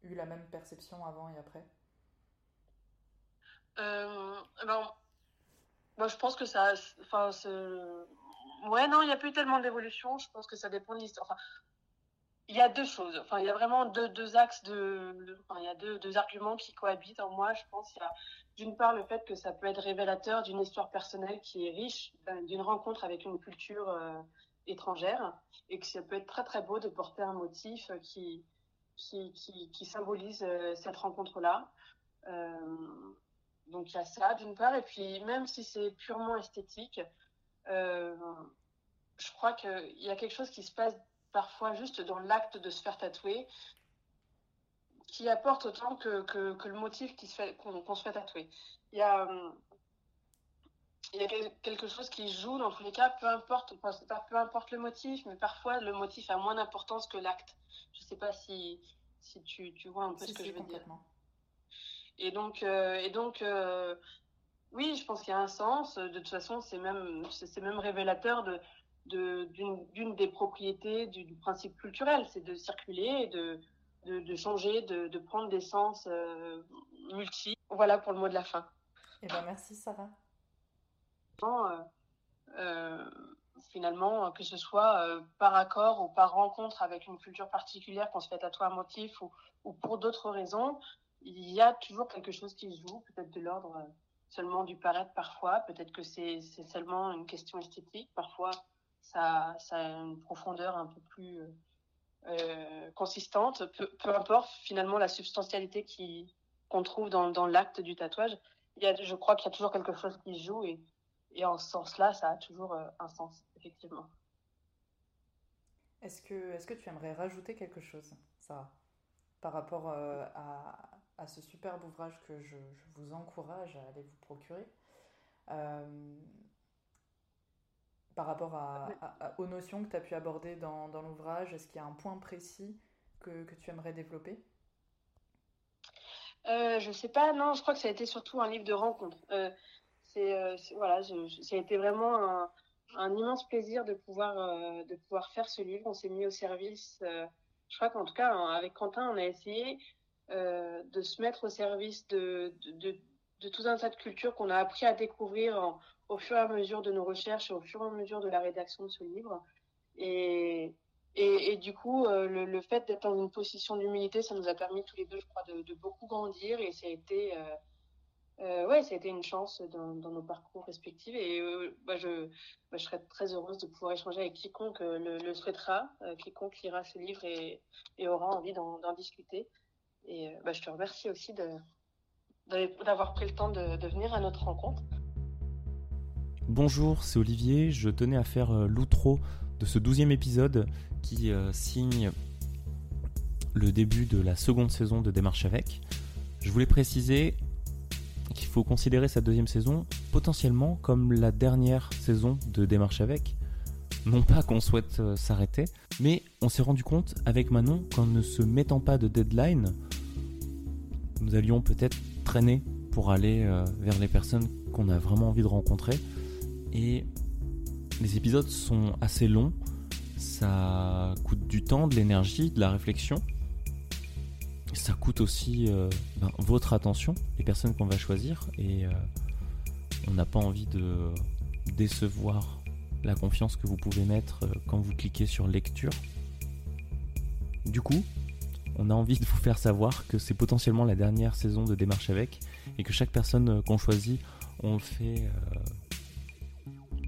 eu la même perception avant et après? Ben, moi, je pense que ça. Enfin, ouais, non, il n'y a plus tellement d'évolution. Je pense que ça dépend de l'histoire. Il y a deux choses. Enfin, il y a vraiment deux, axes de enfin, il y a deux, deux arguments qui cohabitent en moi. Je pense il y a d'une part le fait que ça peut être révélateur d'une histoire personnelle qui est riche, d'une rencontre avec une culture euh, étrangère, et que ça peut être très très beau de porter un motif qui qui, qui, symbolise euh, cette rencontre-là. Euh, donc il y a ça d'une part, et puis même si c'est purement esthétique, euh, je crois qu'il y a quelque chose qui se passe parfois juste dans l'acte de se faire tatouer qui apporte autant que, que, que le motif qui se fait qu'on qu se fait tatouer. Il y a il y a quelque chose qui joue dans tous les cas, peu importe, enfin, pas peu importe le motif, mais parfois le motif a moins d'importance que l'acte. Je sais pas si si tu, tu vois un peu si, ce que si, je veux dire. Et donc euh, et donc euh, oui, je pense qu'il y a un sens. De toute façon, c'est même c'est même révélateur de d'une des propriétés du, principe culturel, c'est de circuler, de, de, changer, de, prendre des sens euh, multi. Voilà pour le mot de la fin. Eh ben, merci Sarah. Euh, euh, finalement, que ce soit par accord ou par rencontre avec une culture particulière, qu'on se fait tatouer un motif ou, ou pour d'autres raisons, il y a toujours quelque chose qui se joue, peut-être de l'ordre seulement du paraître parfois, peut-être que c'est seulement une question esthétique, parfois ça, ça a une profondeur un peu plus euh, euh, consistante. Peu, peu, importe finalement la substantialité qu'on trouve dans, dans l'acte du tatouage, il y a, je crois qu'il y a toujours quelque chose qui joue et, et en ce sens-là, ça a toujours euh, un sens, effectivement. Est-ce que, est que tu aimerais rajouter quelque chose, Sarah, par rapport à, à, ce superbe ouvrage que je, vous encourage à aller vous procurer? Par rapport à, aux notions que tu as pu aborder dans, dans l'ouvrage, est-ce qu'il y a un point précis que, que tu aimerais développer? Euh, Je sais pas, non, je crois que ça a été surtout un livre de rencontre. Euh, euh, c'est, voilà, ça a été vraiment un, un immense plaisir de pouvoir, euh, de pouvoir faire ce livre. On s'est mis au service, je crois qu'en tout cas, hein, avec Quentin, on a essayé de se mettre au service de, de, de, de tout un tas de cultures qu'on a appris à découvrir en, au fur et à mesure de nos recherches au fur et à mesure de la rédaction de ce livre. Et, et, du coup, euh, le, fait d'être dans une position d'humilité, ça nous a permis tous les deux, je crois, de, beaucoup grandir. Et ça a été, euh, euh, ouais, une chance dans, nos parcours respectifs. Et je, je serais très heureuse de pouvoir échanger avec quiconque le, souhaitera, quiconque lira ce livre et, et aura envie d'en discuter. Et bah, je te remercie aussi d'avoir pris le temps de, de venir à notre rencontre. Bonjour, c'est Olivier. Je tenais à faire euh, l'outro de ce douzième épisode qui euh, signe le début de la seconde saison de Démarche avec. Je voulais préciser qu'il faut considérer cette deuxième saison potentiellement comme la dernière saison de Démarche avec. Non pas qu'on souhaite euh, s'arrêter, mais on s'est rendu compte avec Manon qu'en ne se mettant pas de deadline, nous allions peut-être traîner pour aller vers les personnes qu'on a vraiment envie de rencontrer et les épisodes sont assez longs, ça coûte du temps, de l'énergie, de la réflexion. Ça coûte aussi euh, ben, votre attention, les personnes qu'on va choisir, et euh, on n'a pas envie de décevoir la confiance que vous pouvez mettre euh, quand vous cliquez sur lecture. Du coup, on a envie de vous faire savoir que c'est potentiellement la dernière saison de Démarche avec, et que chaque personne qu'on choisit, on le fait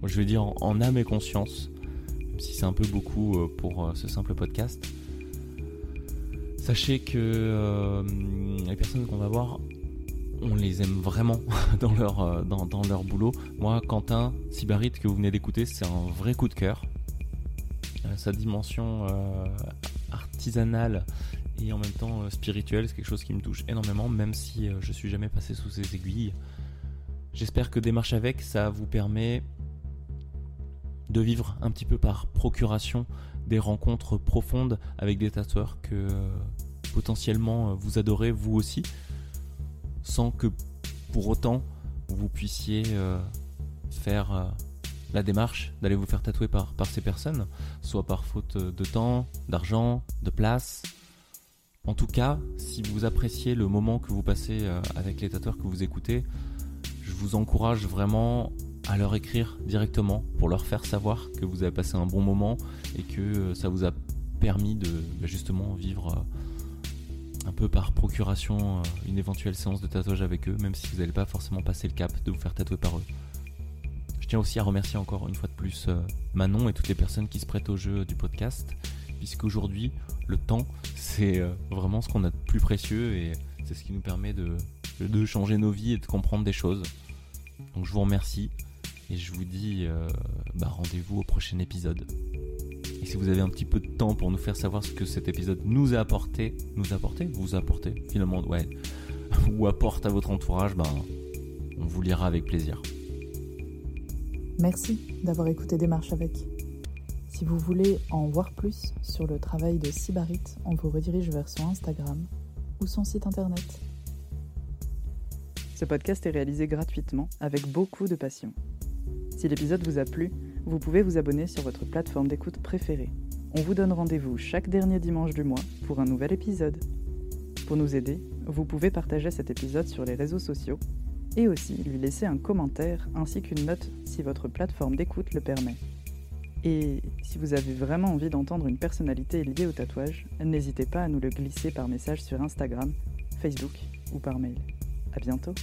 je vais dire en, âme et conscience, même si c'est un peu beaucoup euh, pour euh, ce simple podcast. Sachez que euh, les personnes qu'on va voir, on les aime vraiment [laughs] dans leur, dans, leur boulot. Moi, Quentin Sibarit, que vous venez d'écouter, c'est un vrai coup de cœur. sa dimension artisanale et en même temps spirituelle, c'est quelque chose qui me touche énormément, même si je suis jamais passé sous ses aiguilles. J'espère que Démarche avec, ça vous permet de vivre un petit peu par procuration des rencontres profondes avec des tatoueurs que euh, potentiellement euh, vous adorez vous aussi, sans que pour autant vous puissiez euh, faire la démarche d'aller vous faire tatouer par, par ces personnes, soit par faute de temps, d'argent, de place. En tout cas, si vous appréciez le moment que vous passez avec les tatoueurs que vous écoutez, je vous encourage vraiment à leur écrire directement pour leur faire savoir que vous avez passé un bon moment et que euh, ça vous a permis de bah, justement vivre euh, un peu par procuration euh, une éventuelle séance de tatouage avec eux, même si vous n'allez pas forcément passer le cap de vous faire tatouer par eux. Je tiens aussi à remercier encore une fois de plus Manon et toutes les personnes qui se prêtent au jeu du podcast, puisqu'aujourd'hui, le temps, c'est vraiment ce qu'on a de plus précieux et c'est ce qui nous permet de, de changer nos vies et de comprendre des choses. Donc je vous remercie. Et je vous dis euh, bah, rendez-vous au prochain épisode. Et si vous avez un petit peu de temps pour nous faire savoir ce que cet épisode nous a apporté, nous a apporté, vous a apporté, finalement, ouais, [laughs] ou apporte à votre entourage, ben, on vous lira avec plaisir. Merci d'avoir écouté Démarche avec. Si vous voulez en voir plus sur le travail de Sibarit, on vous redirige vers son Instagram ou son site internet. Ce podcast est réalisé gratuitement avec beaucoup de passion. Si l'épisode vous a plu, vous pouvez vous abonner sur votre plateforme d'écoute préférée. On vous donne rendez-vous chaque dernier dimanche du mois pour un nouvel épisode. Pour nous aider, vous pouvez partager cet épisode sur les réseaux sociaux et aussi lui laisser un commentaire ainsi qu'une note si votre plateforme d'écoute le permet. Et si vous avez vraiment envie d'entendre une personnalité liée au tatouage, n'hésitez pas à nous le glisser par message sur Instagram, Facebook ou par mail. À bientôt